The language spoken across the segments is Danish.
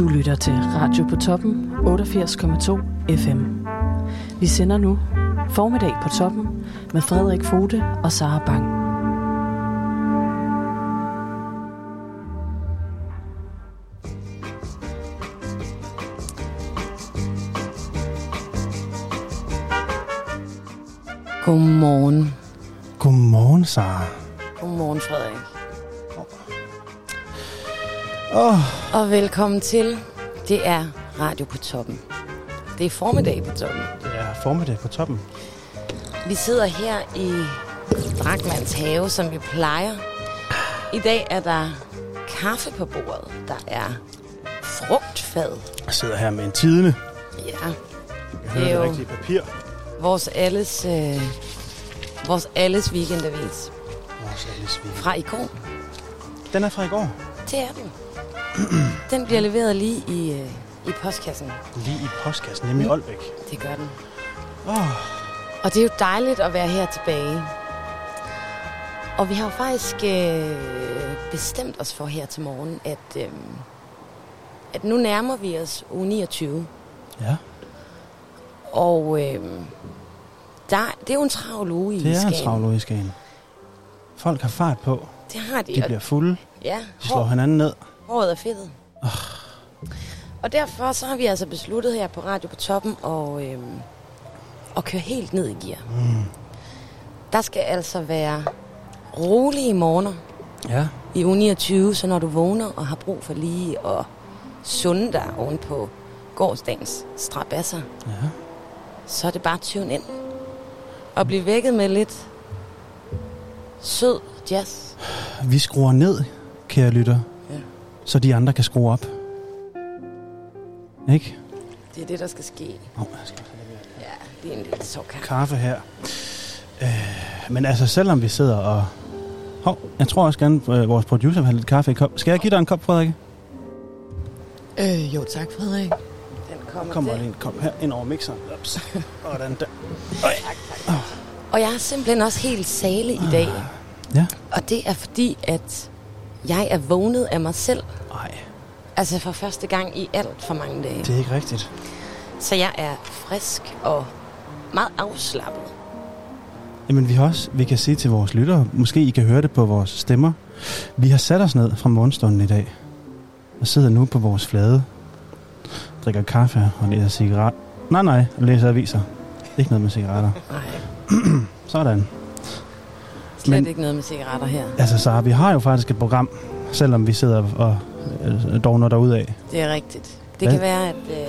Du lytter til Radio på toppen 88,2 FM. Vi sender nu Formiddag på toppen med Frederik Fode og Sara Bang. Godmorgen. Godmorgen, Sara. Godmorgen, Frederik. Åh, Og velkommen til. Det er Radio på toppen. Det er formiddag på toppen. det er formiddag på toppen. Vi sidder her i Drakmans have, som vi plejer. I dag er der kaffe på bordet. Der er frugtfad. Jeg sidder her med en tidene. Ja, Jeg Det hører er det jo- rigtige papir. vores alles, øh, vores alles weekendavis Vores alles weekend. fra i går. Den er fra i går. Det er den. Den bliver leveret lige i, øh, i postkassen. Lige i postkassen, hjemme i Aalbæk. Det gør den. Åh, Og det er jo dejligt at være her tilbage. Og vi har jo faktisk øh, bestemt os for her til morgen, at, øh, at nu nærmer vi os uge 29. ja, Og øh, der, det er jo en travl uge i det er en travl uge i Skagen. Folk har fart på. Det har de. De bliver fulde. ja, De slår hinanden ned. Håret er fedtet. Og derfor så har vi altså besluttet her på Radio på Toppen at, øh, at køre helt ned i gear. Mm. Der skal altså være rolige morgener. Ja, i uge 29, så når du vågner og har brug for lige at sunde dig oven på gårdsdagens strabasser, ja. så er det bare tune ind. Og blive vækket med lidt sød jazz. Vi skruer ned, kære lytter. Så de andre kan skrue op. Ikke? Det er det, der skal ske. Åh, jeg skal Ja, det er en lille såkaffe. kaffe her. Øh, men altså, selvom vi sidder og... Hov, jeg tror også gerne, at vores producer vil have lidt kaffe i kop. Skal jeg give dig en kop, Frederik? Øh, jo tak, Frederik. Den kommer, Kommer til. lige en kop her ind over mixeren. Ups. Hvordan der. Og jeg er simpelthen også helt sale i dag. Ja. Og det er fordi, at jeg er vågnet af mig selv. Nej, Altså for første gang i alt for mange dage. det er ikke rigtigt. Så jeg er frisk og meget afslappet. Jamen, vi har også, vi kan sige til vores lyttere, måske I kan høre det på vores stemmer. Vi har sat os ned fra morgenstunden i dag, og sidder nu på vores flade, drikker kaffe og læser cigaret. Nej, nej, læser aviser. Ikke noget med cigaretter. Nej, Sådan. Slet Men- ikke noget med cigaretter her. Altså, så vi har jo faktisk et program, selvom vi sidder og øh, dogner derudad. Det er rigtigt. Det Hvad? kan være, at, øh,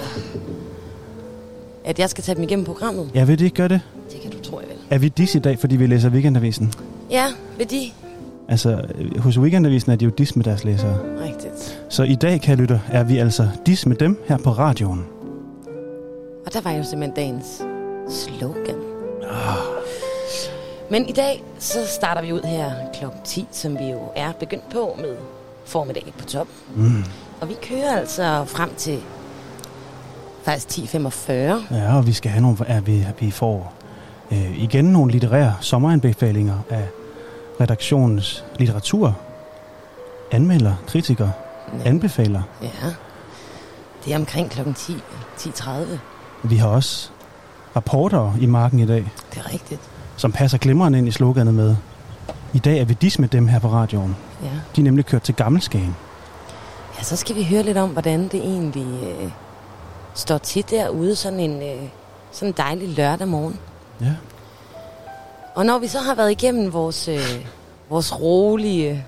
at jeg skal tage dem igennem programmet. Ja, vil de ikke gøre det? Det kan du tro, jeg vil. Er vi dis i dag, fordi vi læser Weekendavisen? Ja, ved de. Altså, øh, hos Weekendavisen er de jo dis med deres læsere. Rigtigt. Så i dag, kan lytte, er vi altså dis med dem her på radioen. Og der var jo simpelthen dagens slogan. Ah. Men i dag, så starter vi ud her kl. 10, som vi jo er begyndt på med formiddag på top. Mm. Og vi kører altså frem til faktisk 10.45. Ja, og vi skal have nogle, at vi, at vi får øh, igen nogle litterære sommeranbefalinger af redaktionens litteratur. Anmelder, kritiker, anbefaler. Ja. Det er omkring kl. 10, 10.30. Vi har også rapporter i marken i dag, Det er rigtigt. Som passer glimrende ind i sloganet med, i dag er vi dis med dem her på radioen. Ja. De er nemlig kørt til Gammelskagen. Ja, så skal vi høre lidt om, hvordan det egentlig øh, står til derude sådan en, øh, sådan en dejlig lørdag morgen. Ja. Og når vi så har været igennem vores, øh, vores rolige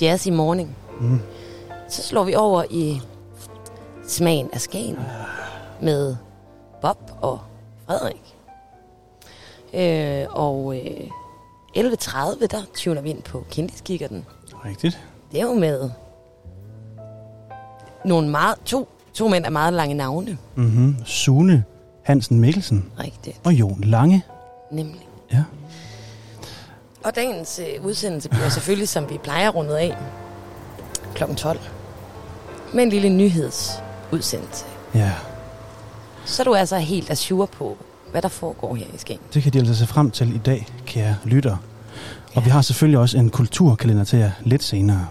jazz i morning, Mm. så slår vi over i smagen af Skagen med Bob og Frederik. Øh, og øh, 11.30, der tuner vi ind på Kindiskikkerten. Rigtigt. Det er jo med nogle meget, to, to mænd af meget lange navne. Mm-hmm. Sune Hansen Mikkelsen Rigtigt, og Jon Lange. nemlig. Ja. Og dagens øh, udsendelse bliver selvfølgelig, som vi plejer, rundet af kl. 12. Med en lille nyhedsudsendelse. Ja, Så er du altså helt assur på, hvad der foregår her i Skagen. det kan de altså se frem til i dag, kære lytter. Og Ja. vi har selvfølgelig også en kulturkalender til jer lidt senere.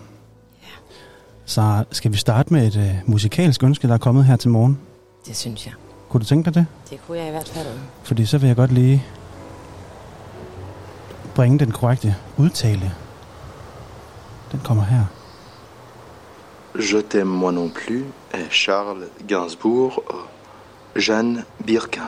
Så skal vi starte med et øh, musikalsk ønske, der er kommet her til morgen? Det synes jeg. Kunne du tænke dig det? Det kunne jeg i hvert fald. Fordi så vil jeg godt lige bringe den korrekte udtale. Den kommer her. Je t'aime moi non plus af Charles Gainsbourg og Jeanne Birkin.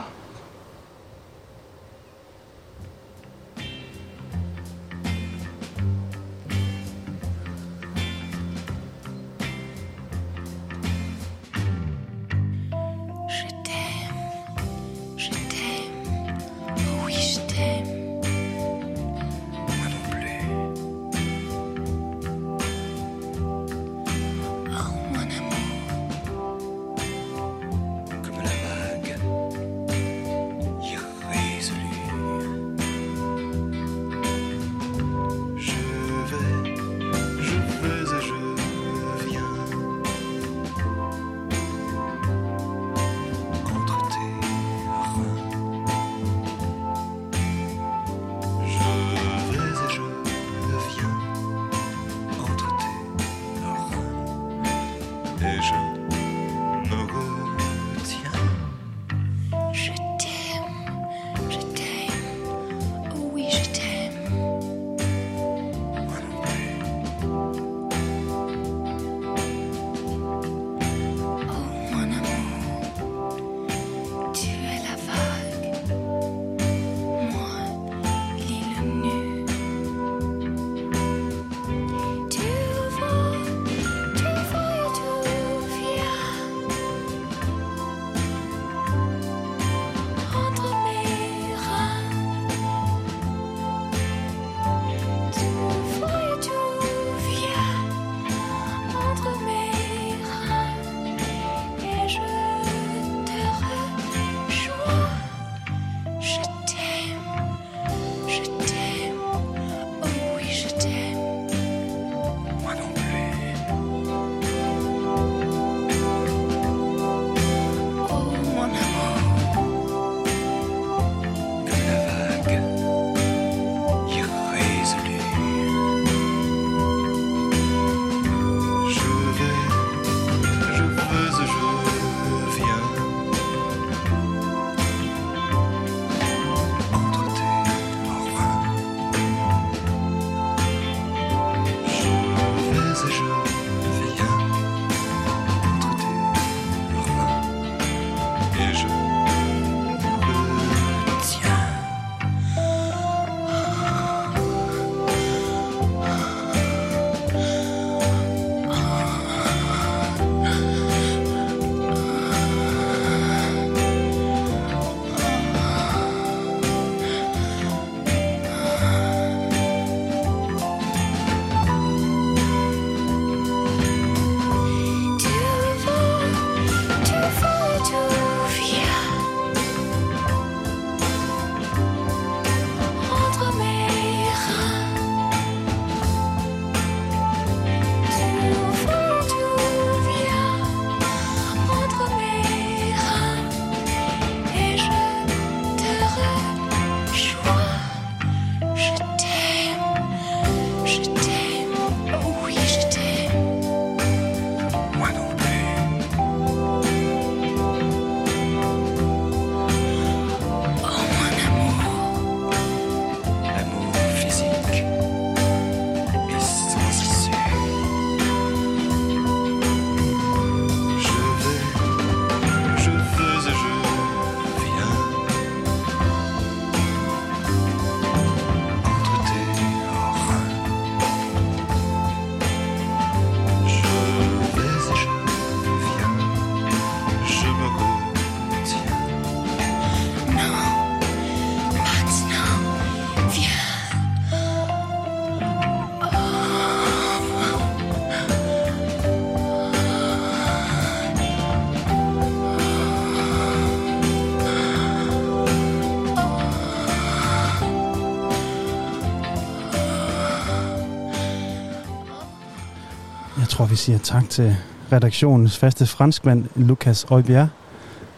Tror, vi siger tak til redaktionens faste franskmand, Lucas Oibier,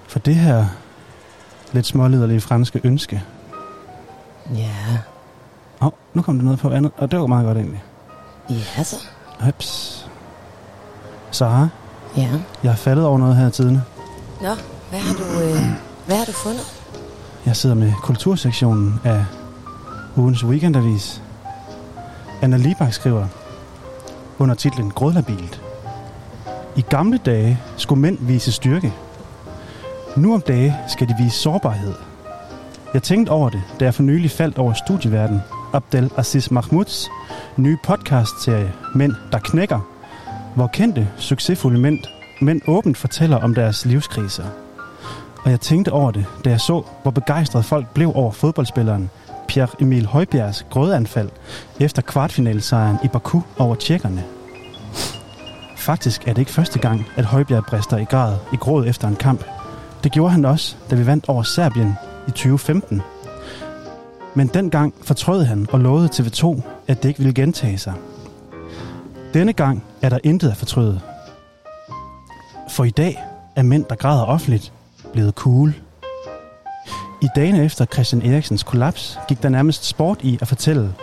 for det her lidt småliderlige franske ønske. Ja. Åh, oh, nu kom der noget på andet, og det var meget godt egentlig. Ja, så. Ups. Sara, Ja. jeg er faldet over noget her i tidene. Nå, hvad har du, øh, hvad har du fundet? Jeg sidder med kultursektionen af ugens weekendavis. Anna Libak skriver under titlen Grødlabilt. I gamle dage skulle mænd vise styrke. Nu om dage skal de vise sårbarhed. Jeg tænkte over det, da jeg for nylig faldt over studieverden Abdel Aziz Mahmouds nye podcast-serie Mænd, der knækker, hvor kendte, succesfulde mænd, mænd åbent fortæller om deres livskriser. Og jeg tænkte over det, da jeg så, hvor begejstret folk blev over fodboldspilleren Pierre Emil Højbjergs grødeanfald efter kvartfinalsejren i Baku over tjekkerne. Faktisk er det ikke første gang, at Højbjerg brister i grad i gråd efter en kamp. Det gjorde han også, da vi vandt over Serbien i 2015. Men dengang fortrød han og lovede TV2, at det ikke ville gentage sig. Denne gang er der intet at fortryde. For i dag er mænd, der græder offentligt, blevet cool. I dagene efter Christian Eriksens kollaps gik der nærmest sport i at fortælle,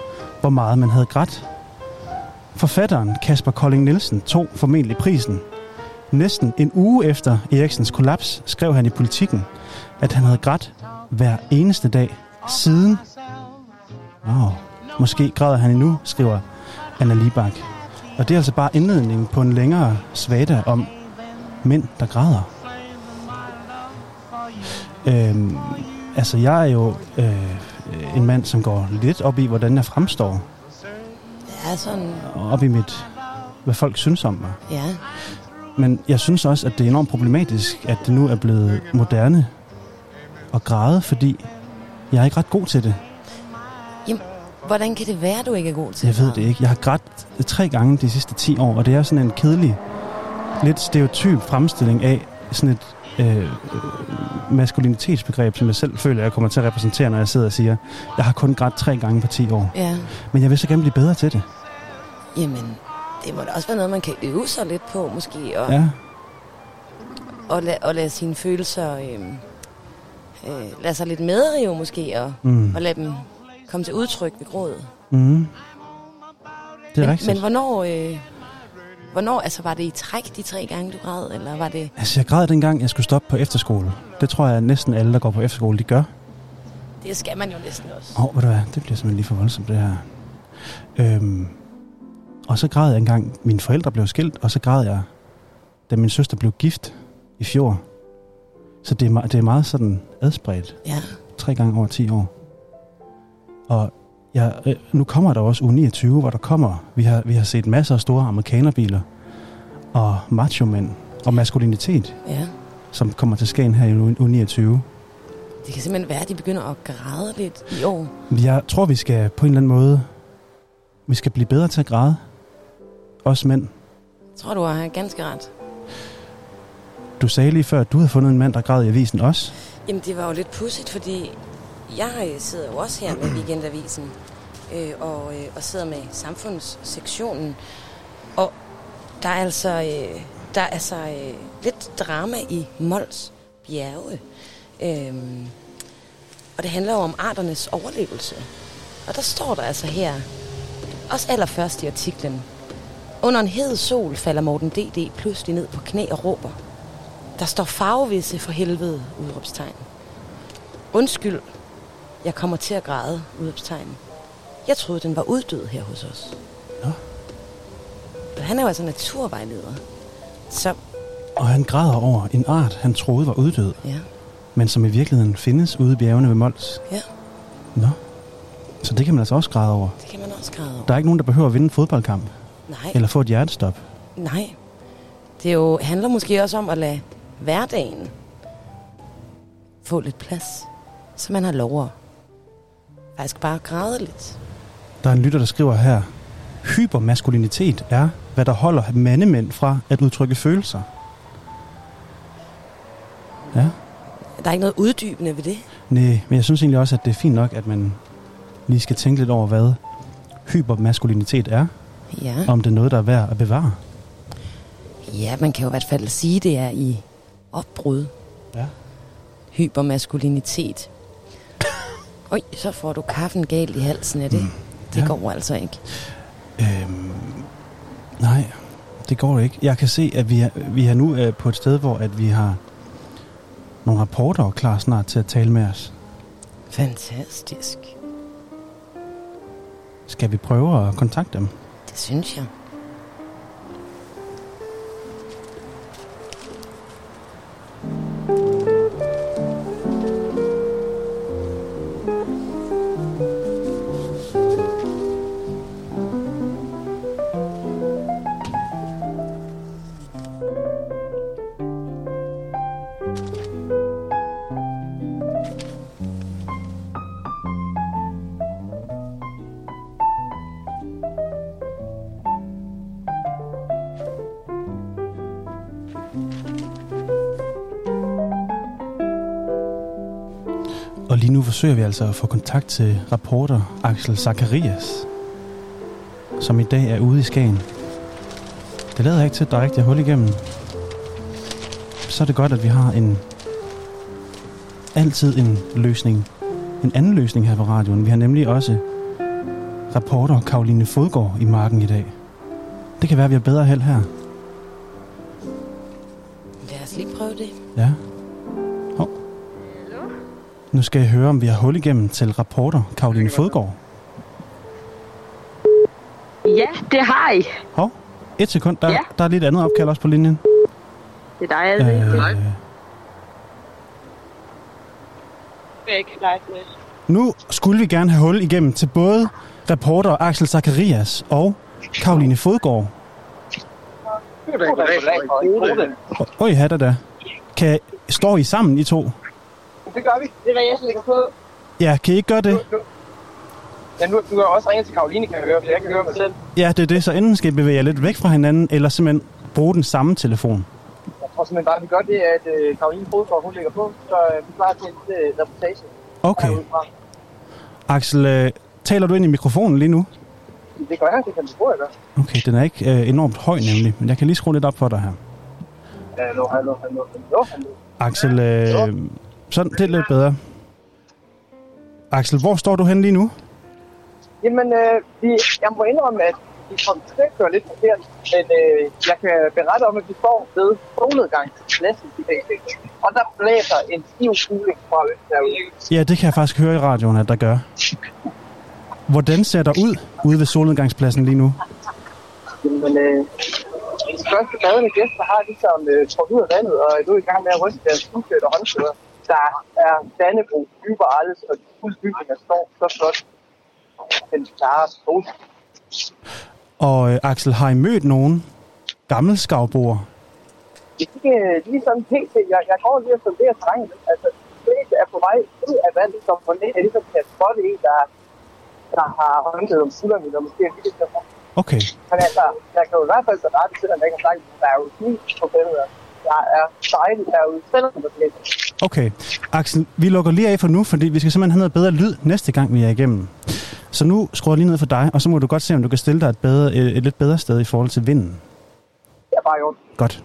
hvor meget man havde grædt. Forfatteren Kasper Kolding Nielsen tog formentlig prisen. Næsten en uge efter Eriksens kollaps skrev han i politikken, at han havde grædt hver eneste dag siden. Wow. Måske græder han endnu, skriver Anna Libak. Og det er altså bare indledningen på en længere svada om mænd, der græder. Øhm, altså, jeg er jo øh, en mand, som går lidt op i, hvordan jeg fremstår. Ja, sådan, op i mit, hvad folk synes om mig. ja. Men jeg synes også, at det er enormt problematisk, at det nu er blevet moderne at græde, fordi jeg er ikke ret god til det. Hvordan kan det være, du ikke er god til Jeg ved det ikke. Jeg har grædt tre gange de sidste 10 år, og det er sådan en kedelig, lidt stereotyp fremstilling af sådan et øh, øh, maskulinitetsbegreb, som jeg selv føler, jeg kommer til at repræsentere, når jeg sidder og siger, jeg har kun grædt tre gange på 10 år. Ja. Men jeg vil så gerne blive bedre til det. Jamen, det må da også være noget, man kan øve sig lidt på, måske, og, Ja, og, la- og lade sine følelser, øh, øh, lade sig lidt medrive, måske, og, mm. og lade dem komme til udtryk ved grådet. Mm. Det er men, rigtigt. men hvornår, øh, hvornår, altså var det i træk de tre gange, du græd, eller var det... Altså, jeg græd dengang, jeg skulle stoppe på efterskole. Det tror jeg, at næsten alle, der går på efterskole, de gør. Det skal man jo næsten også. Åh, oh, ved du hvad, det bliver simpelthen lige for voldsomt, det her. Øhm, og så græd jeg engang, mine forældre blev skilt, og så græd jeg, da min søster blev gift i fjor. Så det er, det er meget sådan adspredt. Ja, Tre gange over 10 år. Og jeg, øh, nu kommer der også U29, hvor der kommer, vi har, vi har set masser af store amerikanerbiler, og macho-mænd, og maskulinitet, ja. som kommer til Skagen her i U29. Det kan simpelthen være, at de begynder at græde lidt i år. Jeg tror, vi skal på en eller anden måde, vi skal blive bedre til at græde. Os mænd. Jeg tror, du har ganske ret. Du sagde lige før, at du havde fundet en mand, der græd i avisen også. Jamen, det var jo lidt pudsigt, fordi jeg sidder jo også her med Weekendavisen øh, og, øh, og sidder med samfundssektionen. Og der er altså, øh, der er altså øh, lidt drama i Mols bjerge. Øh, og det handler jo om arternes overlevelse. Og der står der altså her, også allerførst i artiklen, under en hed sol falder Morten D.D. pludselig ned på knæ og råber. Der står farvevisse for helvede, udråbstegn. Undskyld, jeg kommer til at græde, udråbstegn. Jeg troede, den var uddød her hos os. Nå. Men Han er jo altså naturvejleder. Så, Og han græder over en art, han troede var uddød, ja, men som i virkeligheden findes ude i bjergene ved Mols. ja, Nå. Så det kan man altså også græde over. det kan man også græde over. Der er ikke nogen, der behøver at vinde en fodboldkamp, Nej, eller få et hjertestop. nej. Det jo handler måske også om at lade hverdagen få lidt plads, så man har lov at faktisk bare græde lidt. Der er en lytter, der skriver her, hypermaskulinitet er, hvad der holder mandemænd fra at udtrykke følelser. Ja. Der er ikke noget uddybende ved det. Nej, men jeg synes egentlig også, at det er fint nok, at man lige skal tænke lidt over, hvad hypermaskulinitet er. Ja. Om det er noget, der er værd at bevare. Ja, man kan jo i hvert fald sige, at det er i opbrud. Ja. Hypermaskulinitet. Oj, så får du kaffen galt i halsen af det. Mm. Det Ja. går altså ikke. Øhm, nej, det går ikke. Jeg kan se, at vi er, vi er nu øh, på et sted, hvor at vi har nogle rapporter klar snart til at tale med os. Fantastisk. Skal vi prøve at kontakte dem? Det synes jeg. Forsøger vi altså at få kontakt til reporter Axel Zacharias, som i dag er ude i Skagen. Det lader ikke til, at der er rigtig hul igennem. Så er det godt, at vi har en altid en løsning. En anden løsning her på radioen. Vi har nemlig også reporter Karoline Fodgaard i marken i dag. Det kan være, at vi har bedre held her. Lad os lige prøve det. Ja. Nu skal jeg høre, om vi har hul igennem til reporter Karoline Fodgaard. Ja, det har I. Hov, et sekund. Der, Ja. der er lidt andet opkald også på linjen. Det er dig, altså. Øh, nu skulle vi gerne have hul igennem til både reporter Axel Zacharias og Karoline Fodgaard. Oj, hatter da. Kan, står I sammen, I to? Det gør vi. Det er, hvad jeg lægger på. Ja, kan I ikke gøre det? Ja, nu, du kan også ringe til Karoline, kan jeg høre, for jeg kan høre mig selv. Ja, det er det. Så enten skal I bevæge jer lidt væk fra hinanden, eller simpelthen bruge den samme telefon. Jeg tror simpelthen bare, at vi gør det, at øh, Karoline Fodgaard, hun lægger på, så øh, vi er klar til en øh, reportage. Okay. Axel, øh, taler du ind i mikrofonen lige nu? Det gør jeg, det kan du prøve at gøre. Okay, den er ikke øh, enormt høj nemlig, men jeg kan lige skrue lidt op for dig her. Hallo, hallo, hallo, hallo, hallo. Axel, øh, sådan, det er lidt bedre. Axel, hvor står du hen lige nu? Jamen, øh, vi, jeg må indrømme, at vi kom til at køre lidt forkert, men øh, jeg kan berette om, at vi står ved solnedgangspladsen i dag. Og der blæser en stiv kuling fra øst. Ja, det kan jeg faktisk høre i radioen, at der gør. Hvordan ser der ud ude ved solnedgangspladsen lige nu? Men øh, de første badende gæster har ligesom øh, trådt ud af vandet og er nu i gang med at ryste deres skudklædte og håndklæder. Der er Dannebro, überalles, og de bygninger står så flot. Den klare sol. Og øh, Axel, har I mødt nogen gammelskavboer? Det er ikke øh, lige sådan helt til. Jeg, jeg går lige og sonderer terrænet. Altså, det er på vej ud af vandet, som på net er ligesom kan spotte en, der, der har håndklæde om skulderen, eller måske en lille. Okay, Men altså, jeg kan jo i hvert fald så ret, selvom jeg ikke har sagt, at der er jo snis på billedet. Der er dejligt derude, selvom det okay. Axel, vi lukker lige af for nu, fordi vi skal simpelthen have noget bedre lyd næste gang, vi er igennem. Så nu skruer jeg lige ned for dig, og så må du godt se, om du kan stille dig et, bedre, et, et lidt bedre sted i forhold til vinden. Er bare gjort. Godt.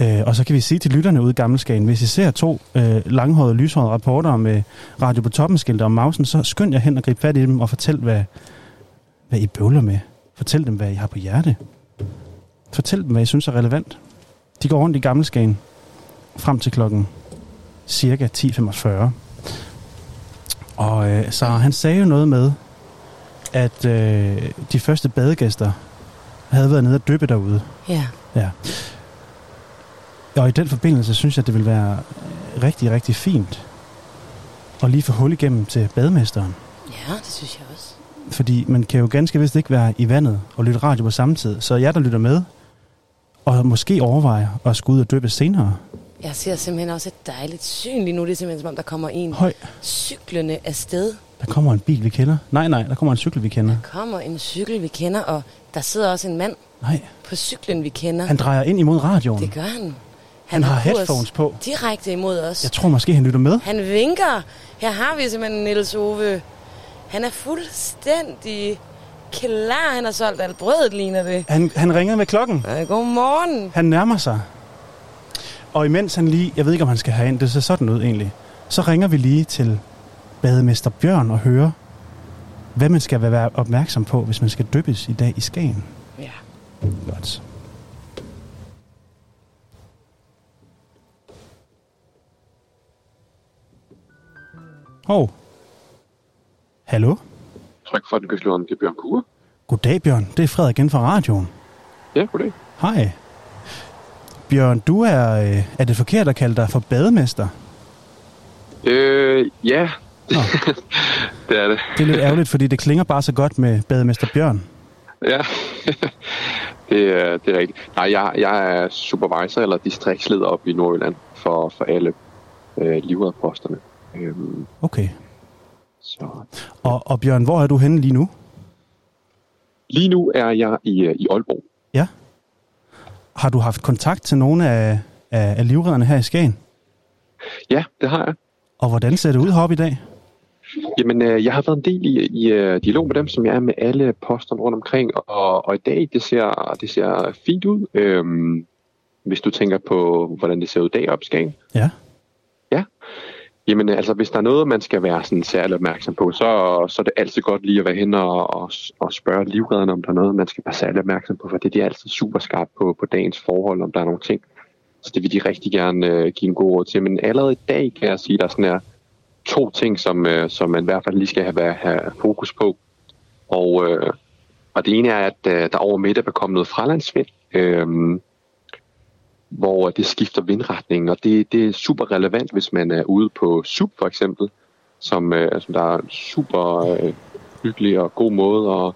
Øh, og så kan vi sige til lytterne ude i Gammelskagen, hvis I ser to øh, langhårede, lyshårede rapporter med radio på toppen skilte om mausen, så skynd jer hen og grib fat i dem og fortæl, hvad, hvad I bøvler med. Fortæl dem, hvad I har på hjerte. Fortæl dem, hvad I synes er relevant. De går rundt i Gammelskagen frem til klokken cirka 10.45. Og øh, så han sagde jo noget med, at øh, de første badegæster havde været nede og dyppe derude. Ja. Ja. Og i den forbindelse synes jeg, det vil være rigtig, rigtig fint at lige få hul igennem til bademesteren. Ja, det synes jeg også. Fordi man kan jo ganske vist ikke være i vandet og lytte radio på samme tid. Så jer, der lytter med, og måske overvejer at skulle ud og dyppe senere. Jeg ser simpelthen også et dejligt syn lige nu. Det er simpelthen som om, der kommer en Høj, cyklende afsted. der kommer en bil, vi kender. Nej, nej, der kommer en cykel, vi kender. Der kommer en cykel, vi kender, og der sidder også en mand Nej, på cyklen, vi kender. han drejer ind imod radioen. Det gør han. Han har kurs headphones på. Direkte imod os. Jeg tror måske, han lytter med. Han vinker. Her har vi simpelthen Niels Ove. Han er fuldstændig klar, han har solgt alt brødet, ligner det. Han, han ringede med klokken. Ja, godmorgen. Han nærmer sig. Og imens han lige, jeg ved ikke, om han skal have ind, det ser sådan ud egentlig, så ringer vi lige til bademester Bjørn og hører, hvad man skal være opmærksom på, hvis man skal dyppes i dag i Skagen. Ja. Godt. Hov. Hallo? Tryk for den det er Bjørn Kure. Goddag, Bjørn. Det er Frederik igen fra radioen. Ja, goddag. Hej. Bjørn, du er... øh, Er det forkert at kalde dig for bademester? Øh, ja. Det er det. Det er lidt ærgerligt, fordi det klinger bare så godt med bademester Bjørn. Ja, det, er, det er rigtigt. Nej, jeg, jeg er supervisor eller distriktsleder op i Nordjylland for, for alle øh, livredposterne. Øhm, Okay. Så. Og, og Bjørn, hvor er du henne lige nu? Lige nu er jeg i, øh, i Aalborg. Ja. Har du haft kontakt til nogle af, af, af livredderne her i Skagen? Ja, det har jeg. Og hvordan ser det ud heroppe i dag? Jamen, øh, jeg har været en del i, i øh, dialog med dem, som jeg er med alle posterne rundt omkring, og, og i dag, det ser, det ser fint ud. Øhm, hvis du tænker på, hvordan det ser ud i dag op i Skagen. Ja. Ja. Jamen altså, hvis der er noget, man skal være sådan særlig opmærksom på, så, så er det altid godt lige at være hen og, og, og spørge livredderne, om der er noget, man skal være særlig opmærksom på, for det de er altid super skarpe på, på dagens forhold, om der er nogle ting. Så det vil de rigtig gerne øh, give en god råd til. Men allerede i dag kan jeg sige, at der sådan er to ting, som, øh, som man i hvert fald lige skal have, have fokus på. Og, øh, og det ene er, at øh, der over middag er kommet noget fralandsvind. Øh, hvor øh, det skifter vindretningen, og det, det er super relevant, hvis man er ude på SUP for eksempel, som, øh, som der er en super øh, hyggelig og god måde at,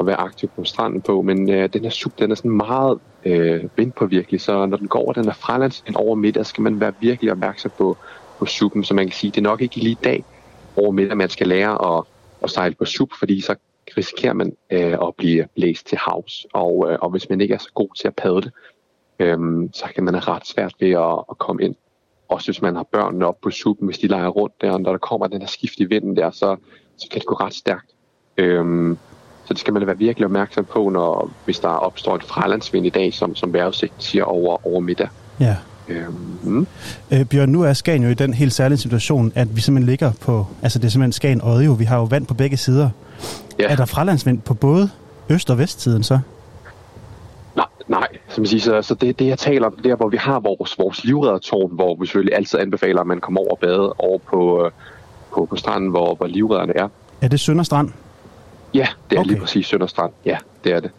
at være aktiv på stranden på, men øh, den her SUP, den er sådan meget øh, vindpåvirkelig, så når den går over den er fralandsvind over middag, skal man være virkelig opmærksom på, på SUP'en, så man kan sige, det er nok ikke lige i dag over middag, man skal lære at, at sejle på SUP, fordi så risikerer man øh, at blive blæst til havs, og, øh, og hvis man ikke er så god til at padle, øhm, så kan man have ret svært ved at, at komme ind. Også hvis man har børnene op på suppen, hvis de leger rundt der, og når der kommer den her skift i vinden der, så, så kan det gå ret stærkt. Øhm, så det skal man være virkelig opmærksom på, når, hvis der opstår et fralandsvind i dag, som, som vejrudsigten siger over, over middag. Ja. Øhm, mm. Øh, Bjørn, nu er Skagen jo i den helt særlige situation, at vi simpelthen ligger på, altså det er simpelthen Skagen Odde vi har jo vand på begge sider. Ja. Er der fralandsvind på både øst- og vestsiden så? Nej. Som siger, så, så det, det jeg taler om, der hvor vi har vores, vores livreddertårn, hvor vi selvfølgelig altid anbefaler, at man kommer over og bade over på, øh, på, på stranden, hvor, hvor livredderne er. Er det Sønderstrand? Ja, det er. Okay. lige præcis Sønderstrand. Ja, det er det.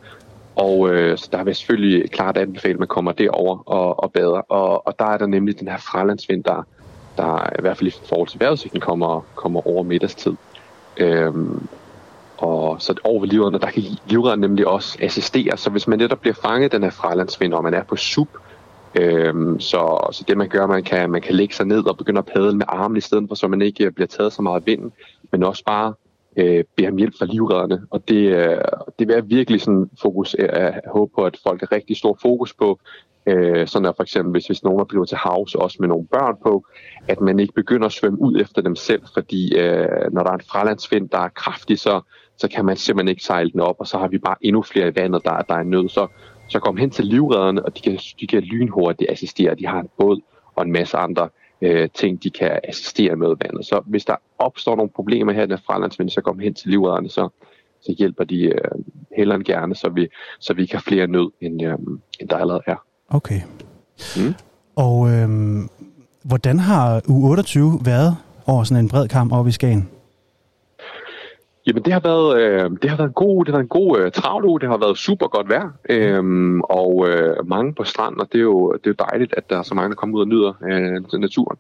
Og øh, så der vil jeg selvfølgelig klart anbefale, at man kommer derover og, og bader. Og, og der er der nemlig den her fralandsvind, der, der i hvert fald i forhold til vejrudsigten kommer, kommer over middagstid. Øhm, og så over ved livredderne, der kan livredden nemlig også assistere. Så hvis man netop bliver fanget den her fralandsvind, og man er på sup, øhm, så, så det man gør, man kan, man kan lægge sig ned og begynde at padle med armen i stedet for, så man ikke øh, bliver taget så meget af vinden, men også bare øh, bede om hjælp fra livredderne. Og det, øh, det vil jeg virkelig sådan fokus, øh, øh håbe på, at folk har rigtig stor fokus på, øh, sådan at for eksempel, hvis, hvis nogen er blevet til havs, også med nogle børn på, at man ikke begynder at svømme ud efter dem selv, fordi øh, når der er en fralandsvind, der er kraftig, så, så kan man simpelthen ikke sejle den op, og så har vi bare endnu flere i vandet, der, der er nød. Så, så kom hen til livredderne, og de kan, de kan lynhurtigt assistere. De har en båd og en masse andre øh, ting, de kan assistere med vandet. Så hvis der opstår nogle problemer her i den fralandsvind, så kom hen til livredderne, så, så hjælper de øh, hellere end gerne, så vi, så vi kan flere nød, end, øh, end der allerede er. Okay. Mm. Og øhm, hvordan har U28 været over sådan en bred kamp oppe i Skagen? Jamen det har været, øh, det har været en god, det har været en god øh, travl uge. Det har været super godt vejr. Øhm, og øh, mange på stranden, og det er, jo, det er jo dejligt, at der er så mange, der kommer ud og nyder øh, naturen.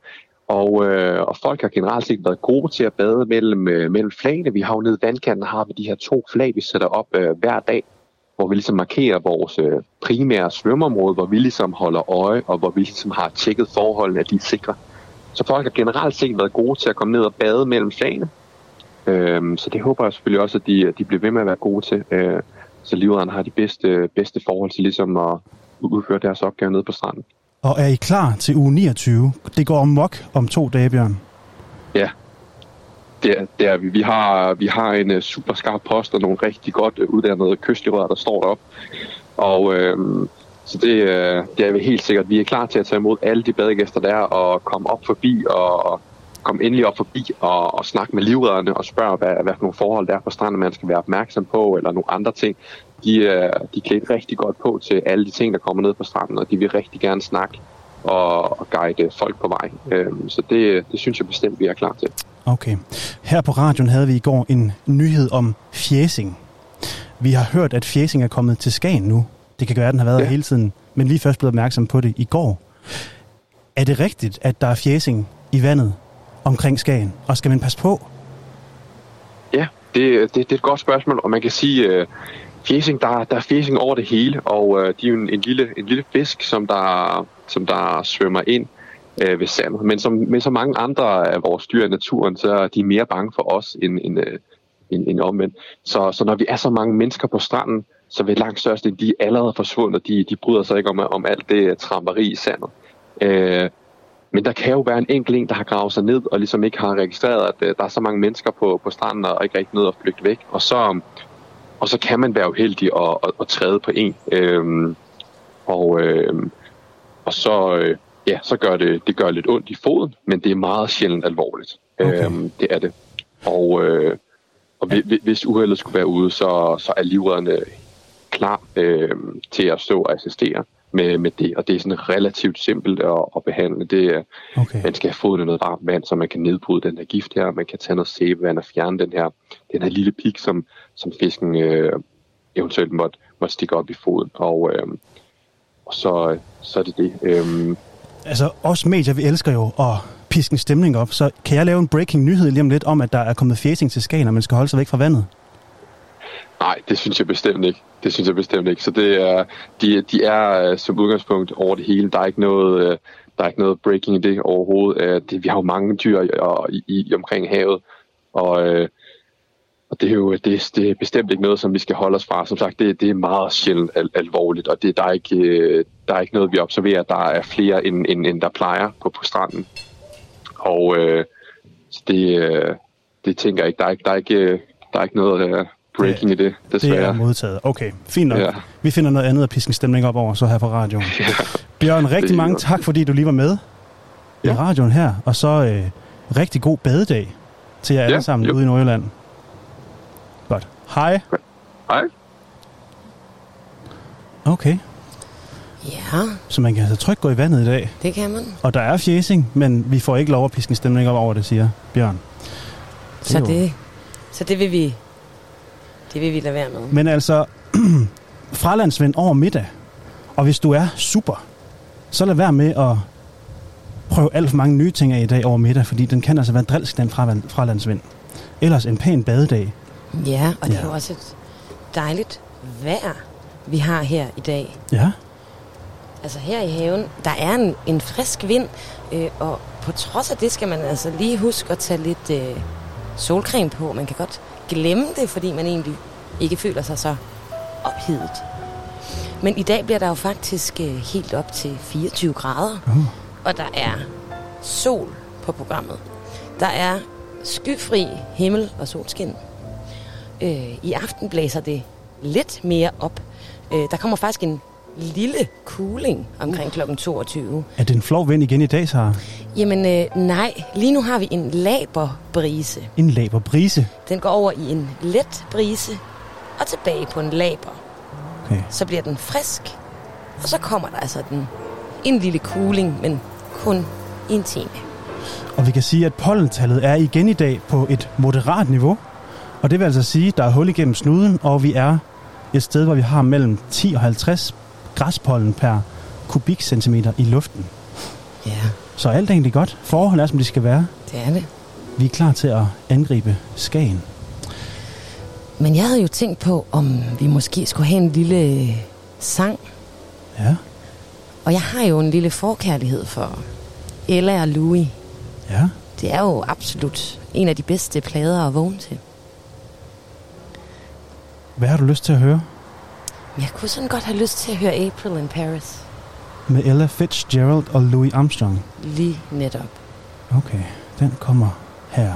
Og, øh, og folk har generelt set været gode til at bade mellem, øh, mellem flagene. Vi har jo nede i vandkanten, har vi de her to flag, vi sætter op øh, hver dag, hvor vi ligesom markerer vores øh, primære svømmeområde, hvor vi ligesom holder øje, og hvor vi ligesom har tjekket forholdene, at de er sikre. Så folk har generelt set været gode til at komme ned og bade mellem flagene. Øhm, så det håber jeg selvfølgelig også, at de, de bliver ved med at være gode til. Øh, så livredderne har de bedste, bedste forhold til ligesom at udføre deres opgave nede på stranden. Og er I klar til uge 29? Det går amok om to dage, Bjørn. Ja, det er, det er vi. Vi har, vi har en uh, super skarp post og nogle rigtig godt uh, uddannede kystlivredder, der står deroppe. Og øhm, så det, øh, det er vi helt sikkert. Vi er klar til at tage imod alle de badegæster der og komme op forbi og, og komme endelig op forbi og, og snakke med livredderne og spørge, hvad, hvad for nogle forhold der er på stranden, man skal være opmærksom på, eller nogle andre ting. De, øh, de klædt rigtig godt på til alle de ting, der kommer ned på stranden, og de vil rigtig gerne snakke og, og guide folk på vej. Øhm, så det, det synes jeg bestemt, vi er klar til. Okay. Her på radioen havde vi i går en nyhed om fjæsing. Vi har hørt, at fjæsing er kommet til Skagen nu. Det kan være, at den har været ja. Hele tiden, men vi er først blevet opmærksom på det i går. Er det rigtigt, at der er fjæsing i vandet omkring Skagen? Og skal man passe på? Ja, det, det, det er et godt spørgsmål, og man kan sige, øh, fjesing, der, der er fjesing over det hele, og øh, de er jo en, en, lille, en lille fisk, som der, som der svømmer ind øh, ved sandet. Men som med så mange andre af vores dyr i naturen, så er de mere bange for os end, end, øh, end, end omvendt. Så, så når vi er så mange mennesker på stranden, så vil langt størstedelen, de er allerede forsvundet. De, de bryder sig ikke om, om alt det tramperi i sandet. Øh, men der kan jo være en enkelt en, der har gravet sig ned og ligesom ikke har registreret, at øh, der er så mange mennesker på, på stranden og ikke rigtig noget at flygte væk. Og så, og så kan man være uheldig og, og, og træde på en. Øhm, og, øhm, og så, øh, ja, så gør det, det gør lidt ondt i foden, men det er meget sjældent alvorligt. Okay. Øhm, det er det. Og, øh, og hvi- hvi- hvis uheldet skulle være ude, så, så er livredderne klar øh, til at stå og assistere med, med det. Og det er sådan relativt simpelt at, at behandle. Det er, Okay. man skal have fået noget varmt vand, så man kan nedbryde den her gift her. Man kan tage noget sæbevand og fjerne den her, den her lille pik, som, som fisken øh, eventuelt måtte, måtte stikke op i foden. Og, øh, og så, så er det det. Øh, Altså, os medier, vi elsker jo at piske en stemning op, så kan jeg lave en breaking nyhed lige om lidt om, at der er kommet fjæsing til Skagen, og man skal holde sig væk fra vandet? Nej, det synes jeg bestemt ikke. Det synes jeg bestemt ikke. Så det er, de, de er øh, som udgangspunkt over det hele. Der er ikke noget, øh, der er ikke noget breaking i det overhovedet. Øh, det, vi har jo mange dyr i, i, i omkring havet, og, øh, og det er jo det, det er bestemt ikke noget, som vi skal holde os fra. Som sagt, det, det er meget sjældent al, alvorligt, og det, der, er ikke, der er ikke noget, vi observerer. Der er flere, end, end, end der plejer på, på stranden. Og øh, så det, det tænker jeg ikke. Der er ikke, der er ikke, der er ikke noget breaking i det, Det desværre. er modtaget. Okay, fint nok. Ja. Ja. Vi finder noget andet at piske en stemning op over, så her på radioen. Bjørn, rigtig det mange godt. tak, fordi du lige var med i Ja. radioen her. Og så øh, rigtig god badedag til jer alle Ja, sammen jo. ude i Nordjylland. Godt. Hej. Hej. Okay, Ja, så man kan altså trygt gå i vandet i dag. det kan man. Og der er fjæsing, men vi får ikke lov at piske en stemning op over det, siger Bjørn. Så jo- det, så det vil vi, det vil vi lade være med. Men altså, fralandsvind over middag. Og hvis du er super, så lad være med at prøve alt for mange nye ting af i dag over middag, fordi den kan altså være drilsk, den fraland- fralandsvind. Ellers en pæn badedag. Ja, og det Ja. er jo også et dejligt vejr, vi har her i dag. Ja, Altså her i haven, der er en, en frisk vind, øh, og på trods af det skal man altså lige huske at tage lidt øh, solcreme på. Man kan godt glemme det, fordi man egentlig ikke føler sig så ophedet. Men i dag bliver der jo faktisk øh, helt op til 24 grader, Uh. og der er sol på programmet. Der er skyfri himmel og solskin. Øh, I aften blæser det lidt mere op. Øh, der kommer faktisk en lille cooling omkring kl. 22. er det en flov vind igen i dag, så Jamen øh, nej, lige nu har vi en laberbrise. en laber brise. Den går over i en let brise og tilbage på en laber. Okay. Så bliver den frisk, og så kommer der altså den, en lille cooling, men kun i en time. Og vi kan sige, at pollentallet er igen i dag på et moderat niveau. Og det vil altså sige, at der er hul igennem snuden, og vi er et sted, hvor vi har mellem 10 og 50 græspollen per kubikcentimeter i luften. Ja, Så alt er egentlig godt. Forhold er, som de skal være. det er det. Vi er klar til at angribe Skagen. Men jeg havde jo tænkt på, om vi måske skulle have en lille sang. Ja, Og jeg har jo en lille forkærlighed for Ella og Louis. ja. Det er jo absolut en af de bedste plader at vågne til. Hvad har du lyst til at høre? Jeg kunne sådan godt have lyst til at høre April in Paris. Med Ella Fitzgerald og Louis Armstrong. Lige netop. Okay, den kommer her.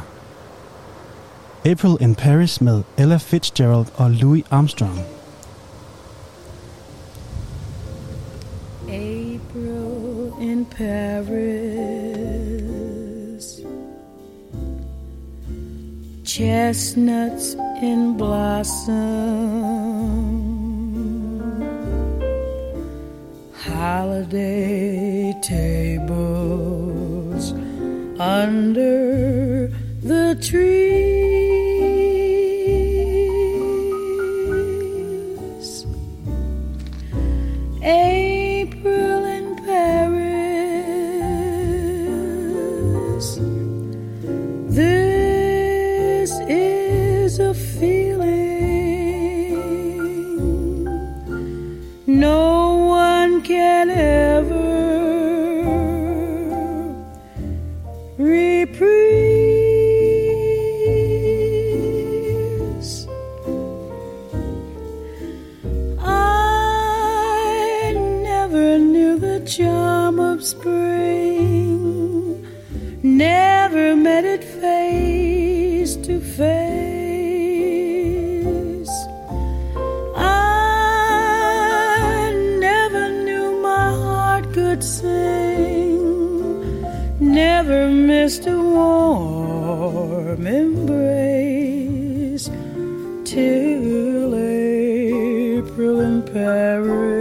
April in Paris med Ella Fitzgerald og Louis Armstrong. April in Paris. Chestnuts in blossom. Holiday tables under the trees. April in Paris. This is a feeling no never met it face to face. I never knew my heart could sing, never missed a warm embrace till April in Paris.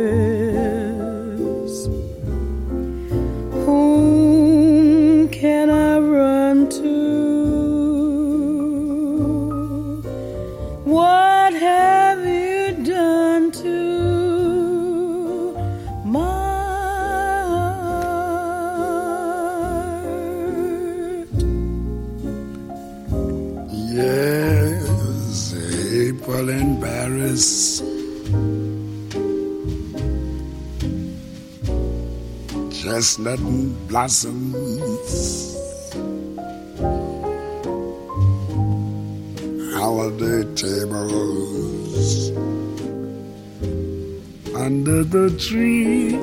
Chestnut blossoms. Holiday tables under the trees.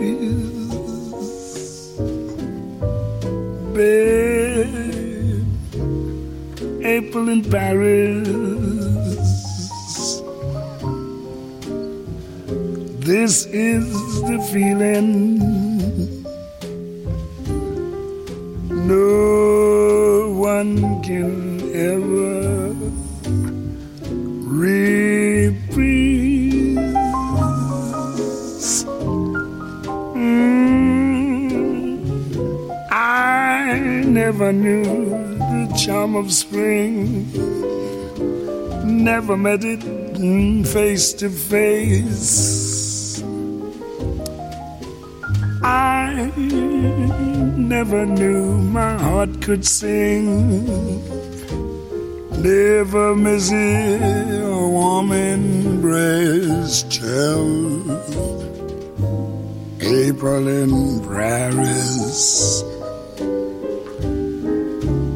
Babe, April in Paris. This is the feeling met it face to face. I never knew my heart could sing. Never miss it, a warm embrace till April in Paris.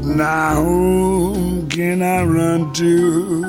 Now whom can I run to?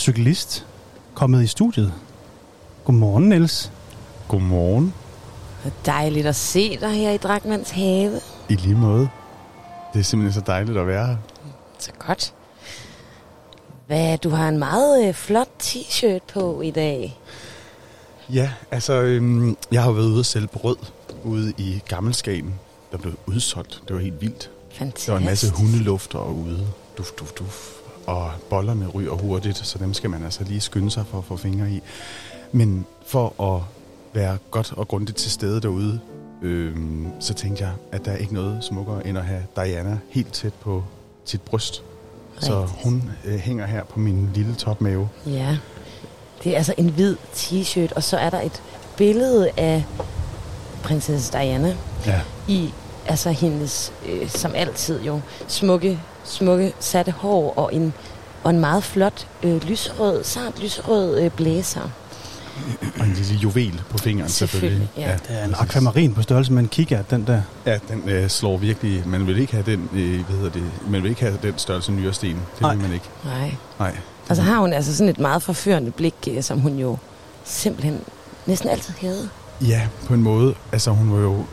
Cyklist kommet i studiet. Godmorgen, Niels. Godmorgen. Det er dejligt at se dig her i Drakmans have. I lige måde. Det er simpelthen så dejligt at være her. Så godt. Hvad, du har en meget øh, flot t-shirt på i dag. Ja, altså, øhm, jeg har været ude og sælge brød ude i Gammelskagen. Der blev udsolgt. Det var helt vildt. Fantastisk. Der var en masse hundelufter ude. Duf, duf, duf. Og bollerne ryger hurtigt, så dem skal man altså lige skynde sig for at få fingre i. Men for at være godt og grundigt til stede derude, øhm, så tænkte jeg, at der er ikke noget smukkere end at have Diana helt tæt på sit bryst. Så hun øh, hænger her på min lille topmave. Ja. Det er altså en hvid t-shirt, og så er der et billede af prinsesse Diana Ja. i altså hendes, øh, som altid jo, smukke, smukke satte hår og en, og en meget flot øh, lyserød, sart lyserød øh, blæser. Og en lille juvel på fingeren selvfølgelig. Selvfølgelig, ja. Det er en akvamarin på størrelse med en kikkert, den der. Ja, den øh, slår virkelig... Man vil ikke have den, øh, hvad hedder det, man vil ikke have den størrelse nyresten. Det Nej. vil man ikke. Nej. Nej. Og så har hun altså sådan et meget forførende blik, øh, som hun jo simpelthen næsten altid havde. Ja, på en måde. Altså, hun var jo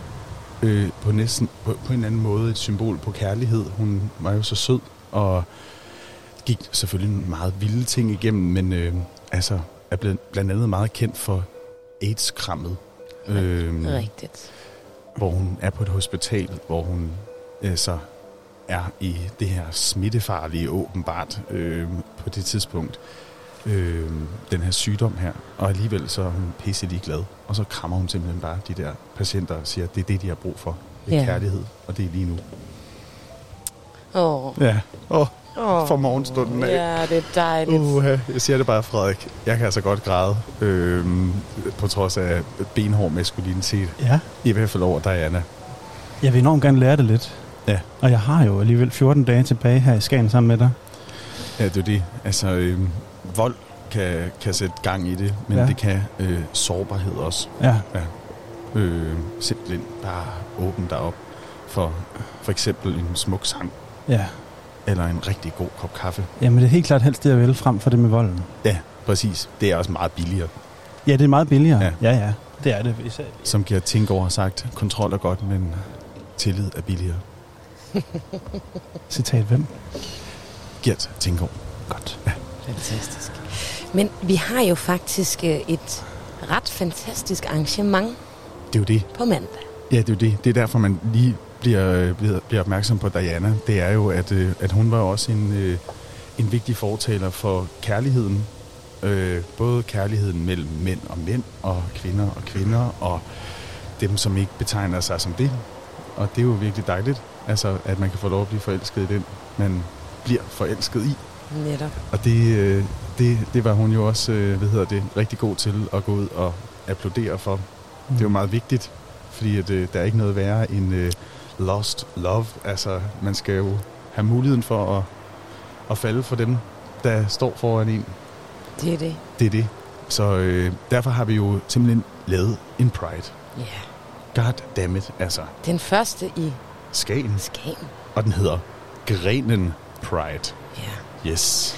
øh, på næsten på, på en anden måde et symbol på kærlighed. Hun var jo så sød og gik selvfølgelig meget vilde ting igennem, men øh, altså er blevet blandt andet meget kendt for AIDS-krammet. Øh, Rigtigt. hvor hun er på et hospital, hvor hun øh, så er i det her smittefarlige åbenbart øh, på det tidspunkt. Øh, den her sygdom her. Og alligevel så er hun pisse glad. Og så krammer hun simpelthen bare de der patienter og siger, at det er det, de har brug for. Det er Ja. kærlighed, og det er lige nu. Åh, Ja. Åh, oh, for morgenstunden af. Ja, det er dejligt. Uh, jeg siger det bare, Frederik. Jeg kan altså godt græde, øh, på trods af benhård maskulinitet. Ja. I hvert fald over Diana. Jeg vil enormt gerne lære det lidt. Ja. Og jeg har jo alligevel 14 dage tilbage her i Skagen sammen med dig. Ja, det er det. Altså, øh, vold kan, kan sætte gang i det, men Ja. ja. det kan øh, sårbarhed også. Ja. Øh, simpelthen bare åbne dig op for for eksempel en smuk sang, Ja. eller en rigtig god kop kaffe. Jamen det er helt klart helst det, jeg vil frem for det med volden. Ja, præcis. Det er også meget billigere. Ja, det er meget billigere. Ja. Ja, ja. Det er det. Især. Som Gert Tinkover har sagt, kontrol er godt, men tillid er billigere. Citat hvem? Gert Tinkover. Godt. Fantastisk. Men vi har jo faktisk øh, et ret fantastisk arrangement Det er jo det. på mandag. Ja, det er jo det. Det er derfor, man lige bliver, øh, bliver, bliver opmærksom på Diana. Det er jo, at, øh, at hun var også en, en vigtig fortaler for kærligheden. Øh, både kærligheden mellem mænd og mænd, og kvinder og kvinder, og dem, som ikke betegner sig som det. Og det er jo virkelig dejligt, altså, at man kan få lov at blive forelsket i den, man bliver forelsket i. Netop. Og det, øh, det, det var hun jo også, øh, hvad hedder det, rigtig god til at gå ud og applaudere for. Det er jo meget vigtigt, fordi at, øh, der er ikke noget værre end øh, lost love. Altså, man skal jo have muligheden for at, at falde for dem, der står foran en. Det er det. Det er det. Så øh, derfor har vi jo simpelthen lavet en Pride. Ja. God damn it, altså. Den første i Skagen. Skagen. Og den hedder Grenen Pride. Ja. Yes.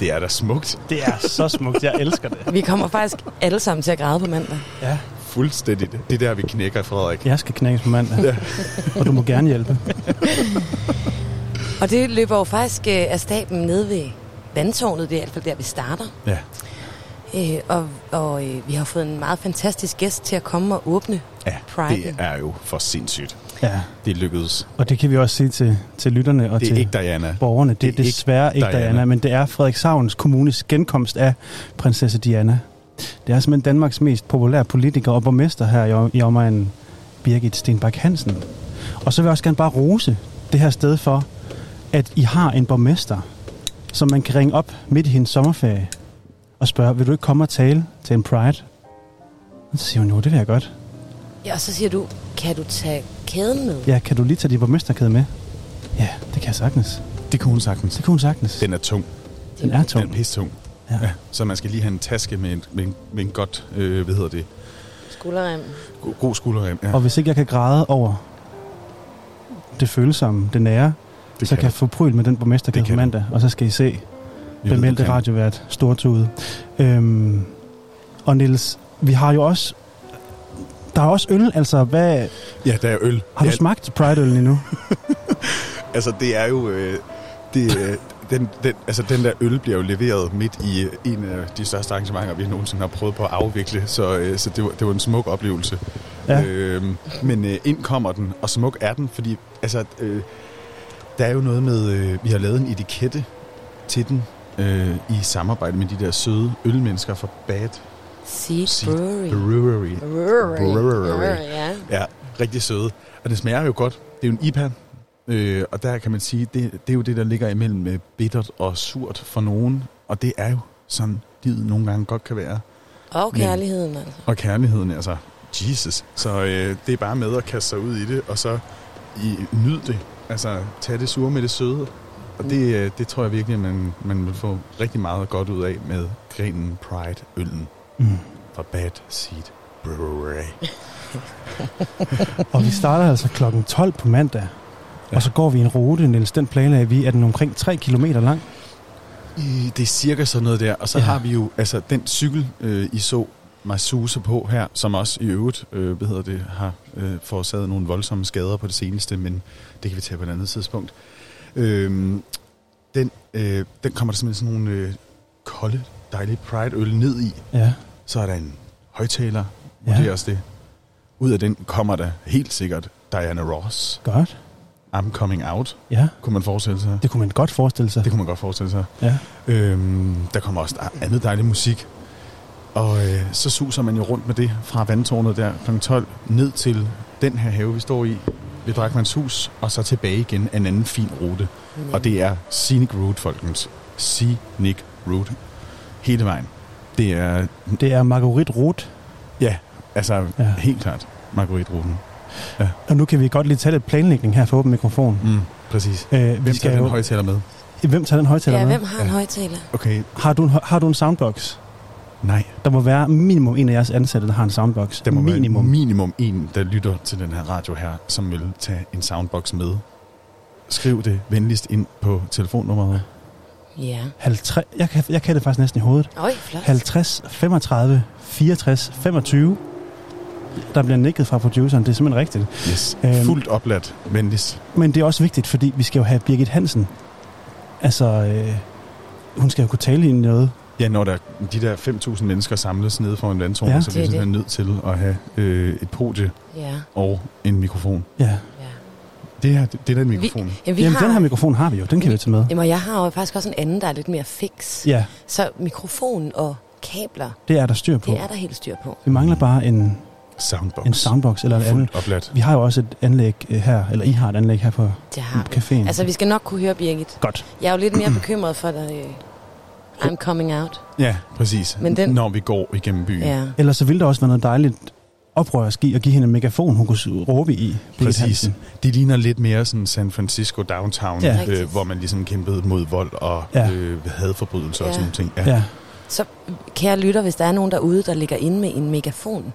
Det er da smukt. Det er så smukt. Jeg elsker det. Vi kommer faktisk alle sammen til at græde på mandag. Ja. Fuldstændigt. Det er der, vi knækker, Frederik. Jeg skal knækkes på mandag. Ja. Og du må gerne hjælpe. Og det løber jo faktisk øh, af staben nede ved vandtårnet. Det er i hvert fald der, vi starter. Ja. Øh, og og øh, vi har fået en meget fantastisk gæst til at komme og åbne Ja, Pride. det er jo for sindssygt. Ja, Det lykkedes. og det kan vi også sige til, til lytterne og Det er til ikke Diana. borgerne. Det, Det er ikke desværre ikke Diana. Diana, men det er Frederikshavns Kommunes genkomst af prinsesse Diana. Det er simpelthen Danmarks mest populære politiker og borgmester her i, i omegnen, Birgit Stenbak Hansen. Og så vil jeg også gerne bare rose det her sted for, at I har en borgmester, som man kan ringe op midt i hendes sommerferie og spørge, vil du ikke komme og tale til en Pride? Og så siger hun, jo, det vil jeg godt. Ja, og så siger du, kan du tage kæden med? Ja, kan du lige tage din borgmesterkæde med? Ja, det kan jeg sagtens. Det kunne hun sagtens. Det kunne hun sagtens. Den er tung. Den er Den tung. er pisse tung. Ja. Ja. Så man skal lige have en taske med en, med en, med en godt, øh, hvad hedder det, Skulderrem. god, god skulderrem. Ja. Og hvis ikke jeg kan græde over det følsomme, det nære, det så kan jeg få pryl med den borgmesterkæde på mandag, og så skal I se du kan. radiovært stortude. Øhm, og Niels, vi har jo også... Der er også øl, altså hvad... Ja, der er øl. Har du ja, smagt Pride-øl endnu? Altså, det er jo... Øh, det, øh, den, den, altså, den der øl bliver jo leveret midt i øh, en af de største arrangementer, vi nogensinde har prøvet på at afvikle. Så, øh, så det, var, det var en smuk oplevelse. Ja. Øh, men øh, ind kommer den, og smuk er den, fordi altså, øh, der er jo noget med... Øh, vi har lavet en etikette til den øh, i samarbejde med de der søde ølmennesker fra Bad Seed, Brewery. Brewery. Brewery. Brewery. Ja. Ja, rigtig søde. Og det smager jo godt. Det er jo en IPA, øh, og der kan man sige, det, det er jo det, der ligger imellem med bittert og surt for nogen. Og det er jo sådan, livet nogle gange godt kan være. Og Men- kærligheden, altså. Og kærligheden, altså, Jesus. Så øh, det er bare med at kaste sig ud i det, og så i, nyd det. Altså, tag det sure med det søde. Og det, øh, det tror jeg virkelig, man, man vil få rigtig meget godt ud af med grenen Pride-øllen Mm. fra Bad Seed Brewery. Og vi starter altså klokken 12 på mandag. Ja. Og så går vi en rute, Niels. Den planlagde vi, er den omkring 3 km lang. I, det er cirka sådan noget der. Og så Ja. ja. har vi jo altså den cykel, øh, I så mig suse på her, som også i øvrigt øh, hvad hedder det, har øh, forårsaget nogle voldsomme skader på det seneste, men det kan vi tage på et andet tidspunkt. Øh, den, øh, den kommer der simpelthen sådan nogle øh, kolde, dejlige Pride-øl ned i. Ja. Så er der en højtaler, Ja. vurderes det. Ud af den kommer der helt sikkert Diana Ross. Godt. I'm coming out, Ja, kunne man forestille sig. det kunne man godt forestille sig. Det kunne man godt forestille sig. Ja. Øhm, der kommer også andet dejlig musik. Og øh, så suser man jo rundt med det fra vandtårnet der kl. 12 ned til den her have, vi står i ved Drakmans hus, og så tilbage igen en anden fin rute. Mm. Og det er Scenic Route, folkens. Scenic Route. Hele vejen. Det er, Det er Marguerite Roth. ja, altså Ja. ja. helt klart Marguerite-ruten. Og nu kan vi godt lige tage lidt planlægning her for åben mikrofon. Mm, præcis. Øh, Hvem vi skal tager den jo, højtaler med? hvem tager den højtaler Ja, med? hvem har en Ja. højtaler? Okay, Har du, en, har du en soundbox? nej. Der må være minimum en af jeres ansatte, der har en soundbox. Der må minimum. være minimum en, der lytter til den her radio her, som vil tage en soundbox med. Skriv det venligst ind på telefonnummeret. Ja. 50, jeg, kan, jeg kan det faktisk næsten i hovedet. Øj, flot. 50 35 64 25. Der bliver nikket fra produceren, det er simpelthen rigtigt. Yes. Øhm. Fuldt opladt, venligst. Men det er også vigtigt, fordi vi skal jo have Birgit Hansen. Altså, øh, hun skal jo kunne tale i noget. Ja, når der de der 5.000 mennesker samles nede foran vandtårnet, Ja. ja, så Det er er vi simpelthen nødt til at have øh, et podie Ja, og en mikrofon. Ja. Det her, det, er den mikrofon. Vi, Ja, vi Jamen, har, den her mikrofon har vi jo. Den kan vi tage med. Jamen, jeg har jo faktisk også en anden, der er lidt mere fix. Ja, Så mikrofon og kabler, det er der styr på. det er der helt styr på. Vi mangler bare en, Soundbox. en soundbox eller et andet. Fuldt opladt. Vi har jo også et anlæg øh, her, eller I har et anlæg her på Det har vi. caféen. Altså, vi skal nok kunne høre Birgit. Godt. Jeg er jo lidt mere bekymret for dig. øh, I'm coming out. Ja, præcis. Men den- Når vi går igennem byen. Ja. Ellers så ville der også være noget dejligt oprørsk i at give hende en megafon, hun kunne råbe i. Præcis. Hansen. Det ligner lidt mere sådan San Francisco downtown, Ja. øh, hvor man ligesom kæmpede mod vold og Ja. øh, hadforbrydelser ja. og sådan nogle ting. Ja. ja. Så kære lytter, hvis der er nogen derude, der ligger inde med en megafon,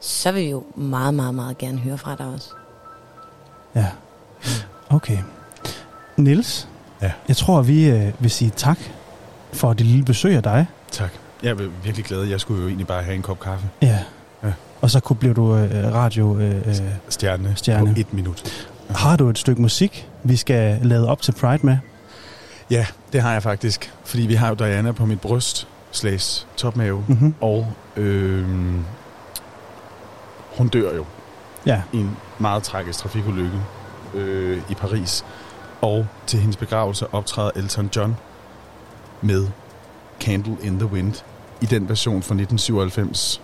så vil vi jo meget, meget, meget gerne høre fra dig også. Ja. Okay. Nils, Ja. jeg tror, vi øh, vil sige tak for det lille besøg af dig. Tak. Jeg er virkelig glad. Jeg skulle jo egentlig bare have en kop kaffe. Ja. Ja. Og så kunne blive du øh, radio. Øh, øh. Stjerne, Stjerne. på et minut. Har du et stykke musik, vi skal lade op til Pride med? Ja, det har jeg faktisk. Fordi vi har jo Diana på mit bryst, slags topmave. Mm-hmm. Og øh, hun dør jo Ja. i en meget tragisk trafikulykke øh, i Paris. Og til hendes begravelse optræder Elton John med Candle in the Wind i den version fra 1997.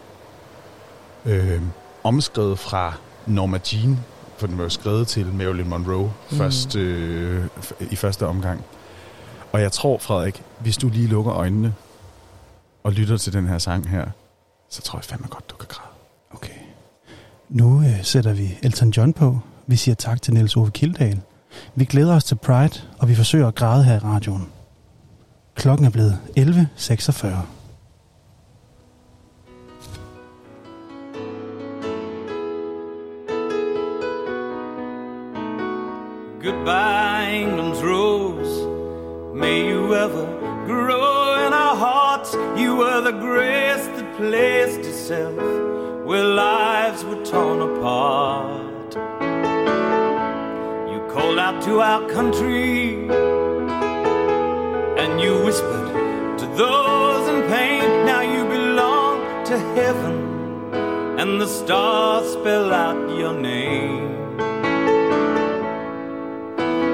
Øh, omskrevet fra Norma Jean, for den var jo skrevet til Marilyn Monroe mm. først, øh, i første omgang. Og jeg tror, Frederik, hvis du lige lukker øjnene og lytter til den her sang her, så tror jeg fandme godt, du kan græde. Okay. Nu øh, sætter vi Elton John på. Vi siger tak til Niels Ove Kildal. Vi glæder os til Pride, og vi forsøger at græde her i radioen. Klokken er blevet 11.46. Goodbye, England's rose. May you ever grow in our hearts. You were the grace that placed itself where lives were torn apart. You called out to our country and you whispered to those in pain. Now you belong to heaven, and the stars spell out your name.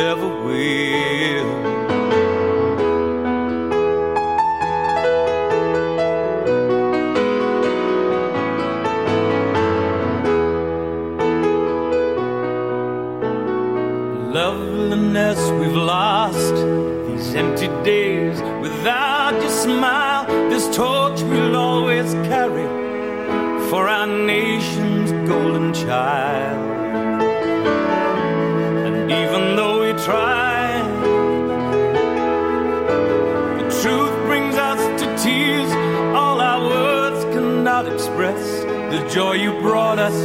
ever will. Loveliness we've lost, these empty days without your smile, this torch we'll always carry for our nation's golden child. The joy you brought us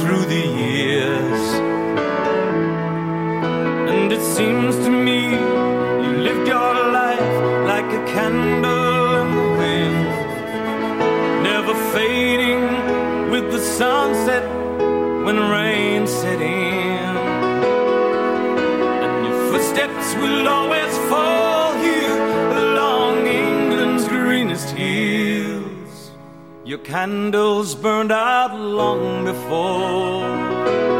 through the years. And it seems to me you lived your life like a candle in the wind, never fading with the sunset when rain set in. And your footsteps will always fall candles burned out long before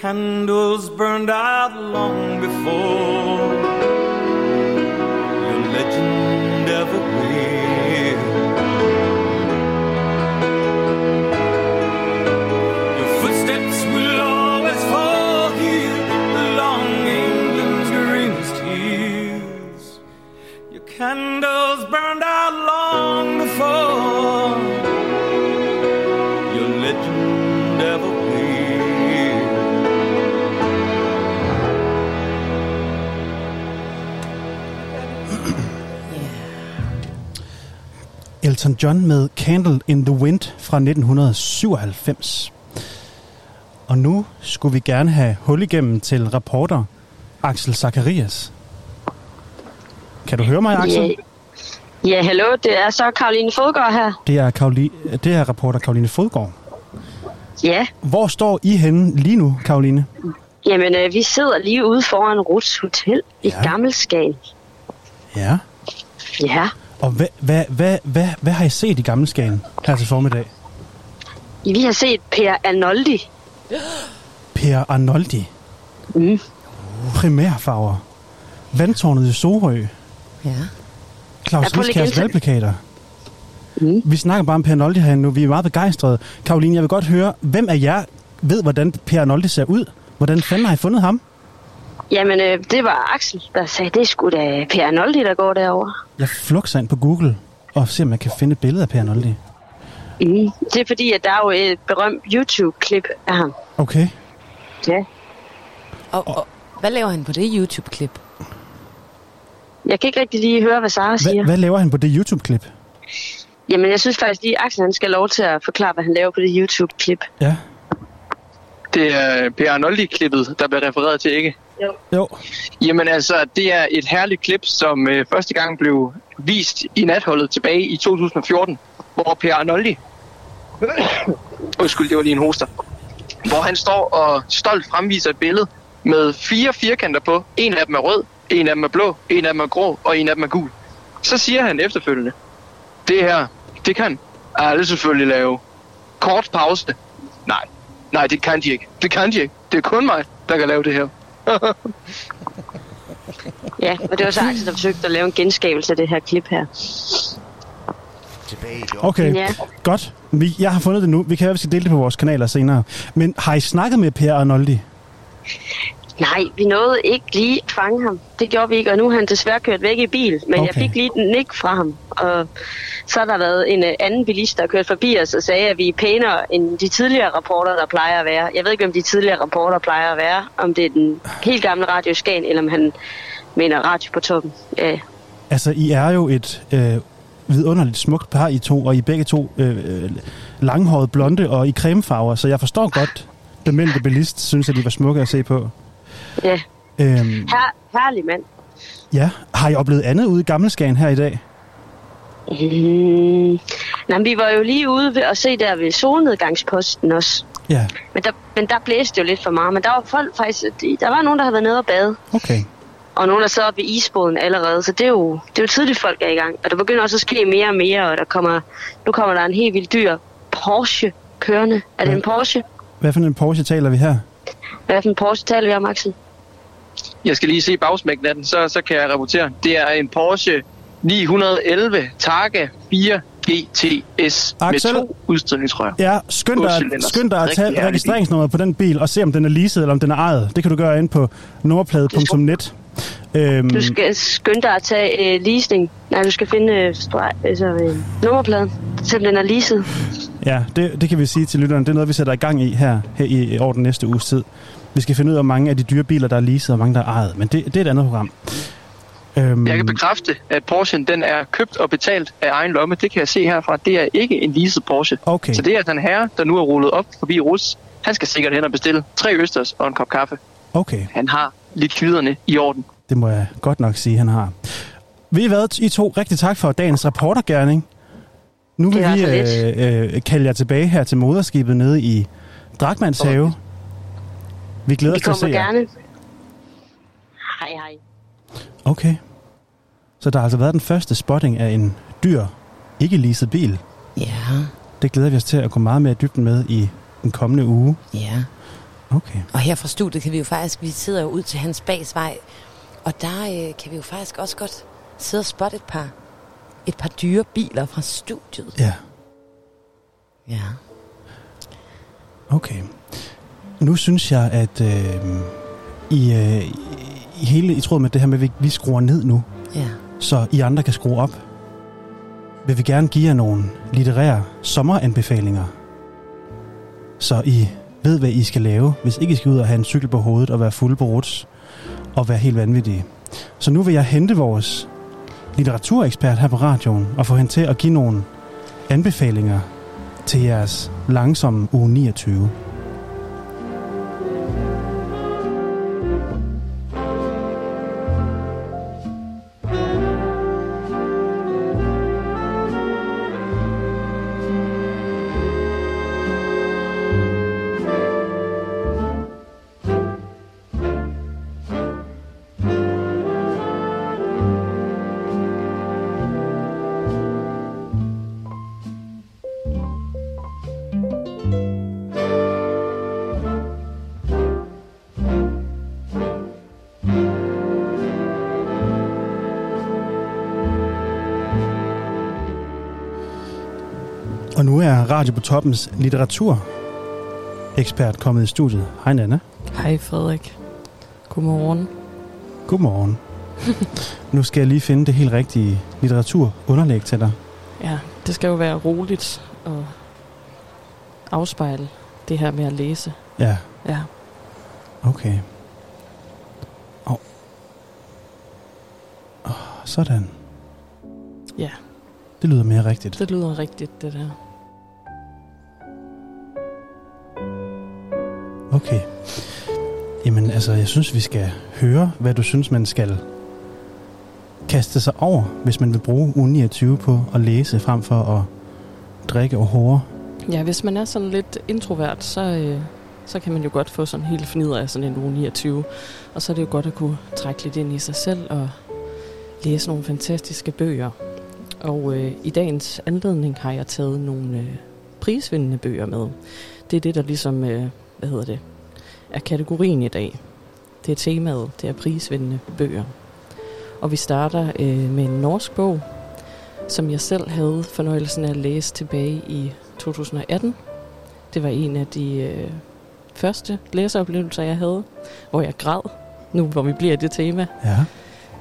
candles burned Elton John med Candle in the Wind fra 1997. Og nu skulle vi gerne have hul igennem til reporter Axel Zacharias. Kan du høre mig, Axel? Ja, ja hallo, det er så Karoline Fodgaard her. Det er, Karoli, det er reporter Karoline Fodgaard. Ja, Hvor står I henne lige nu, Karoline? jamen øh, vi sidder lige ude foran Ruts Hotel i ja. Gammelskagen. Ja. Ja, Og hvad, hvad, hvad, hvad, hvad har I set i Gamle Skagen her til formiddag? vi har set Per Arnoldi. Per Arnoldi. Mm. Primærfarver. Vandtårnet i Sorø. Ja. Claus Riskærs valgplakater. Mm. Vi snakker bare om Per Arnoldi herinde nu. Vi er meget begejstrede. Karoline, jeg vil godt høre, hvem af jer ved, hvordan Per Arnoldi ser ud? Hvordan fanden har I fundet ham? Jamen, øh, det var Axel, der sagde, det er sgu da Per Arnoldi, der går derovre. Jeg flukser ind på Google og ser, om jeg kan finde et billede af Per Arnoldi. Mm. Det er fordi, at der er jo et berømt YouTube-klip af ham. Okay. Ja. Og, og hvad laver han på det YouTube-klip? Jeg kan ikke rigtig lige høre, hvad Sara siger. hvad laver han på det YouTube-klip? Jamen, jeg synes faktisk lige, at Axel han skal lov til at forklare, hvad han laver på det YouTube-klip. Ja. Det er Per Arnoldi-klippet, der bliver refereret til, ikke? Jo. Jo. Jamen altså, det er et herligt klip, som øh, første gang blev vist i natholdet tilbage i 2014, hvor Per Arnoldi, undskyld, det var lige en hoster, hvor han står og stolt fremviser et billede med fire firkanter på. En af dem er rød, en af dem er blå, en af dem er grå, og en af dem er gul. Så siger han efterfølgende, det her, det kan alle selvfølgelig lave. Kort pause. Nej, det kan de ikke. Det kan de ikke. Det er kun mig, der kan lave det her. Ja, og det var så Axel, der forsøgte at lave en genskabelse af det her klip her. Okay, Ja. godt. Vi, jeg har fundet det nu. Vi kan være, vi skal dele det på vores kanaler senere. Men har I snakket med Per Arnoldi? Nej, vi nåede ikke lige at fange ham. Det gjorde vi ikke, og nu er han desværre kørt væk i bil. Men okay. jeg fik lige den nik fra ham. Og så har der været en øh, anden bilist, der kørt forbi os og sagde, at vi er pænere end de tidligere rapporter, der plejer at være. Jeg ved ikke, om de tidligere rapporter plejer at være. Om det er den helt gamle Radio Skagen, eller om han mener radio på toppen. Ja, Altså, I er jo et øh, vidunderligt smukt par, I to, og I begge to øh, øh, langhåret blonde og i cremefarver, så jeg forstår godt, den mændte bilist synes, at de var smukke at se på. Ja. Øhm, Her, herlig mand. ja, har I oplevet andet ude i Gammelskagen her i dag? Mm. Nej, vi var jo lige ude ved at se der ved solnedgangsposten også. Ja, Men der, men der blæste jo lidt for meget. Men der var folk faktisk... Der var nogen, der havde været nede og bade. okay. Og nogen, der sad oppe ved isbåden allerede. Så det er, jo, det er jo tidligt, folk er i gang. Og der begynder også at ske mere og mere. Og der kommer, nu kommer der en helt vildt dyr Porsche kørende. Er det en Porsche? Hvad for en Porsche taler vi her? Hvad for en Porsche taler vi om, Axel? Jeg skal lige se bagsmækken af den, så, så kan jeg rapportere. Det er en Porsche 911 Targa 4 GTS Axel? med to udstødningsrør. Ja, skynd dig, skynd dig at tage registreringsnummeret på den bil og se, om den er leaset eller om den er ejet. Det kan du gøre inde på nummerplade.net. Øhm, Du skal skynde dig at tage øh, leasing. Nej, du skal finde øh, streg, altså, øh, nummerpladen, selvom den er leaset. Ja, det, det kan vi sige til lytterne. Det er noget, vi sætter i gang i her, her i over den næste uges tid. Vi skal finde ud af, hvor mange af de dyre biler, der er leaset, og hvor mange, der er ejet. Men det, det er et andet program. Øhm, Jeg kan bekræfte, at Porsche den er købt og betalt af egen lomme. Det kan jeg se herfra. Det er ikke en leaset Porsche. Okay. Så det er altså en herre, der nu er rullet op forbi Rus. Han skal sikkert hen og bestille tre østers og en kop kaffe. Okay, Han har likviderne i orden. det må jeg godt nok sige, han har. Ved I hvad, I to, rigtig tak for dagens reportergærning. Nu vil vi altså øh, øh, kalde jer tilbage her til moderskibet nede i Drakmans have. Vi glæder Vi os til at se kommer jer. gerne. Hej, hej. Okay. Så der har altså været den første spotting af en dyr, ikke leaset bil. Ja, Det glæder vi os til at gå meget mere i dybden med i den kommende uge. ja. Okay. Og her fra studiet kan vi jo faktisk, vi sidder jo ud til Hans Bagsvej, og der øh, kan vi jo faktisk også godt sidde og spotte et par, et par dyre biler fra studiet. Ja, Ja. okay. Nu synes jeg, at øh, i, øh, i hele i tråd med det her med, at vi, vi skruer ned nu, Ja. så I andre kan skrue op, vil vi gerne give jer nogle litterære sommeranbefalinger, så I ved, hvad I skal lave, hvis ikke I skal ud og have en cykel på hovedet og være fuld på ruts og være helt vanvittige. Så nu vil jeg hente vores litteraturekspert her på radioen og få hende til at give nogle anbefalinger til jeres langsomme uge 29. Radio på Toppens litteratur ekspert kommet i studiet. Hej Nana. Hej Frederik. Godmorgen. Godmorgen. nu skal jeg lige finde det helt rigtige litteraturunderlæg til dig. Ja, det skal jo være roligt og afspejle det her med at læse. Ja, Ja, okay. Og... Oh, sådan. ja. Det lyder mere rigtigt. Det lyder rigtigt, det der. Okay. Jamen, altså, jeg synes, vi skal høre, hvad du synes, man skal kaste sig over, hvis man vil bruge uge 29 på at læse, frem for at drikke og hore. Ja, hvis man er sådan lidt introvert, så, øh, så kan man jo godt få sådan helt fnider af sådan en uge 29. Og så er det jo godt at kunne trække lidt ind i sig selv og læse nogle fantastiske bøger. Og øh, i dagens anledning har jeg taget nogle øh, prisvindende bøger med. Det er det, der ligesom, øh, hvad hedder det, er kategorien i dag. Det er temaet, det er prisvindende bøger. Og vi starter øh, med en norsk bog, som jeg selv havde fornøjelsen af at læse tilbage i 2018. Det var en af de øh, første læseoplevelser, jeg havde, hvor jeg græd, nu hvor vi bliver i det tema. Ja.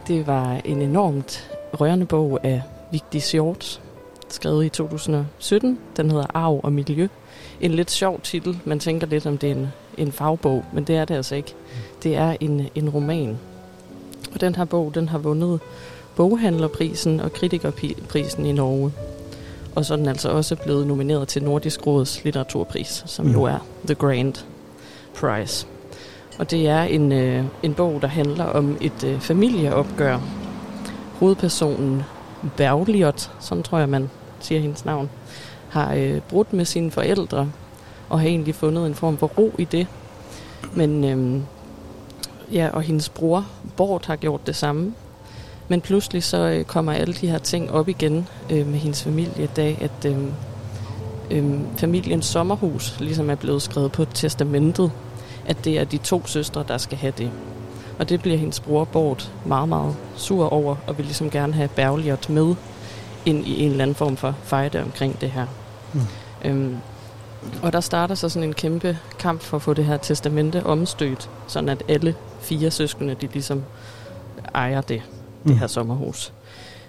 Det var en enormt rørende bog af Vigdis Hjort, skrevet i 2017. Den hedder Arv og Miljø. En lidt sjov titel. Man tænker lidt om det er en, en fagbog, men det er det altså ikke. Det er en, en roman. Og den her bog, den har vundet boghandlerprisen og kritikerprisen i Norge. Og så er den altså også blevet nomineret til Nordisk Råds litteraturpris, som jo Mm. er The Grand Prize. Og det er en, øh, en bog, der handler om et øh, familieopgør. Hovedpersonen Bergliot, sådan tror jeg, man siger hendes navn, har øh, brudt med sine forældre og har egentlig fundet en form for ro i det. Men øh, ja, og hendes bror Bort har gjort det samme. Men pludselig så øh, kommer alle de her ting op igen øh, med hendes familie, da at øh, øh, familiens sommerhus ligesom er blevet skrevet på testamentet, at det er de to søstre, der skal have det. Og det bliver hendes bror Bort meget, meget sur over, og vil ligesom gerne have Bergliot med ind i en eller anden form for fejde omkring det her. Mm. Øhm, og der starter så sådan en kæmpe kamp for at få det her testamente omstødt, sådan at alle fire søskende, de ligesom ejer det, det Mm. her sommerhus.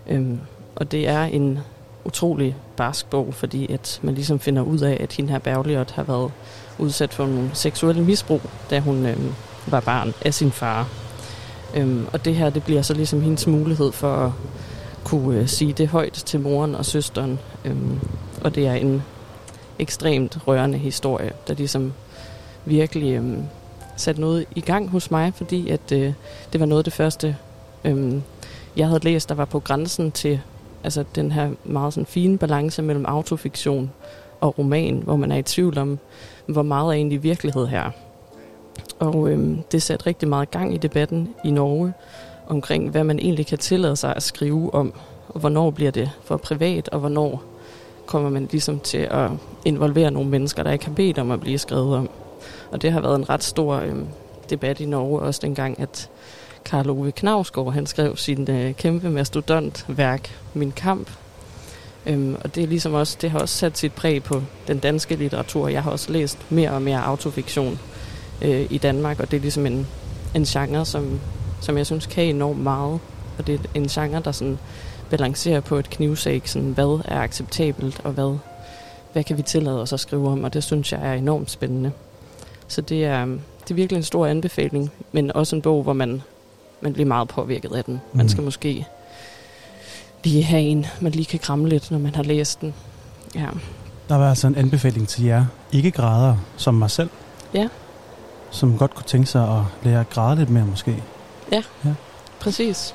Øhm, og det er en utrolig barsk bog, fordi at man ligesom finder ud af, at hende her Bergliot har været udsat for nogle seksuelle misbrug, da hun øhm, var barn af sin far. Øhm, og det her, det bliver så ligesom hendes mulighed for at kunne øh, sige det højt til moren og søsteren. Øhm, og det er en ekstremt rørende historie, der ligesom virkelig øhm, satte noget i gang hos mig, fordi at øh, det var noget af det første, øhm, jeg havde læst, der var på grænsen til altså den her meget sådan fine balance mellem autofiktion og roman, hvor man er i tvivl om, hvor meget er egentlig virkelighed her. Og øhm, det satte rigtig meget gang i debatten i Norge omkring, hvad man egentlig kan tillade sig at skrive om, og hvornår bliver det for privat, og hvornår kommer man ligesom til at involvere nogle mennesker, der ikke har bedt om at blive skrevet om. Og det har været en ret stor øh, debat i Norge, også dengang, at Karl Ove Knavsgaard, han skrev sin øh, kæmpe mastodontværk, Min Kamp. Øhm, og det, er ligesom også, det har også sat sit præg på den danske litteratur. Jeg har også læst mere og mere autofiktion øh, i Danmark, og det er ligesom en, en genre, som, som jeg synes kan enormt meget. Og det er en genre, der sådan balancerer på et knivsæg, sådan, hvad er acceptabelt, og hvad, hvad kan vi tillade os at skrive om, og det synes jeg er enormt spændende. Så det er, det er virkelig en stor anbefaling, men også en bog, hvor man, man bliver meget påvirket af den. Man Mm. skal måske lige have en, man lige kan kramme lidt, når man har læst den. Ja, Der var altså en anbefaling til jer, ikke græder som mig selv, ja, som godt kunne tænke sig at lære at græde lidt mere måske. ja, Ja. præcis.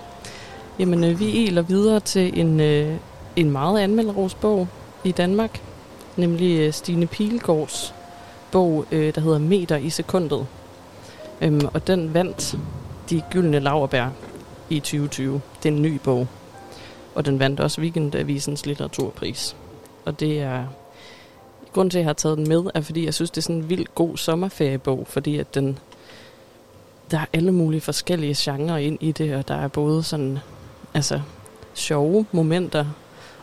Jamen, øh, vi eler videre til en, øh, en meget anmelderos bog i Danmark, nemlig øh, Stine Pilgaards bog, øh, der hedder Meter i sekundet. Øhm, og den vandt de gyldne Lauerbær i 2020. Det er en ny bog. Og den vandt også Weekendavisens litteraturpris. Og det er... Grunden til, at jeg har taget den med, er fordi, jeg synes, det er sådan en vild god sommerferiebog, fordi at den... Der er alle mulige forskellige genrer ind i det, og der er både sådan... Altså, sjove momenter,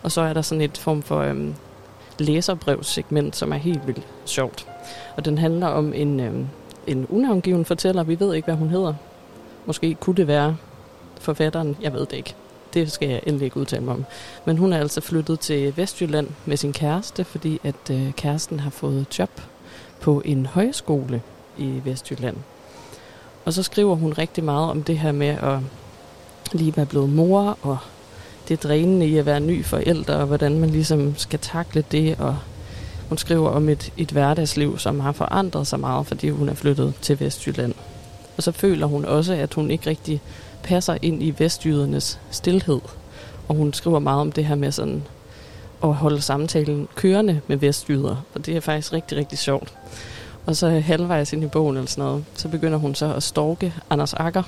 og så er der sådan et form for øhm, læserbrevssegment, som er helt vildt sjovt. Og den handler om en, øhm, en unavngiven fortæller. Vi ved ikke, hvad hun hedder. Måske kunne det være forfatteren. Jeg ved det ikke. Det skal jeg endelig ikke udtale mig om. Men hun er altså flyttet til Vestjylland med sin kæreste, fordi at øh, kæresten har fået job på en højskole i Vestjylland. Og så skriver hun rigtig meget om det her med at lige være blevet mor, og det drænende i at være ny forælder, og hvordan man ligesom skal takle det, og hun skriver om et, et hverdagsliv, som har forandret sig meget, fordi hun er flyttet til Vestjylland. Og så føler hun også, at hun ikke rigtig passer ind i vestjydernes stillhed. Og hun skriver meget om det her med sådan at holde samtalen kørende med vestjyder, og det er faktisk rigtig, rigtig sjovt. Og så halvvejs ind i bogen eller sådan noget, så begynder hun så at stalke Anders Akker,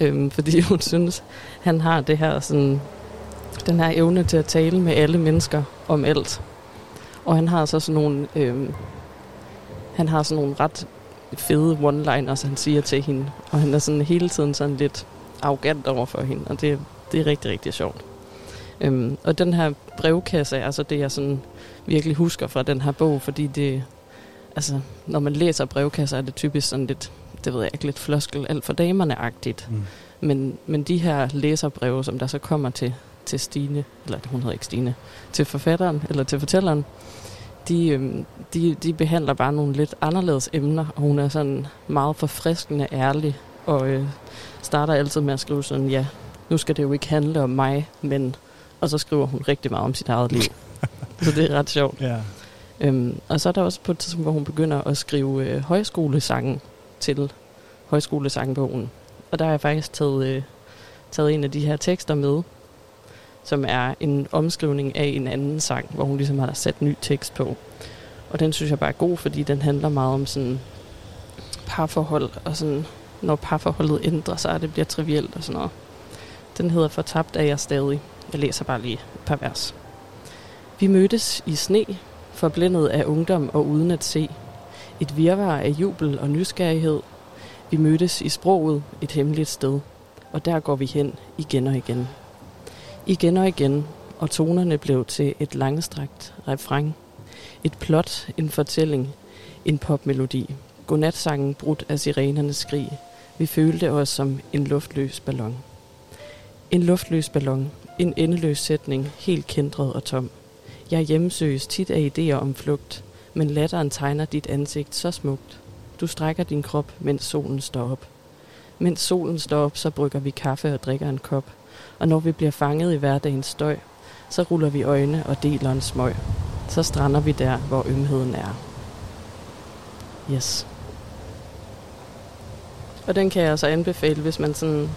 øhm, fordi hun synes, han har det her sådan, den her evne til at tale med alle mennesker om alt. Og han har så sådan nogle, øhm, han har sådan nogle ret fede one-liners, han siger til hende. Og han er sådan hele tiden sådan lidt arrogant over for hende, og det, det er rigtig, rigtig sjovt. Øhm, og den her brevkasse er altså det, jeg sådan virkelig husker fra den her bog, fordi det, altså, når man læser brevkasser, er det typisk sådan lidt, det ved jeg ikke, lidt floskel, alt for damerne-agtigt. Mm. Men, men de her læserbreve, som der så kommer til, til Stine, eller hun hedder ikke Stine, til forfatteren, eller til fortælleren, de, øhm, de, de behandler bare nogle lidt anderledes emner, og hun er sådan meget forfriskende ærlig, og øh, starter altid med at skrive sådan, ja, nu skal det jo ikke handle om mig, men... Og så skriver hun rigtig meget om sit eget liv. så det er ret sjovt. Ja. Øhm, og så er der også på et tidspunkt, hvor hun begynder at skrive øh, højskolesangen til højskolesangbogen. Og der har jeg faktisk taget, øh, taget en af de her tekster med, som er en omskrivning af en anden sang, hvor hun ligesom har sat ny tekst på. Og den synes jeg bare er god, fordi den handler meget om sådan parforhold, og sådan, når parforholdet ændrer sig, og det bliver trivielt og sådan noget. Den hedder Fortabt er jeg stadig. Jeg læser bare lige et par vers. Vi mødtes i sne, forblændet af ungdom og uden at se. Et virvar af jubel og nysgerrighed. Vi mødtes i sproget, et hemmeligt sted. Og der går vi hen igen og igen. Igen og igen, og tonerne blev til et langstrakt refræng. Et plot, en fortælling, en popmelodi. Godnatsangen brudt af sirenernes skrig. Vi følte os som en luftløs ballon. En luftløs ballon, en endeløs sætning, helt kendret og tom. Jeg hjemsøges tit af idéer om flugt, men latteren tegner dit ansigt så smukt. Du strækker din krop, mens solen står op. Mens solen står op, så brygger vi kaffe og drikker en kop. Og når vi bliver fanget i hverdagens støj, så ruller vi øjne og deler en smøg. Så strander vi der, hvor ømheden er. Yes. Og den kan jeg altså anbefale, hvis man sådan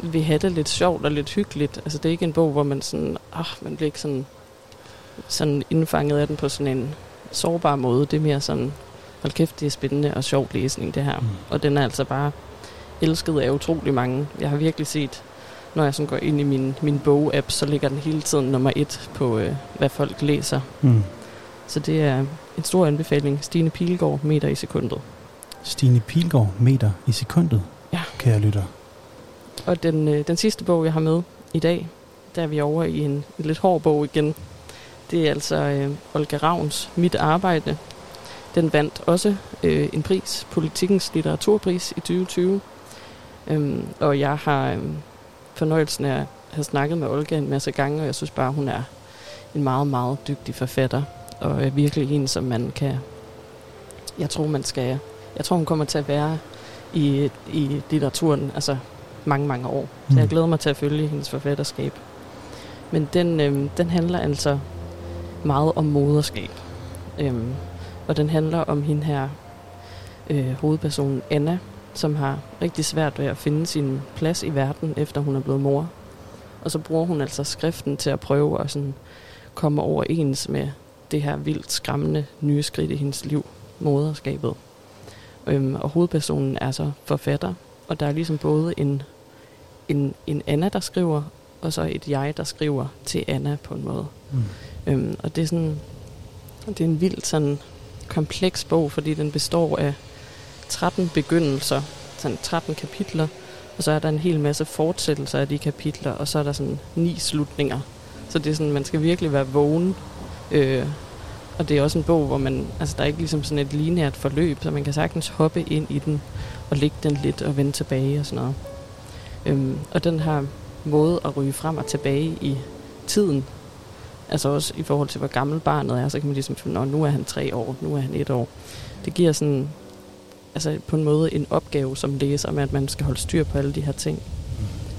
vil have det lidt sjovt og lidt hyggeligt. Altså det er ikke en bog, hvor man sådan, ah, man bliver ikke sådan, sådan indfanget af den på sådan en sårbar måde. Det er mere sådan, hold kæft, det er spændende og sjov læsning det her. Mm. Og den er altså bare elsket af utrolig mange. Jeg har virkelig set, når jeg sådan går ind i min, min bog-app, så ligger den hele tiden nummer et på, øh, hvad folk læser. Mm. Så det er en stor anbefaling. Stine Pilgaard, meter i sekundet. Stine Pilgaard, meter i sekundet, Ja. kære lytter. Og den, øh, den sidste bog, jeg har med i dag, der er vi over i en, en lidt hård bog igen. Det er altså øh, Olga Ravns Mit Arbejde. Den vandt også øh, en pris, Politikens litteraturpris i 2020. Øhm, og jeg har øh, fornøjelsen af at have snakket med Olga en masse gange, og jeg synes bare, hun er en meget, meget dygtig forfatter. Og er virkelig en, som man kan... Jeg tror, man skal... Jeg tror, hun kommer til at være i, i litteraturen altså mange, mange år. Så Mm. jeg glæder mig til at følge hendes forfatterskab. Men den, øhm, den handler altså meget om moderskab. Øhm, og den handler om hende her, øh, hovedpersonen Anna, som har rigtig svært ved at finde sin plads i verden, efter hun er blevet mor. Og så bruger hun altså skriften til at prøve at sådan komme overens med det her vildt skræmmende nye skridt i hendes liv, moderskabet. Øhm, og hovedpersonen er så forfatter, og der er ligesom både en, en, en Anna, der skriver, og så et jeg, der skriver til Anna på en måde. Mm. Øhm, og det er sådan, det er en vildt sådan kompleks bog, fordi den består af 13 begyndelser, sådan 13 kapitler, og så er der en hel masse fortsættelser af de kapitler, og så er der sådan ni slutninger. Så det er sådan, man skal virkelig være vågen Øh, og det er også en bog, hvor man, altså der er ikke ligesom sådan et lineært forløb, så man kan sagtens hoppe ind i den og lægge den lidt og vende tilbage og sådan noget. Øhm, og den her måde at ryge frem og tilbage i tiden, altså også i forhold til, hvor gammel barnet er, så kan man ligesom finde, nu er han tre år, nu er han et år. Det giver sådan, altså på en måde en opgave som læser med, at man skal holde styr på alle de her ting.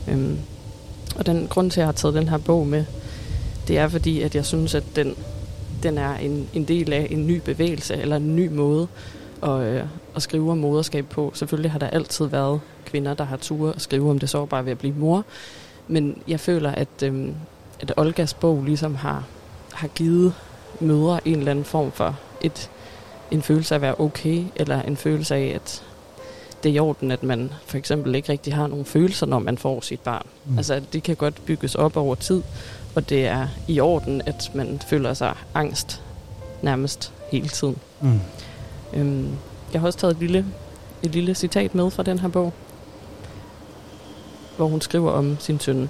Øhm, og den grund til, at jeg har taget den her bog med, det er fordi, at jeg synes, at den, den er en, en del af en ny bevægelse, eller en ny måde at, øh, at skrive om moderskab på. Selvfølgelig har der altid været kvinder, der har tur at skrive om det sårbare ved at blive mor, men jeg føler, at, øh, at Olgas bog ligesom har, har givet mødre en eller anden form for et, en følelse af at være okay, eller en følelse af, at det er i orden, at man for eksempel ikke rigtig har nogen følelser, når man får sit barn. Mm. Altså, det kan godt bygges op over tid, og det er i orden, at man føler sig angst nærmest hele tiden. Mm. Øhm, jeg har også taget et lille, et lille citat med fra den her bog, hvor hun skriver om sin søn.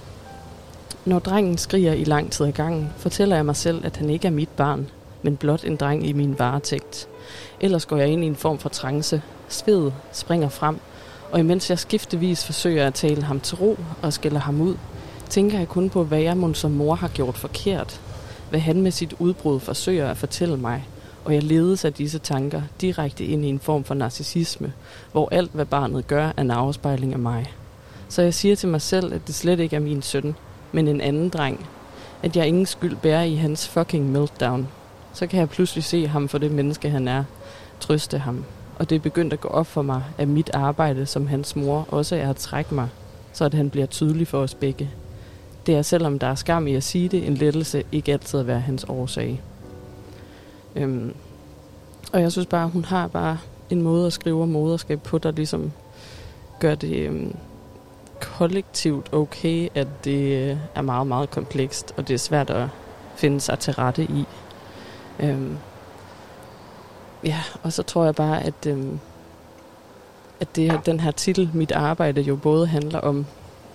Når drengen skriger i lang tid ad gangen, fortæller jeg mig selv, at han ikke er mit barn, men blot en dreng i min varetægt. Ellers går jeg ind i en form for trance. Sved springer frem, og imens jeg skiftevis forsøger at tale ham til ro og skælder ham ud, tænker jeg kun på, hvad jeg mon som mor har gjort forkert. Hvad han med sit udbrud forsøger at fortælle mig, og jeg ledes af disse tanker direkte ind i en form for narcissisme, hvor alt, hvad barnet gør, er en afspejling af mig. Så jeg siger til mig selv, at det slet ikke er min søn, men en anden dreng. At jeg ingen skyld bærer i hans fucking meltdown. Så kan jeg pludselig se ham for det menneske, han er. Trøste ham. Og det er begyndt at gå op for mig, at mit arbejde som hans mor også er at trække mig, så at han bliver tydelig for os begge. Det er, selvom der er skam i at sige det, en lettelse ikke altid at være hans årsag. Øhm, og jeg synes bare, hun har bare en måde at skrive om moderskab på, der ligesom gør det øhm, kollektivt okay, at det øh, er meget, meget komplekst, og det er svært at finde sig til rette i. Øhm, ja, og så tror jeg bare, at, øhm, at det, den her titel, Mit arbejde, jo både handler om,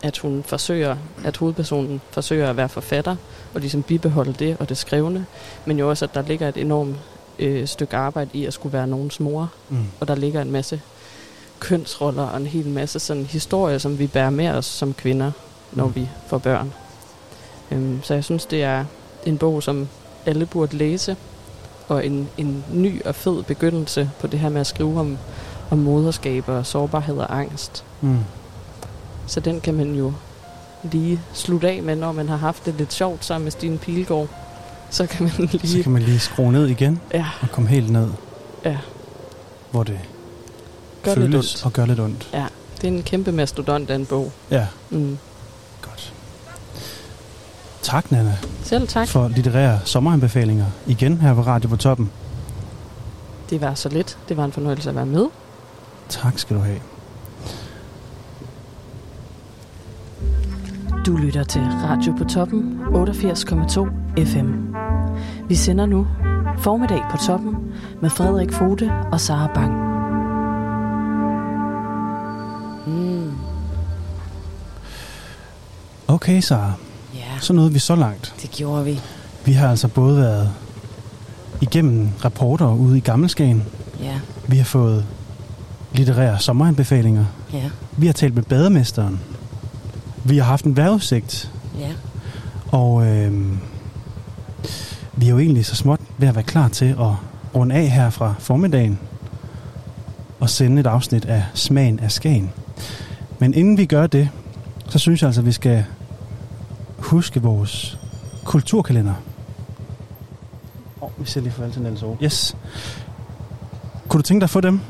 at hun forsøger, at hovedpersonen forsøger at være forfatter, og ligesom bibeholde det og det skrevne, men jo også, at der ligger et enormt øh, stykke arbejde i at skulle være nogens mor, Mm. og der ligger en masse kønsroller og en hel masse sådan historier, som vi bærer med os som kvinder, når Mm. vi får børn. Øhm, så jeg synes, det er en bog, som alle burde læse, og en, en ny og fed begyndelse på det her med at skrive om, om moderskab og sårbarhed og angst. Mm. Så den kan man jo lige slutte af med, når man har haft det lidt sjovt sammen med Stine Pilgaard. Så kan man lige... Så kan man lige skrue ned igen Ja. og komme helt ned, Ja, hvor det gør lidt føles ondt. og gør lidt ondt. Ja, det er en kæmpe mastodont af en bog. Ja, Mm. godt. Tak, Nana, Selv tak. for litterære sommeranbefalinger igen her på Radio på Toppen. Det var så lidt. Det var en fornøjelse at være med. Tak skal du have. Du lytter til Radio på Toppen 88,2 FM. Vi sender nu Formiddag på Toppen med Frederik Fode og Sara Bang. Okay, Sara. Ja, Så nåede vi så langt. det gjorde vi. Vi har altså både været igennem rapporter ude i Gammelskagen. Ja, Vi har fået litterære sommeranbefalinger. ja, Vi har talt med bademesteren. Vi har haft en vejrudsigt. ja. Og øh, vi er jo egentlig så småt ved at være klar til at runde af her fra formiddagen og sende et afsnit af Smagen af Skagen. Men inden vi gør det, så synes jeg altså, at vi skal huske vores kulturkalender. Oh, vi ser lige for altid Niels Aage. Yes. Kunne du tænke dig at få dem?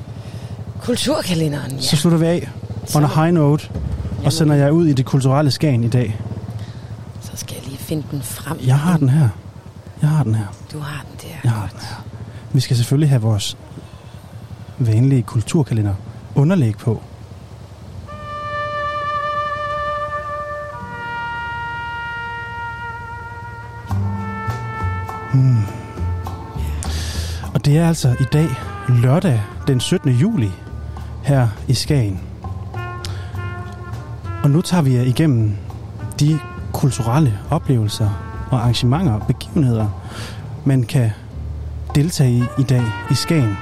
Kulturkalenderen, ja. Så slutter vi af on a high note og sender jeg ud i det kulturelle Skagen i dag. Så skal jeg lige finde den frem. Jeg har den her. Jeg har den her. Du har den der. Jeg har den her. Vi skal selvfølgelig have vores vanlige kulturkalender underlæg på. Hmm. Og det er altså i dag lørdag den 17. juli her i Skagen. Og nu tager vi jer igennem de kulturelle oplevelser og arrangementer og begivenheder, man kan deltage i i dag i Skagen.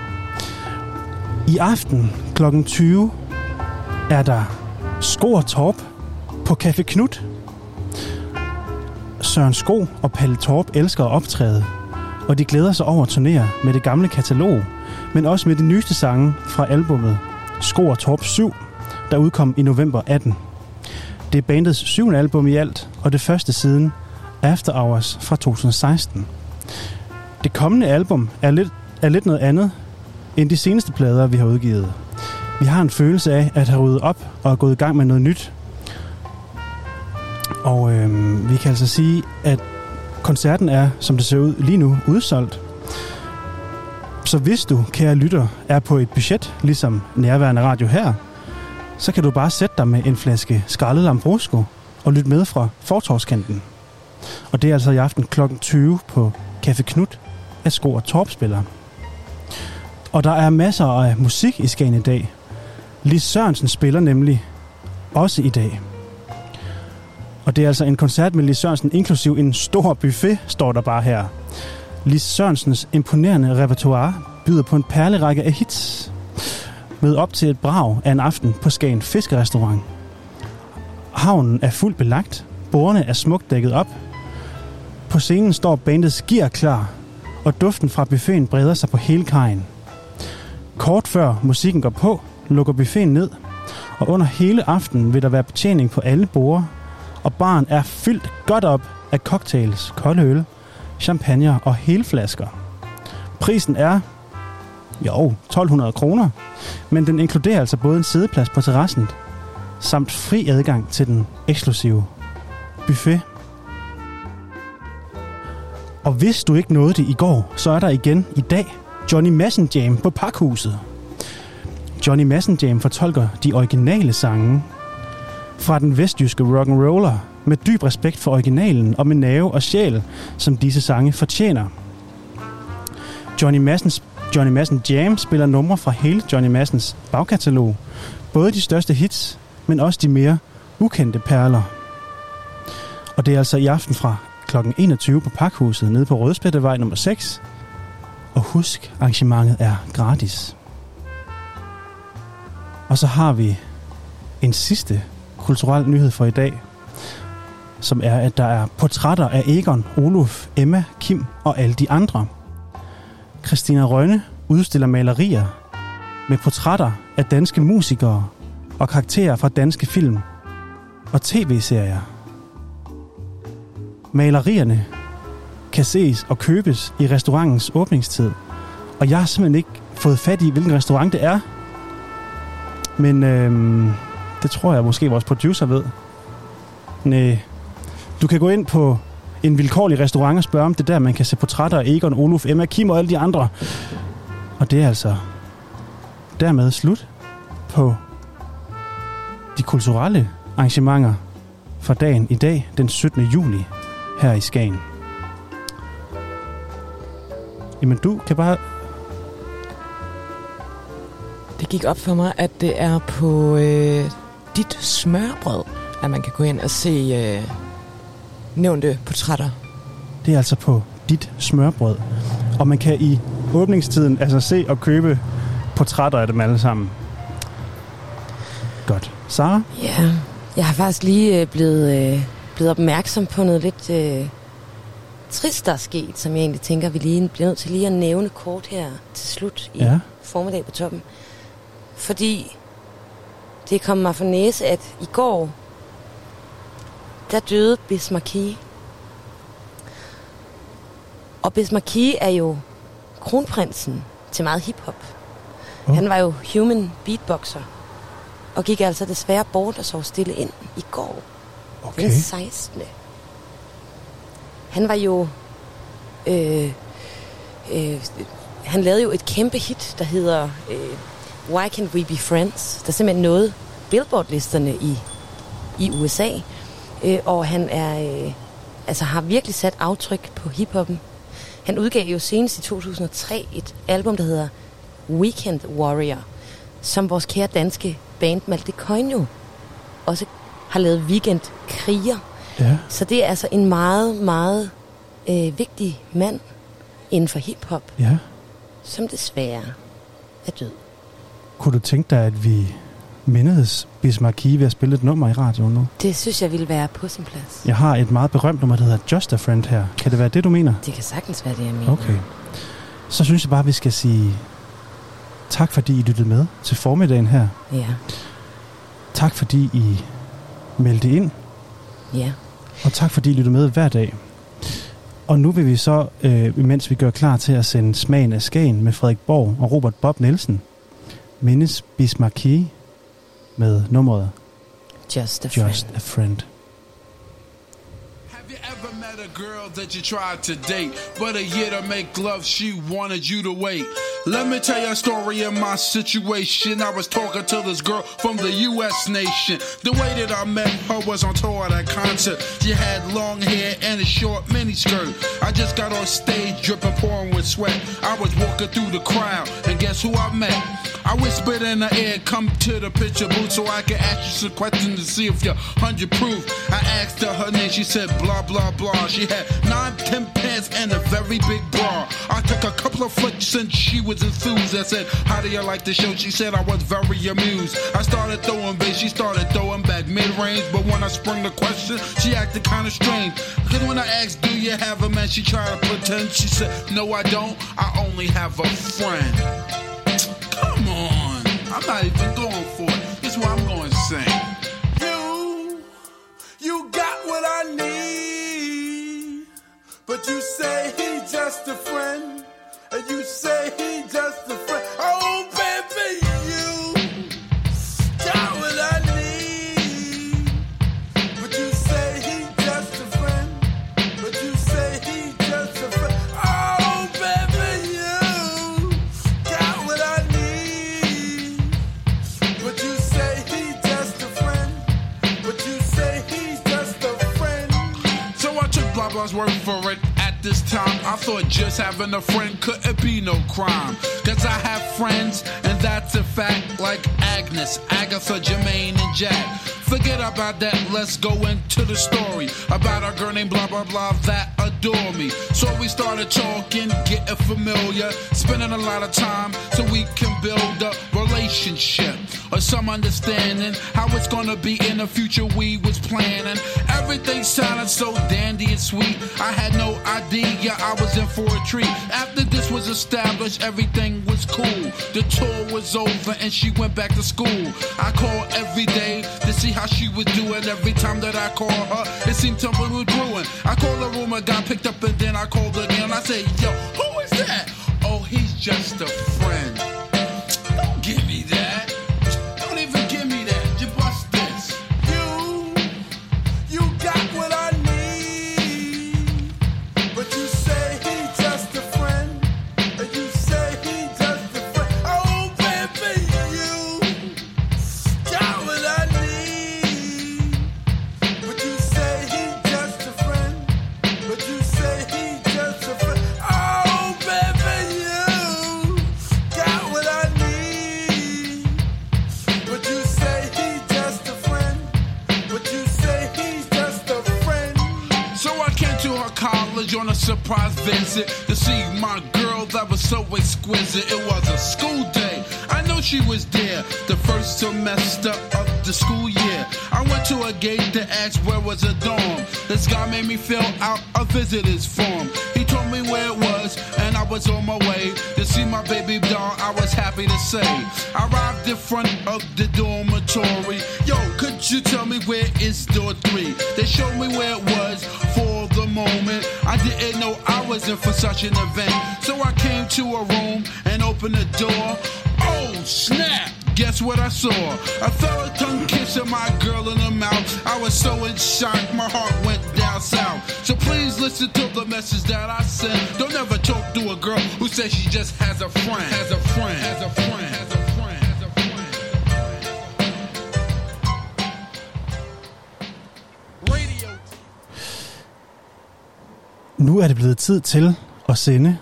I aften kl. 20 er der Skor Torp på Café Knut. Søren Sko og Palle Torp elsker at optræde, og de glæder sig over at turnere med det gamle katalog, men også med de nyeste sange fra albummet Sko og Torp 7, der udkom i november 18. Det er bandets syvende album i alt, og det første siden After Hours fra 2016. Det kommende album er lidt, er lidt noget andet end de seneste plader, vi har udgivet. Vi har en følelse af at have ryddet op og er gået i gang med noget nyt. Og øh, vi kan altså sige, at koncerten er, som det ser ud lige nu, udsolgt. Så hvis du, kære lytter, er på et budget, ligesom nærværende radio her, så kan du bare sætte dig med en flaske skrællet Lambrusco og lytte med fra fortorskanten. Og det er altså i aften kl. 20 på Café Knut, at Sko og Torp spiller. Og der er masser af musik i Skagen i dag. Lis Sørensen spiller nemlig også i dag. Og det er altså en koncert med Lis Sørensen, inklusiv en stor buffet, står der bare her. Lis Sørensens imponerende repertoire byder på en perlerække af hits. Med op til et brag af en aften på Skagen Fiskerestaurant. Havnen er fuldt belagt. Bordene er smukt dækket op. På scenen står bandets gear klar, og duften fra buffeten breder sig på hele kajen. Kort før musikken går på, lukker buffeten ned, og under hele aftenen vil der være betjening på alle borde, og baren er fyldt godt op af cocktails, kolde øl, champagne og helflasker. Prisen er, jo, 1200 kroner, men den inkluderer altså både en sædeplads på terrassen, samt fri adgang til den eksklusive buffet. Og hvis du ikke nåede det i går, så er der igen i dag Johnny Madsen Jam på Pakhuset. Johnny Madsen Jam fortolker de originale sange fra den vestjyske rock and roller med dyb respekt for originalen og med nerve og sjæl, som disse sange fortjener. Johnny Massens, Johnny Madsen Jam spiller numre fra hele Johnny Massens bagkatalog. Både de største hits, men også de mere ukendte perler. Og det er altså i aften fra kl. 21 på Pakhuset nede på Rødspættevej nummer 6. Og husk, arrangementet er gratis. Og så har vi en sidste kulturel nyhed for i dag, som er, at der er portrætter af Egon, Olof, Emma, Kim og alle de andre. Christina Rønne udstiller malerier med portrætter af danske musikere og karakterer fra danske film og tv-serier. Malerierne kan ses og købes i restaurantens åbningstid, og jeg har simpelthen ikke fået fat i, hvilken restaurant det er. Men øhm, det tror jeg måske vores producer ved. Næh. Du kan gå ind på en vilkårlig restaurant og spørge, om det der, man kan se portrætter af Egon, Oluf, Emma, Kim og alle de andre. Og det er altså dermed slut på de kulturelle arrangementer for dagen i dag, den 17. juli, her i Skagen. Jamen, du kan bare... Det gik op for mig, at det er på øh, dit smørbrød, at man kan gå ind og se øh, nævnte portrætter. Det er altså på dit smørbrød. Og man kan i åbningstiden altså se og købe portrætter af dem alle sammen. Godt. Sara? Ja, jeg har faktisk lige øh, blevet, øh, blevet opmærksom på noget lidt øh, trist, der er sket, som jeg egentlig tænker, vi lige bliver nødt til lige at nævne kort her til slut i Ja. formiddag på toppen. Fordi det kom mig for næse, at i går, der døde Bismarcky. Og Bismarcky er jo kronprinsen til meget hiphop. Oh. Han var jo human beatboxer. Og gik altså desværre bort og sov stille ind i går. Okay. Den 16. Han var jo... Øh, øh, han lavede jo et kæmpe hit, der hedder øh, Why Can't We Be Friends? Der simpelthen nåede Billboard-listerne i, i USA. Øh, og han er, øh, altså har virkelig sat aftryk på hiphoppen. Han udgav jo senest i 2003 et album, der hedder Weekend Warrior, som vores kære danske band Malte Coinio også har lavet Weekend Kriger. Ja. Så det er altså en meget, meget øh, vigtig mand. inden for hiphop, Ja. som desværre er død. Kunne du tænke dig, at vi mindedes Bismarcky ved at spille et nummer i radioen nu? Det synes jeg ville være på sin plads. Jeg har et meget berømt nummer, der hedder Just a Friend her. Kan det være det, du mener? Det kan sagtens være det, jeg mener. Okay. Så synes jeg bare, vi skal sige tak, fordi I lyttede med til formiddagen her. Ja, Tak, fordi I meldte ind. ja. Og tak, fordi I lyttede med hver dag. Og nu vil vi så, øh, mens vi gør klar til at sende Smagen af Skagen med Frederik Borg og Robert Bob Nielsen, mindes Bismarcky med nummeret Just a Just a Friend. Girl that you tried to date, but a year to make love, she wanted you to wait? Let me tell you a story of my situation. I was talking to this girl from the U.S. nation. The way that I met her was on tour at a concert. She had long hair and a short miniskirt. I just got on stage, dripping, pouring with sweat. I was walking through the crowd, and guess who I met? I whispered in her ear, come to the picture booth so I can ask you some questions to see if you're 100 proof. I asked her her name, she said blah, blah, blah. She had nine, ten pants and a very big bra. I took a couple of flicks and she was enthused. I said, how do you like the show? She said I was very amused. I started throwing bass, she started throwing back mid-range. But when I sprung the question, she acted kind of strange. Because when I asked, do you have a man? She tried to pretend. She said, no, I don't. I only have a friend. Come on. I'm not even going for it. Is what I'm going to sing. You, you got what I need. But you say he's just a friend. And you say he's just a friend. Oh, baby, Took blah for it. At this time, I thought just having a friend couldn't be no crime. Cause I have friends, and that's a fact, like Agnes, Agatha, Jermaine, and Jack. Forget about that, let's go into the story about our girl named blah blah blah that adore me. So we started talking, getting familiar, spending a lot of time so we can build a relationship or some understanding how it's gonna be in the future we was planning. Everything sounded so dandy and sweet. I had no idea I was in for a treat. After this was established, everything was cool. The tour was over and she went back to school. I called every day to see how she was doing. Every time that I called her, it seemed something was brewing. I called the room, I got picked up, and then I called again. I said, Yo, who is that? Oh, he's just a friend. College on a surprise visit to see my girl that was so exquisite. It was a school day. I know she was there the first semester of the school year. I went to a gate to ask where was a dorm. This guy made me fill out a visitor's form. He told me where it was, and I was on my way to see my baby doll. I was happy to say. I arrived in front of the dormitory. Yo, could you tell me where is door three? They showed me where it was moment. I didn't know I was in for such an event. So I came to a room and opened the door. Oh, snap! Guess what I saw? I felt a tongue kissing my girl in the mouth. I was so in shock, my heart went down south. So please listen to the message that I sent. Don't ever talk to a girl who says she just has a friend. Has a friend. Has a friend. Has a friend. Nu er det blevet tid til at sende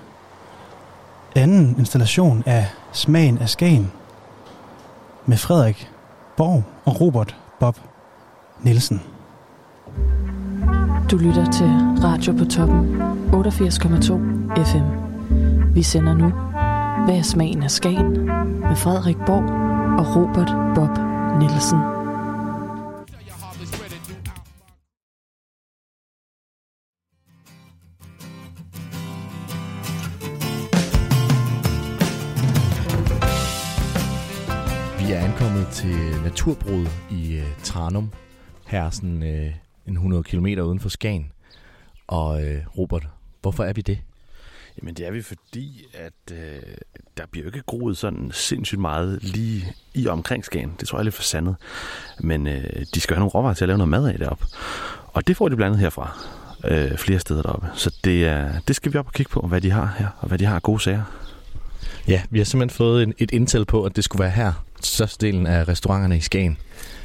anden installation af Smagen af Skagen med Frederik Borg og Robert Bob Nielsen. Du lytter til Radio på toppen 88,2 FM. Vi sender nu Hvad er smagen af Skagen? med Frederik Borg og Robert Bob Nielsen. Til Naturbruget i øh, Tranum. Her er sådan øh, en 100 km uden for Skagen. Og øh, Robert, hvorfor er vi det? Jamen det er vi, fordi at øh, der bliver jo ikke groet sådan sindssygt meget lige i omkring Skagen. Det tror jeg er lidt for sandet. Men øh, de skal have nogle råvarer til at lave noget mad af deroppe. Og det får de blandt andet herfra. Øh, flere steder deroppe. Så det, er, det skal vi op og kigge på, hvad de har her, og hvad de har af gode sager. Ja, vi har simpelthen fået en, et intel på, at det skulle være her, størstedelen af restauranterne i Skagen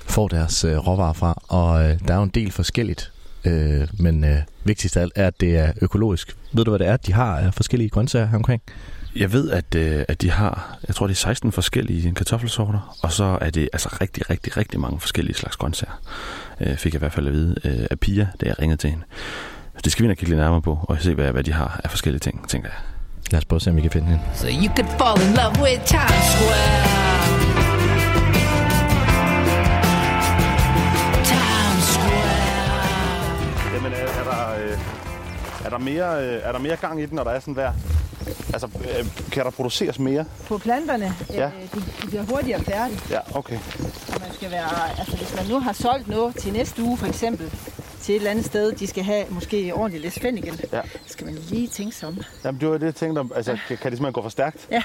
får deres øh, råvarer fra. Og øh, der er jo en del forskelligt, øh, men øh, vigtigst af alt er, at det er økologisk. Ved du, hvad det er, de har af forskellige grøntsager her omkring? Jeg ved, at, øh, at de har, jeg tror det er 16 forskellige kartoffelsorter, og så er det altså rigtig, rigtig, rigtig mange forskellige slags grøntsager. Øh, fik jeg i hvert fald at vide øh, af Pia, da jeg ringede til hende. Så det skal vi nok kigge lidt nærmere på, og se, hvad, hvad de har af forskellige ting, tænker jeg. Lad os prøve at se, om vi kan finde hende. So you could fall in love with Times Square. Der mere, øh, er der mere gang i den, når der er sådan vejr? Altså, øh, kan der produceres mere? På planterne, Ja. ja. de, de bliver hurtigere færdige. Ja, okay. Og man skal være, altså hvis man nu har solgt noget til næste uge for eksempel, til et eller andet sted, de skal have måske ordentligt lidt fennikel, Ja. så skal man lige tænke sig om. Jamen, det var det, jeg tænkte om. Altså, kan, kan det simpelthen gå for stærkt? Ja.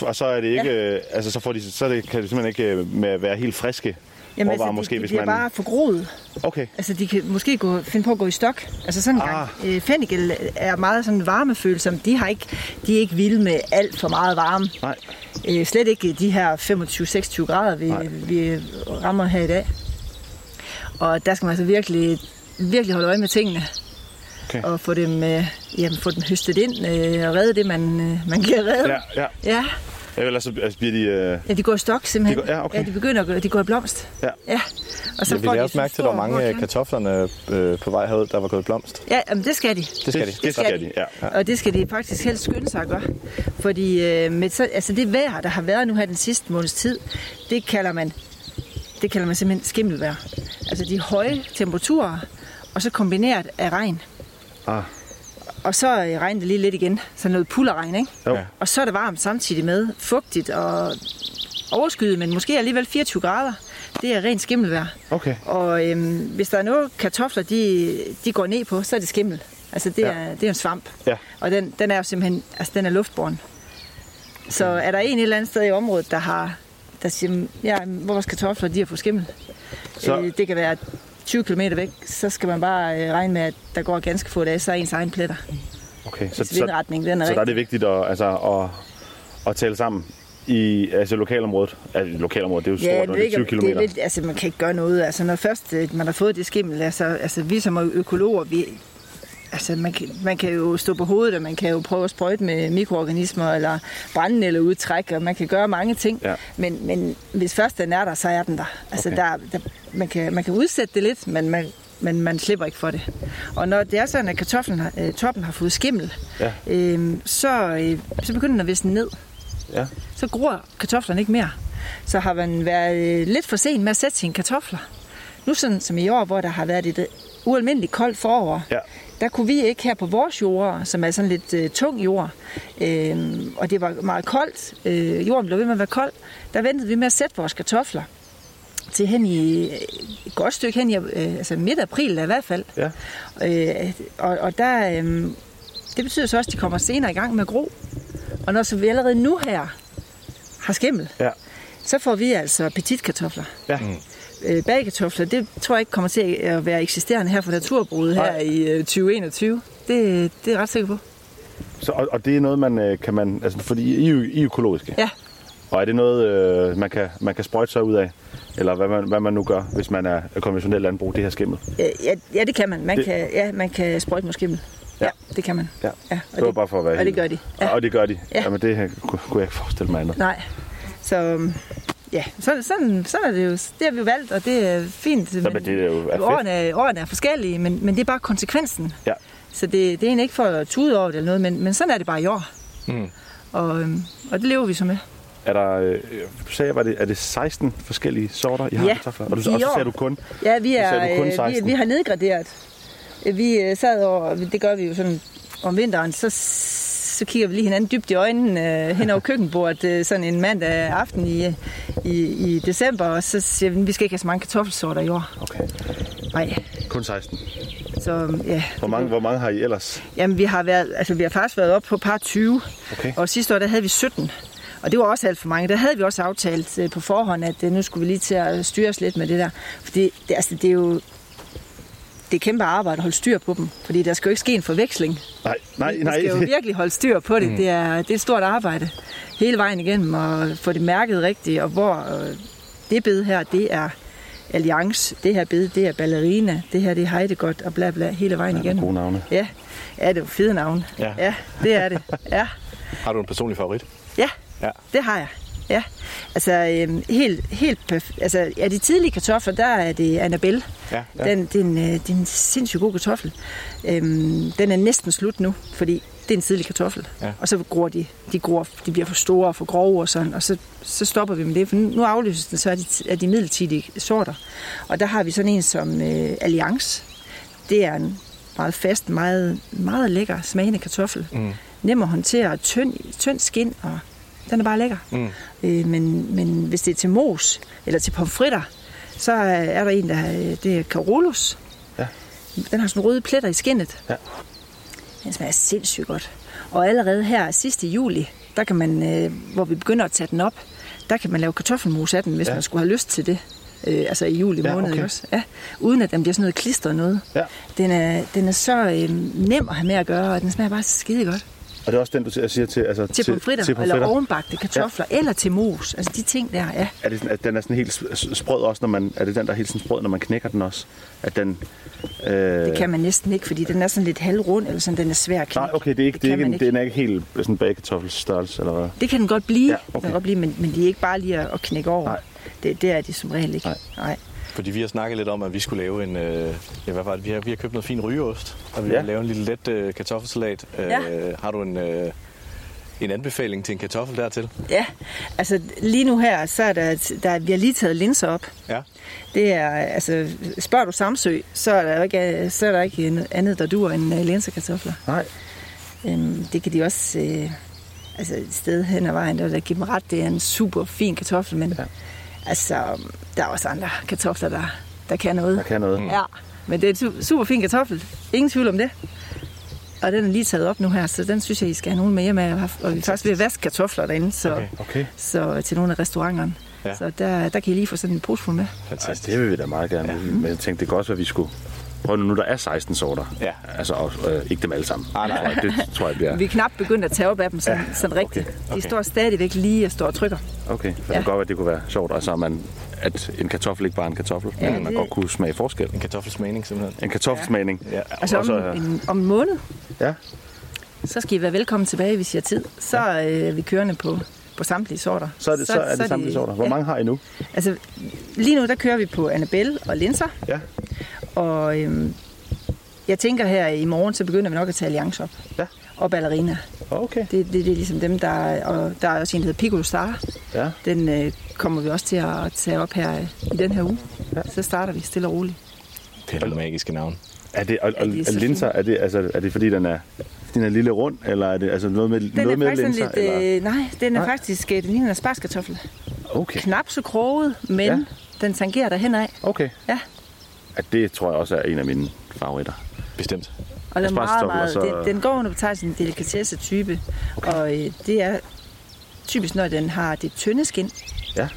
Og så er det ikke, øh, altså, så, får de, så det, kan det simpelthen ikke øh, med være helt friske Jamen råvarer, altså, måske, de, de hvis man... bare forgroet. Okay. Altså de kan måske gå, finde på at gå i stok. Altså sådan en gang. Ah. Øh, fennikel er meget sådan varmefølsom. De, har ikke, de er ikke vilde med alt for meget varme. Nej. Øh, slet ikke de her 25-26 grader, vi, vi rammer her i dag. Og der skal man altså virkelig, virkelig holde øje med tingene. Okay. Og få dem, øh, jamen, få dem høstet ind øh, og redde det, man, øh, man kan redde. Ja, ja. ja. Ja, ellers så altså, bliver de... Øh... Ja, de går i stok simpelthen. De går- ja, okay. ja, de begynder at gå, de går i blomst. Ja. ja. Og så Ja, vi får de også mærke til, at der var mange af hård kartoflerne øh, på vej herud, der var gået i blomst. Ja, jamen, det skal de. Det skal de. Det skal de. ja. Og det skal de faktisk helst skynde sig at gøre. Fordi øh, med så, altså det vejr, der har været nu her den sidste måneds tid, det kalder man, det kalder man simpelthen skimmelvejr. Altså de høje temperaturer, og så kombineret af regn. Ah. Og så øh, regner det lige lidt igen. Så noget pullerregn, ikke? Jo. Og så er det varmt samtidig med. Fugtigt og overskyet, men måske alligevel 24 grader. Det er rent skimmelvejr. Okay. Og øhm, hvis der er noget kartofler, de, de går ned på, så er det skimmel. Altså det, Ja. er, det er en svamp. Ja. Og den, den er jo simpelthen, altså den er luftborn. Så er der en et eller andet sted i området, der har, der siger, ja, vores kartofler, de har fået skimmel. Så... Øh, det kan være 20 km væk, så skal man bare øh, regne med, at der går ganske få dage, så er ens egen pletter. Okay, Så vindretning, den er så der er rigtig. det vigtigt at, altså, at, at tale sammen i altså, lokalområdet. Altså, lokalområdet, det er jo stort, Ja, det, det er er 20 ikke, km. det er lidt, altså man kan ikke gøre noget. Altså når først øh, man har fået det skimmel, altså, altså vi som er økologer, vi, altså man kan, man kan jo stå på hovedet, og man kan jo prøve at sprøjte med mikroorganismer, eller brænde eller udtræk, og man kan gøre mange ting. Ja. Men, men hvis først den er der, så er den der. Altså Okay. der, der man, kan, man kan udsætte det lidt, men man, men man slipper ikke for det. Og når det er sådan, at kartoflen har, øh, toppen har fået skimmel, Ja. øh, så, øh, så begynder den at visne ned Ja. så gror kartoflerne ikke mere. Så har man været øh, lidt for sen med at sætte sine kartofler. Nu sådan som i år, hvor der har været et øh, ualmindeligt koldt forår, Ja. Der kunne vi ikke her på vores jord, som er sådan lidt øh, tung jord, øh, og det var meget koldt, øh, jorden blev ved med at være kold, der ventede vi med at sætte vores kartofler til hen i øh, et godt stykke hen i øh, altså midt april i hvert fald. Ja. Øh, og, og der, øh, det betyder så også, at de kommer senere i gang med gro. Og når så vi allerede nu her har skimmel, Ja. så får vi altså petitkartofler. Ja. Øh, bagkartofler, det tror jeg ikke kommer til at være eksisterende her for naturbruget her Nej. i øh, 2021. Det, det er jeg ret sikker på. Så, og, og det er noget, man øh, kan man... Altså, fordi I, er I er økologiske. Ja. Og er det noget, øh, man, kan, man kan sprøjte sig ud af? Eller hvad man, hvad man nu gør, hvis man er konventionel landbrug, det her skimmel? Ja, ja, ja det kan man. Man, Det- det... Kan, ja, man kan sprøjte med skimmel. Ja. ja, det kan man. Ja. Ja, det var bare for at være og det helt- gør de. Ja. Og det gør de? Ja. Jamen, det her kunne, kunne jeg ikke forestille mig andet. Nej. Så øhm, ja, sådan, sådan, sådan er det jo. Det har vi jo valgt, og det er fint. Så, men det er jo er årene, er- årene er forskellige, men, men det er bare konsekvensen. Ja. Så det, det er egentlig ikke for at tude over det eller noget, men, men sådan er det bare i år. Mm. Og, øhm, og det lever vi så med. Er der, øh, du sagde, var det, er det 16 forskellige sorter, I har Ja, kartofler? Og, du, og så sagde du kun, Ja, vi, er, du kun øh, vi, 16. vi har nedgraderet. Vi øh, sad over, det gør vi jo sådan om vinteren, så, så kigger vi lige hinanden dybt i øjnene øh, hen over køkkenbordet øh, sådan en mandag aften i, i, i december, og så siger vi, vi skal ikke have så mange kartoffelsorter i år. Okay. Nej, kun 16. så ja. Hvor mange, hvor mange har I ellers? Jamen, vi har, været, altså, vi har faktisk været op på par 20, Okay. og sidste år der havde vi 17. Og det var også alt for mange. Der havde vi også aftalt øh, på forhånd, at øh, nu skulle vi lige til at styre os lidt med det der. Fordi det, altså, det er jo det er kæmpe arbejde at holde styr på dem. Fordi der skal jo ikke ske en forveksling. Nej, nej, nej. skal jo virkelig holde styr på det. Mm. Det, er, det er et stort arbejde hele vejen igennem og få det mærket rigtigt. Og hvor øh, det bed her, det er Alliance, det her bed, det er Ballerina, det her det er Heidegot og bla bla hele vejen Ja, igennem. gode navne. Ja, ja det er jo fede navne. Ja. ja, det er det. Ja. Har du en personlig favorit? Ja, Ja. det har jeg. Ja, altså øhm, helt, helt perf- altså, ja, de tidlige kartofler, der er det Annabelle. Ja, ja. Den, det, er en, øh, det er en sindssygt god kartoffel. Øhm, den er næsten slut nu, fordi det er en tidlig kartoffel. Ja. Og så gror de, de, gror, de bliver for store og for grove og sådan, og så, så stopper vi med det, for nu afløses den så af de, af de midlertidige sorter. Og der har vi sådan en som øh, Alliance. Det er en meget fast, meget, meget lækker smagende kartoffel. Mm. Nem at håndtere, tynd, tynd skin, og den er bare lækker. Mm. Øh, men, men hvis det er til mos eller til pomfritter, så er der en, der er, det er Carolus. Ja. Den har sådan røde pletter i skinnet. Ja. Den smager sindssygt godt. Og allerede her sidst i juli, der kan man, øh, hvor vi begynder at tage den op, der kan man lave kartoffelmos af den, hvis Ja. man skulle have lyst til det. Øh, altså i juli Ja, måned, okay. også? Ja, uden at den bliver sådan noget klistret noget. Ja. Den er, den er så øh, nem at have med at gøre, og den smager bare skide godt. Og det er også den, du siger- til... Altså, Til pomfritter, til eller ovenbagte kartofler, ja. eller til mos. Altså de ting der, ja. Er det sådan, at den er sådan helt sprød også, når man... Er det den, der er helt sådan sprød, når man knækker den også? At den... Øh, Det kan man næsten ikke, fordi den er sådan lidt halvrund, eller sådan, den er svær at knække. Nej, okay, det er ikke, det er kan ikke, en, den er ikke helt sådan bagkartoffelstørrelse, eller hvad? Det kan den godt blive, Ja, okay. den kan godt blive men, men de er ikke bare lige at, at knække over. Nej. Det, det er de som regel ikke. Nej. Nej. Fordi vi har snakket lidt om, at vi skulle lave en... Øh, ja, hvad var det? Vi har, vi har købt noget fin rygeost, og vi Ja. vil lave en lille let øh, kartoffelsalat. Øh, Ja. Har du en, øh, en anbefaling til en kartoffel dertil? Ja, altså lige nu her, så er der, der vi har lige taget linser op. Ja. Det er, altså, spørger du Samsø, så er der ikke, så er der ikke andet, der dur end uh, linserkartofler. Nej. Øhm, det kan de også, øh, altså et sted hen ad vejen, der, der giver dem ret, det er en super fin kartoffel, men ja. Altså, der er også andre kartofler, der, der kan noget. Der kan noget. Ja, men det er en su- super fin kartoffel. Ingen tvivl om det. Og den er lige taget op nu her, så den synes jeg, I skal have nogen med hjem af. Og vi er faktisk ved at vaske kartofler derinde, så, Okay, okay. så til nogle af restauranterne. Ja. Så der, der kan I lige få sådan en pose med. Altså, det vil vi da meget gerne. Ja. Men jeg tænkte, det kan også være, at vi skulle... Prøv nu, der er 16 sorter. Ja. Altså, og, øh, ikke dem alle sammen. Nej, nej. Det tror jeg bliver... Vi er knap begyndt at tage op af dem sådan, Ja, ja. sådan rigtigt. okay, De okay. står stadigvæk lige og står og trykker. Okay, for ja. det Ja. kan godt være, at det kunne være sjovt. Altså, man, at en kartoffel ikke bare er en kartoffel, Ja, men man det- godt kunne smage forskel. En kartoffelsmagning simpelthen. En kartoffelsmagning. Ja. Altså Og så, om, en, om en måned, Ja. så skal I være velkommen tilbage, hvis I har tid. Så øh, er vi kørende på, på samtlige sorter. Så er det, så, så er det samtlige sorter. Hvor ja. mange har I nu? Altså, lige nu der kører vi på Annabelle og linser. Ja. Og øhm, jeg tænker her i morgen, så begynder vi nok at tage Alliance op. Ja. Og Ballerina. Okay. Det, det, det er ligesom dem, der er, og der er også en, der hedder Piccolo Star. Ja. Den øh, kommer vi også til at tage op her øh, i den her uge. Ja. Så starter vi stille og roligt. Det er magiske navn. Er det, og, og, Ja, er linser, er det, altså, er det fordi, den er, den er lille rund, eller er det altså noget med, Den noget er med faktisk linser? lidt, eller? øh, nej, den er Nej. faktisk, øh, den ligner en aspargeskartoffel. Okay. Knap så kroget, men Ja. ja. den tangerer der henad. Okay. Ja. At det tror jeg også er en af mine favoritter. Bestemt. Og den, er meget, meget, så- den, den går under betegnelsen en delikatesse-type. Okay. Og øh, det er typisk, når den har det tynde skin, Ja.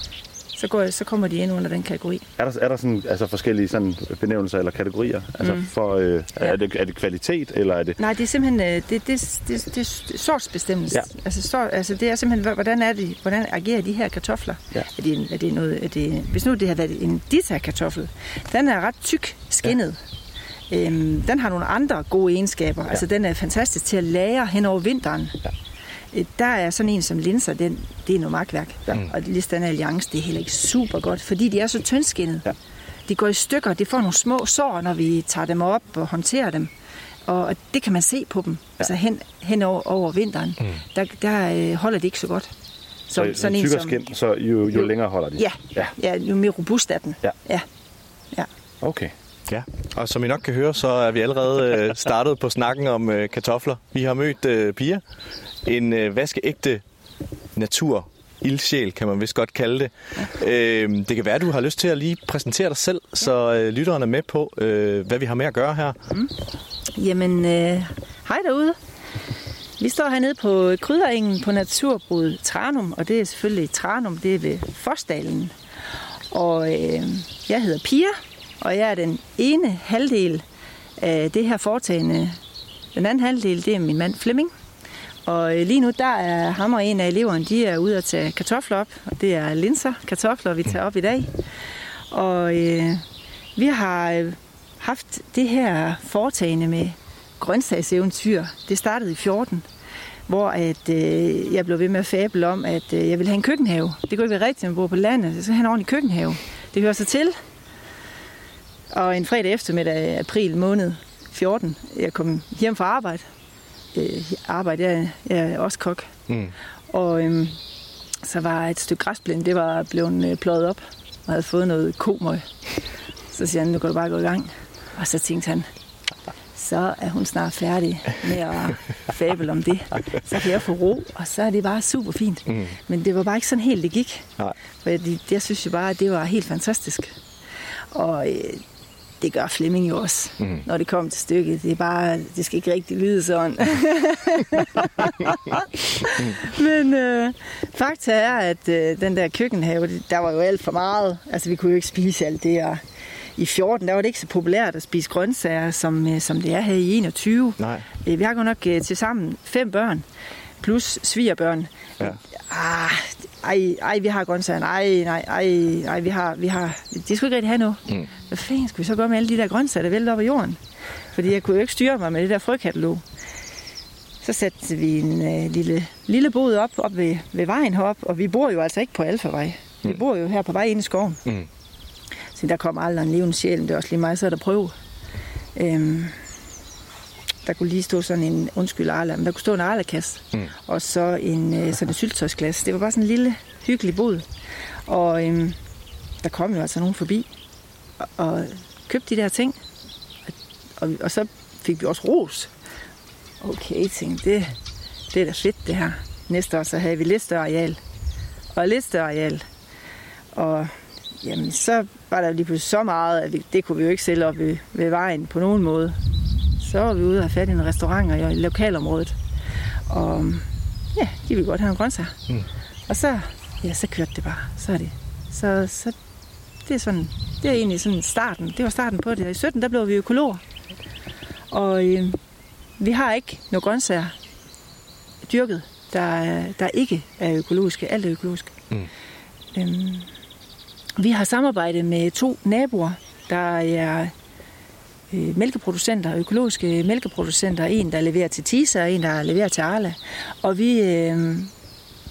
Så, går, så kommer de ind under den kategori. Er der, er der sådan, altså forskellige sådan benævnelser eller kategorier? Altså Mm. for, øh, er, det, er det kvalitet, eller er det... Nej, det er simpelthen øh, det, det, det, det, det er sortsbestemmelse. Ja. Altså, sort, altså, det er simpelthen, hvordan, er det, hvordan agerer de her kartofler? Ja. Er det, er det noget, er det, hvis nu det har været en dita-kartoffel, den er ret tyk skinnet. Ja. Øhm, den har nogle andre gode egenskaber. Ja. Altså, den er fantastisk til at lære hen over vinteren. Ja. Der er sådan en som linser, den, det er noget magtværk. Ja. Og Listan Alliance, det er heller ikke super godt, fordi de er så tyndskinnet. Ja. De går i stykker, de får nogle små sår, når vi tager dem op og håndterer dem. Og, det kan man se på dem. Ja. Altså hen, hen over, over vinteren, Mm. der, der øh, holder det ikke så godt. Så, så sådan tykkere skin, så jo, jo længere holder de? Ja, ja. ja, jo mere robust er den. Ja. ja. ja. Okay. Ja, og som I nok kan høre, så er vi allerede øh, startet på snakken om øh, kartofler. Vi har mødt øh, Pia, en øh, vaskeægte natur ildsjæl, kan man vist godt kalde det. Øh, det kan være, at du har lyst til at lige præsentere dig selv, så øh, lytteren er med på, øh, hvad vi har med at gøre her. Mm. Jamen, øh, hej derude. Vi står hernede på krydderengen på Naturbruget Tranum, og det er selvfølgelig Tranum, det er ved Forsdalen. Og øh, jeg hedder Pia, og jeg er den ene halvdel af det her foretagende. Den anden halvdel, det er min mand Flemming. Og øh, lige nu, der er ham og en af eleverne, de er ude at tage kartofler op. Og det er linser kartofler, vi tager op i dag. Og øh, vi har øh, haft det her foretagende med grøntsagseventyr. Det startede i 14, hvor at, øh, jeg blev ved med at fable om, at øh, jeg ville have en køkkenhave. Det kunne ikke være rigtigt, at man bor på landet. Så skal have en ordentlig køkkenhave. Det hører sig til. Og en fredag eftermiddag, april måned 14, jeg kom hjem fra arbejde. Øh, arbejde, jeg, jeg er også kok. Mm. Og øhm, så var et stykke græsplæne, det var blevet øh, pløjet op, og havde fået noget komøg. Så siger han, nu kan du bare gå i gang. Og så tænkte han, så er hun snart færdig med at fabel om det. Så kan jeg få ro, og så er det bare super fint. Mm. Men det var bare ikke sådan helt, det gik. Nej. For jeg, jeg synes jo bare, at det var helt fantastisk. Og øh, det gør Flemming jo også, Mm. når det kommer til stykket. Det er bare, det skal ikke rigtig lyde sådan. Men øh, fakta er, at øh, den der køkkenhave, der var jo alt for meget. Altså, vi kunne jo ikke spise alt det. Og I 14, der var det ikke så populært at spise grøntsager, som, øh, som det er her i 21. Nej. Øh, Vi har godt nok øh, til sammen fem børn, plus svigerbørn. Ja. Ah, ej, ej, vi har grøntsager. Nej, nej, ej, ej, vi har, vi har... De skulle ikke rigtig have noget. Mm. Hvad fanden skulle vi så gøre med alle de der grøntsager, der vælter op af jorden? Fordi jeg kunne jo ikke styre mig med det der frøkatalog. Så satte vi en øh, lille, lille bod op, op ved, ved vejen herop, og vi bor jo altså ikke på Alfavej. Vi bor jo her på vej ind i skoven. Mm. Så der kommer aldrig en levende sjæl, men det er også lige mig, så er der prøve. Øhm, der kunne lige stå sådan en, undskyld Arla, men der kunne stå en Arla-kasse, Mm. og så en øh, sådan en syltøjsglas. Det var bare sådan en lille, hyggelig bod. Og øhm, der kom jo altså nogen forbi og, og købte de der ting. Og, og, og så fik vi også ros. Okay, tænkte det, det er da fedt det her. Næste år så havde vi lidt større areal. Og lidt større areal. Og jamen, så var der lige pludselig så meget, at vi, det kunne vi jo ikke sælge op ved, ved vejen på nogen måde. Så var vi ude og have fat i en restauranter i lokalområdet. Og ja, de ville godt have en grøntsager. Mm. Og så, ja, så kørte det bare. Så er det. Så, så det er sådan, det er egentlig sådan starten. Det var starten på det. Og I 17, der blev vi økologer. Og øh, vi har ikke noget grøntsager dyrket, der, der ikke er økologiske. Alt er økologisk. Mm. Øhm, vi har samarbejdet med to naboer, der er øh, mælkeproducenter, økologiske mælkeproducenter. En, der leverer til Tisa, og en, der leverer til Arla. Og vi, øh,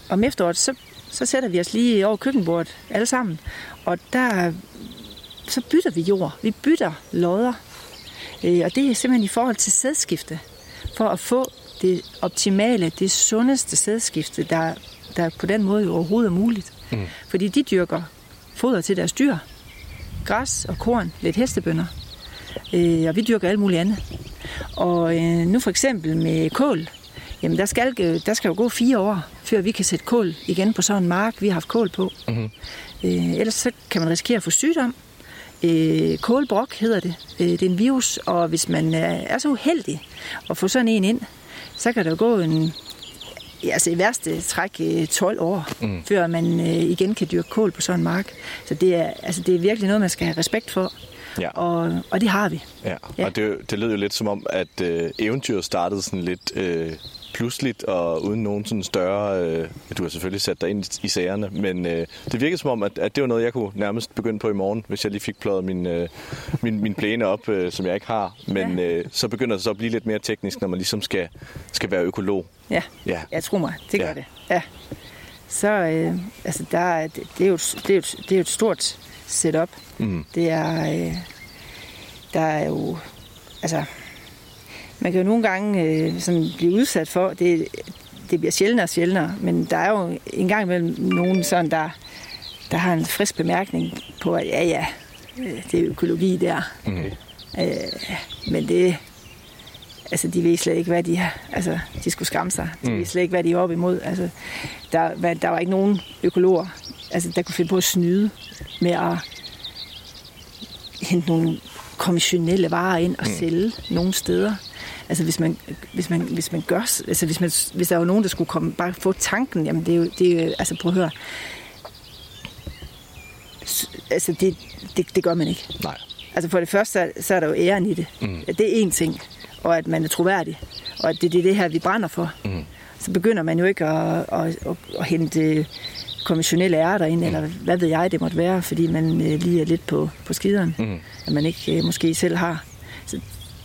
om efteråret, så, så sætter vi os lige over køkkenbordet alle sammen. Og der, så bytter vi jord. Vi bytter lodder. Øh, og det er simpelthen i forhold til sædskifte. For at få det optimale, det sundeste sædskifte, der, der på den måde overhovedet er muligt. Mm. Fordi de dyrker foder til deres dyr. Græs og korn, lidt hestebønder. Øh, og vi dyrker alt muligt andet. Og øh, nu for eksempel med kål, jamen der skal, øh, der skal jo gå fire år, før vi kan sætte kål igen på sådan en mark, vi har haft kål på. Mm-hmm. Øh, ellers så kan man risikere at få sygdom. Øh, kålbrok hedder det. Øh, det er en virus, og hvis man er, så uheldig at få sådan en ind, så kan der jo gå en, ja, altså i værste træk øh, 12 år, Mm. før man øh, igen kan dyrke kål på sådan en mark. Så det er, altså, det er virkelig noget, man skal have respekt for. Ja. Og, og det har vi. Ja, Ja. og det, det lød jo lidt som om, at øh, eventyret startede sådan lidt øh, pludseligt og uden nogen sådan større... Øh, du har selvfølgelig sat dig ind i, sagerne, men øh, det virkede som om, at, at det var noget, jeg kunne nærmest begynde på i morgen, hvis jeg lige fik pløjet min, øh, min, min plæne op, øh, som jeg ikke har. Men øh, så begynder det så at blive lidt mere teknisk, når man ligesom skal, skal være økolog. Ja, Ja. jeg tror mig, det gør Ja. det. Ja. Så øh, altså der, er- det, det, er jo, et- det, er jo, et- det er jo et stort setup. Mm. Det er, øh, der er jo, altså, man kan jo nogle gange øh, sådan blive udsat for, det, det bliver sjældnere og sjældnere, men der er jo en gang imellem nogen sådan, der, der har en frisk bemærkning på, at ja, ja, øh, det er økologi der. Mm. Øh, men det, altså de ved slet ikke, hvad de har, altså de skulle skamme sig. De Mm. ved slet ikke, hvad de er oppe imod. Altså, der, der var ikke nogen økologer, altså, der kunne finde på at snyde med at hente nogle konventionelle varer ind og Mm. sælge nogle steder. Altså hvis man, hvis man, hvis man gør, altså hvis, man, hvis der var nogen, der skulle komme, bare få tanken, jamen det er jo, det er jo altså prøv at høre, altså det, det, det gør man ikke. Nej. Altså for det første, så, så er der jo æren i det. Mm. Det er én ting, og at man er troværdig, og at det, det er det her, vi brænder for. Mm. Så begynder man jo ikke at, at, at, at hente konventionelle ærter ind, eller hvad ved jeg, det måtte være, fordi man øh, lige er lidt på, på skideren, Mm. at man ikke øh, måske selv har. Så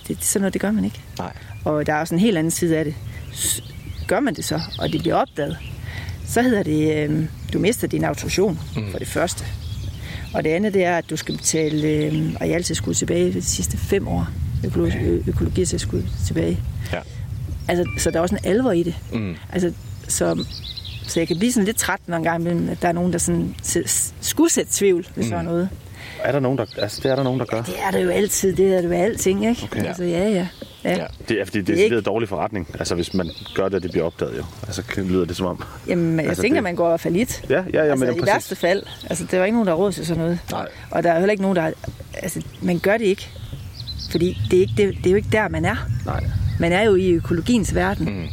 det, sådan noget, det gør man ikke. Nej. Og der er også en helt anden side af det. Gør man det så, og det bliver opdaget, så hedder det, øh, du mister din autorisation Mm. for det første. Og det andet, det er, at du skal betale øh, arealtilskud tilbage de sidste fem år. Økologi, ø- økologitilskud tilbage. Ja. Altså, så der er også en alvor i det. Mm. Altså, så, så jeg kan blive sådan lidt træt nogle gange, imellem, at der er nogen, der sådan, skulle sætte tvivl ved sådan Mm. noget. Er der nogen, der, altså, det er der nogen, der gør? Det er det jo altid, det er det jo alting, ikke? Okay. Altså, ja, ja. ja. Ja. Det er fordi, det Det er, er dårlig forretning. Altså, hvis man gør det, det bliver opdaget jo. Altså, lyder det som om. Jamen, jeg Altså, tænker, det- man går for lidt. Ja, ja, ja, altså, men i præcis. værste fald. Altså, der er jo ikke nogen, der har råd til sådan noget. Nej. Og der er heller ikke nogen, der... Altså, man gør det ikke. Fordi det er, ikke, det, det er jo ikke der, man er. Nej. Man er jo i økologiens verden. Mm.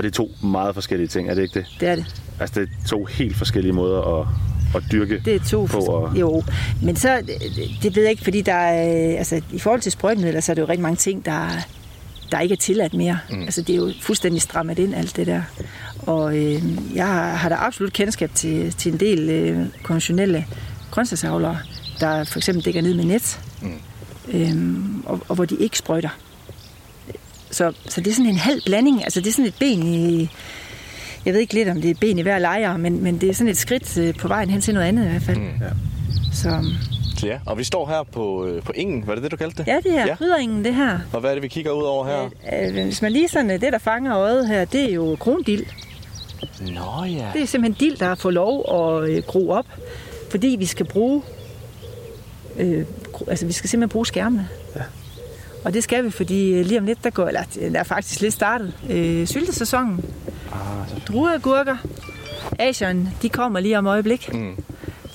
Og det er to meget forskellige ting, er det ikke det? Det er det. Altså, det er to helt forskellige måder at, at dyrke Det er to på. Og, Jo, men så, det, det ved jeg ikke, fordi der er, altså, i forhold til sprøjtemidler, så er det jo rigtig mange ting, der, der ikke er tilladt mere. Mm. Altså, det er jo fuldstændig strammet ind, alt det der. Og øh, jeg har, har da absolut kendskab til, til en del øh, konventionelle grøntsagsavlere, der for eksempel dækker ned med net, Mm. øhm, og, og hvor de ikke sprøjter. Så, så det er sådan en halv blanding. Altså, det er sådan et ben i... Jeg ved ikke lidt, om det er ben i hver lejr, men, men det er sådan et skridt øh, på vejen hen til noget andet i hvert fald. Mm. Ja. Så Så ja, og vi står her på, øh, på Ingen, var det det, du kaldte det? ja, det er Ja. krydderingen, det her. Og hvad er det, vi kigger ud over her? Øh, Hvis man lige sådan, øh, det der fanger øjet her, det er jo krondild. Nå ja. Det er simpelthen dild, der har fået lov at øh, gro op, fordi vi skal bruge, øh, altså vi skal simpelthen bruge skærmene. Ja. Og det skal vi, fordi øh, lige om lidt, der går, eller der er faktisk lidt startet, øh, syltesæsonen. Ah, Drueagurker, Asian, de kommer lige om øjeblik. Mm.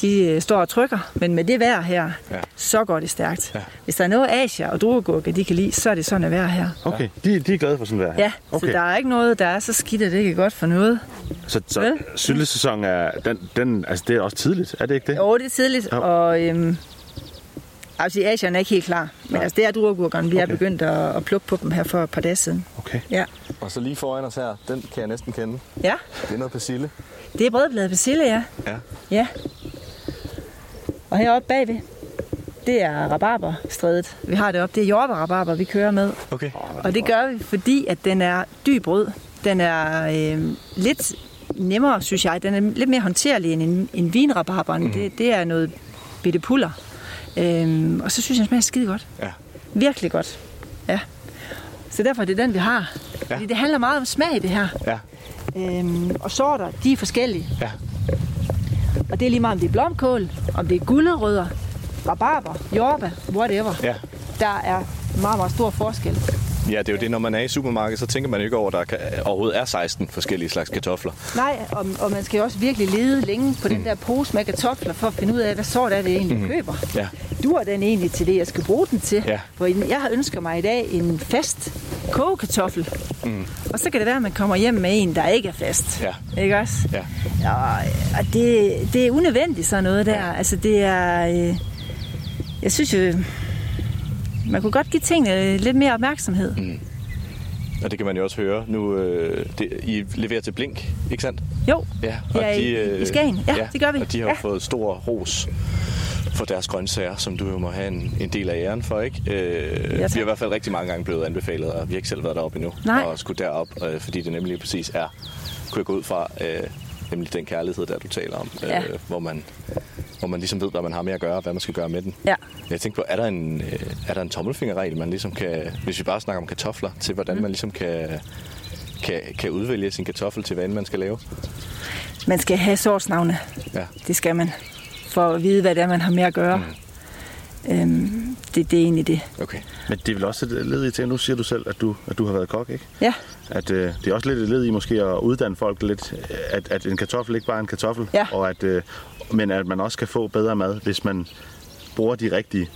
De øh, står og trykker, men med det vejr her, Ja. så går det stærkt. Ja. Hvis der er noget Asia og drueagurker, de kan lide, så er det sådan et vejr her. Okay, de, de er glade for sådan vejr her? Ja, okay. så der er ikke noget, der er så skidt, at det ikke er godt for noget. Så, så Vel? syltesæson er, den, den, altså det er også tidligt, er det ikke det? Jo, det er tidligt, Jo. og øhm, altså, Asien er ikke helt klar. Men altså, det er drueagurkerne. Vi okay. er begyndt at, at plukke på dem her for et par dage siden. Okay. Ja. Og så lige foran os her, den kan jeg næsten kende. ja, Det er noget persille. det er bredbladet persille, ja. Ja. Ja. Og heroppe bagved, det er rabarberstrædet. Vi har det op. Det er jordbærrabarber, vi kører med. Okay. Og det gør vi, fordi at den er dyb rød. Den er øh, lidt nemmere, synes jeg. Den er lidt mere håndterlig end en, en vinrabarberen. Mhm. Mm. Det, det er noget bitte puller. Øhm, og så synes jeg, den smager skide godt. Ja. Virkelig godt. Ja. Så derfor er det den, vi har. Ja. Fordi det handler meget om smag, det her. Ja. Øhm, og sorter, de er forskellige. Ja. Og det er lige meget, om det er blomkål, om det er gulerødder, rabarber, jordbær, whatever. Ja. Der er meget, meget stor forskel. Ja, det er jo det, når man er i supermarkedet, så tænker man ikke over, at der kan, overhovedet er 16 forskellige slags kartofler. Nej, og, og man skal jo også virkelig lede længe på mm. den der pose med kartofler, for at finde ud af, hvad sort er det egentlig, mm. køber. Ja. Du er den egentlig til det, jeg skal bruge den til. Ja. For jeg har ønsket mig i dag en fast kogekartoffel. Mm. Og så kan det være, at man kommer hjem med en, der ikke er fast. Ja. Ikke også? Ja. Og, og det, det er unødvendigt sådan noget der. Altså det er... Øh, jeg synes jo, man kunne godt give tingene lidt mere opmærksomhed. Mm. Og det kan man jo også høre nu. Øh, det, I leverer til Blink, ikke sandt? Jo, Ja, Ja, i- i Skagen. Ja, det gør vi. Og de har Ja. fået stor ros for deres grøntsager, som du jo må have en, en del af æren for, ikke? Øh, vi tak. har i hvert fald rigtig mange gange blevet anbefalet, og vi har ikke selv været deroppe endnu. Nej. Og skulle derop, øh, fordi det nemlig præcis er, kunne jeg gå ud fra, øh, nemlig den kærlighed, der du taler om, øh, Ja. hvor man hvor man ligesom ved, hvad man har med at gøre, og hvad man skal gøre med den. Ja. Jeg tænkte på, er der en, øh, er der en tommelfingerregel, man ligesom kan, hvis vi bare snakker om kartofler, til hvordan man ligesom kan, kan, kan udvælge sin kartoffel til, hvad man skal lave? Man skal have sortsnavne. Ja. Det skal man. For at vide, hvad det er, man har med at gøre. Mm. Øhm, det, det er egentlig det. Okay. Men det er vel også et led i til, nu siger du selv, at du, at du har været kok, ikke? Ja. At øh, det er også lidt et led i måske at uddanne folk lidt, at, at en kartoffel ikke bare er en kartoffel, Ja. og at, øh, men at man også kan få bedre mad, hvis man bruger de rigtige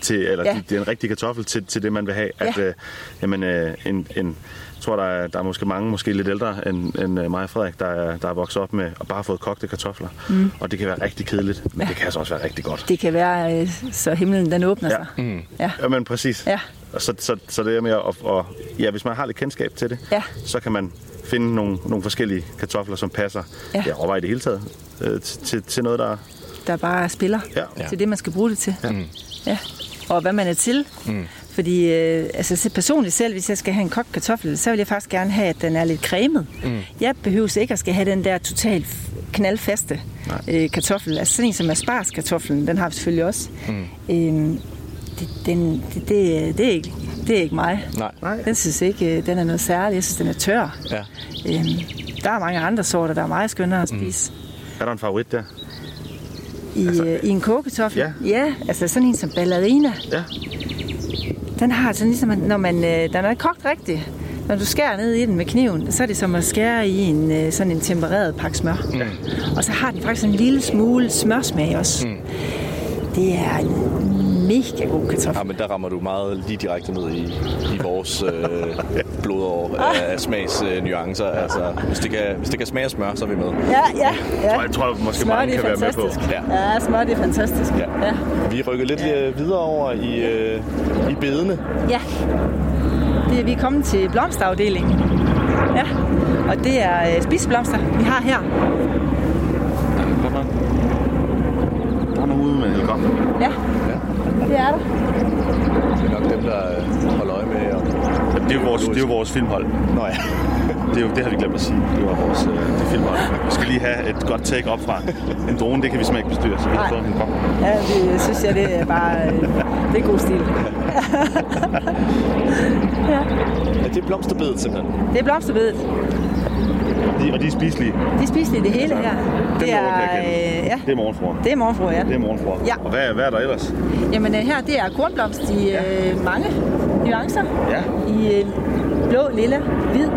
til, eller Ja. ja. de, den rigtige kartoffel til, til det, man vil have. Ja. At, øh, jamen, øh, en, en, tror, der er, der er måske mange, måske lidt ældre end, end øh, mig og Frederik, der er, der er vokset op med at bare fået kogte kartofler. Mm. Og det kan være rigtig kedeligt, men ja. det kan altså også være rigtig godt. Det kan være, øh, så himlen den åbner sig. Mm. Ja. Jamen præcis. Ja. Og så, så, så det er med at, og, ja, hvis man har lidt kendskab til det, Ja. så kan man finde nogle, nogle forskellige kartofler, som passer Ja. ja. i det hele taget, øh, til, til, til noget, der Der bare spiller Ja. til det, man skal bruge det til. Ja. ja. Og hvad man er til. Mm. Fordi øh, altså, så personligt selv, hvis jeg skal have en kogt kartoffel, så vil jeg faktisk gerne have, at den er lidt cremet. Mm. Jeg behøver ikke at skal have den der totalt knaldfaste øh, kartoffel. Altså sådan en som asparskartoflen, den har vi selvfølgelig også. Mm. Øhm, det, den, det, det, det, er ikke, det er ikke mig. Nej. Den synes ikke, øh, den er noget særligt. Jeg synes, den er tør. Ja. Øhm, der er mange andre sorter, der er meget skønnere at spise. er der en favorit der. I, altså, I en kogekartoffel? ja. ja, altså sådan en som ballerina. Ja. Den har sådan ligesom, når man, øh, den er kogt rigtigt. Når du skærer ned i den med kniven, så er det som at skære i en, øh, sådan en tempereret pakke smør. Mm. Og så har den faktisk en lille smule smørsmag også. Mm. Det er en mega god kartoffel. Ja, men der rammer du meget lige direkte ned i, i vores øh, blodår af, smagsnuancer. Øh, altså, hvis det, kan, hvis det kan smage smør, så er vi med. Ja, ja. ja. Jeg tror, måske Smør, mange det kan være med på. fantastisk. Ja. Ja, smør, det er fantastisk. Ja. Ja. Vi rykker lidt ja. videre over i, øh, i bedene. Ja. Det er, vi er kommet til blomsterafdelingen. Ja. Og det er øh, spiseblomster, vi har her. Der er nogen ude med helikopter. Ja. Det er der. Det er nok dem, der øh, holder øje med. Og... Det er jo vores, det er jo vores filmhold. Nå ja. Det, er jo, det har vi glemt at sige. Det var vores øh, det filmhold. Vi skal lige have et godt take op fra en drone. Det kan vi simpelthen ikke bestyre, så vi har Nej. fået en helikopter. Ja, det synes jeg, det er bare... øh, Det er god stil. ja. Ja, det er blomsterbedet simpelthen. Det er blomsterbedet. De, og de er spiselige. De spiser det hele her. Det er, øh, ja, Det er morgenfruer. det er morgenfru, ja. Det er morgenfruer. Ja. Og hvad, hvad er der ellers? Jamen øh, her, det er kornblomst i øh, mange nuancer. Ja. I øh, blå, lilla, hvid,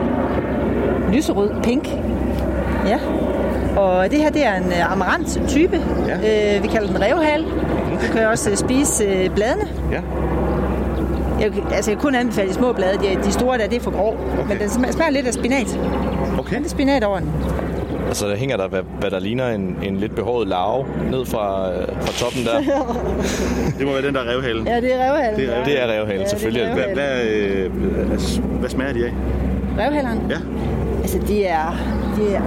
lyserød, pink. Ja. Og det her, det er en øh, amarant-type. Ja. Øh, vi kalder den revhale. Du kan også øh, spise øh, bladene. Ja. Jeg, altså, jeg kun anbefale de små blade. De, de store der, det er for grov. Okay. Men den smager, lidt af spinat. Okay. Lidt spinat over den. Altså, der hænger der, hvad, hvad der ligner en, en lidt behåret larve ned fra, øh, fra toppen der. Det må være den der revhale. Ja, det er revhalen. Det er, Det er revhalen, Ja, selvfølgelig. det er Hvad, hvad, øh, hvad, hvad smager de af? Revhaleren? Ja. Altså, de er... De er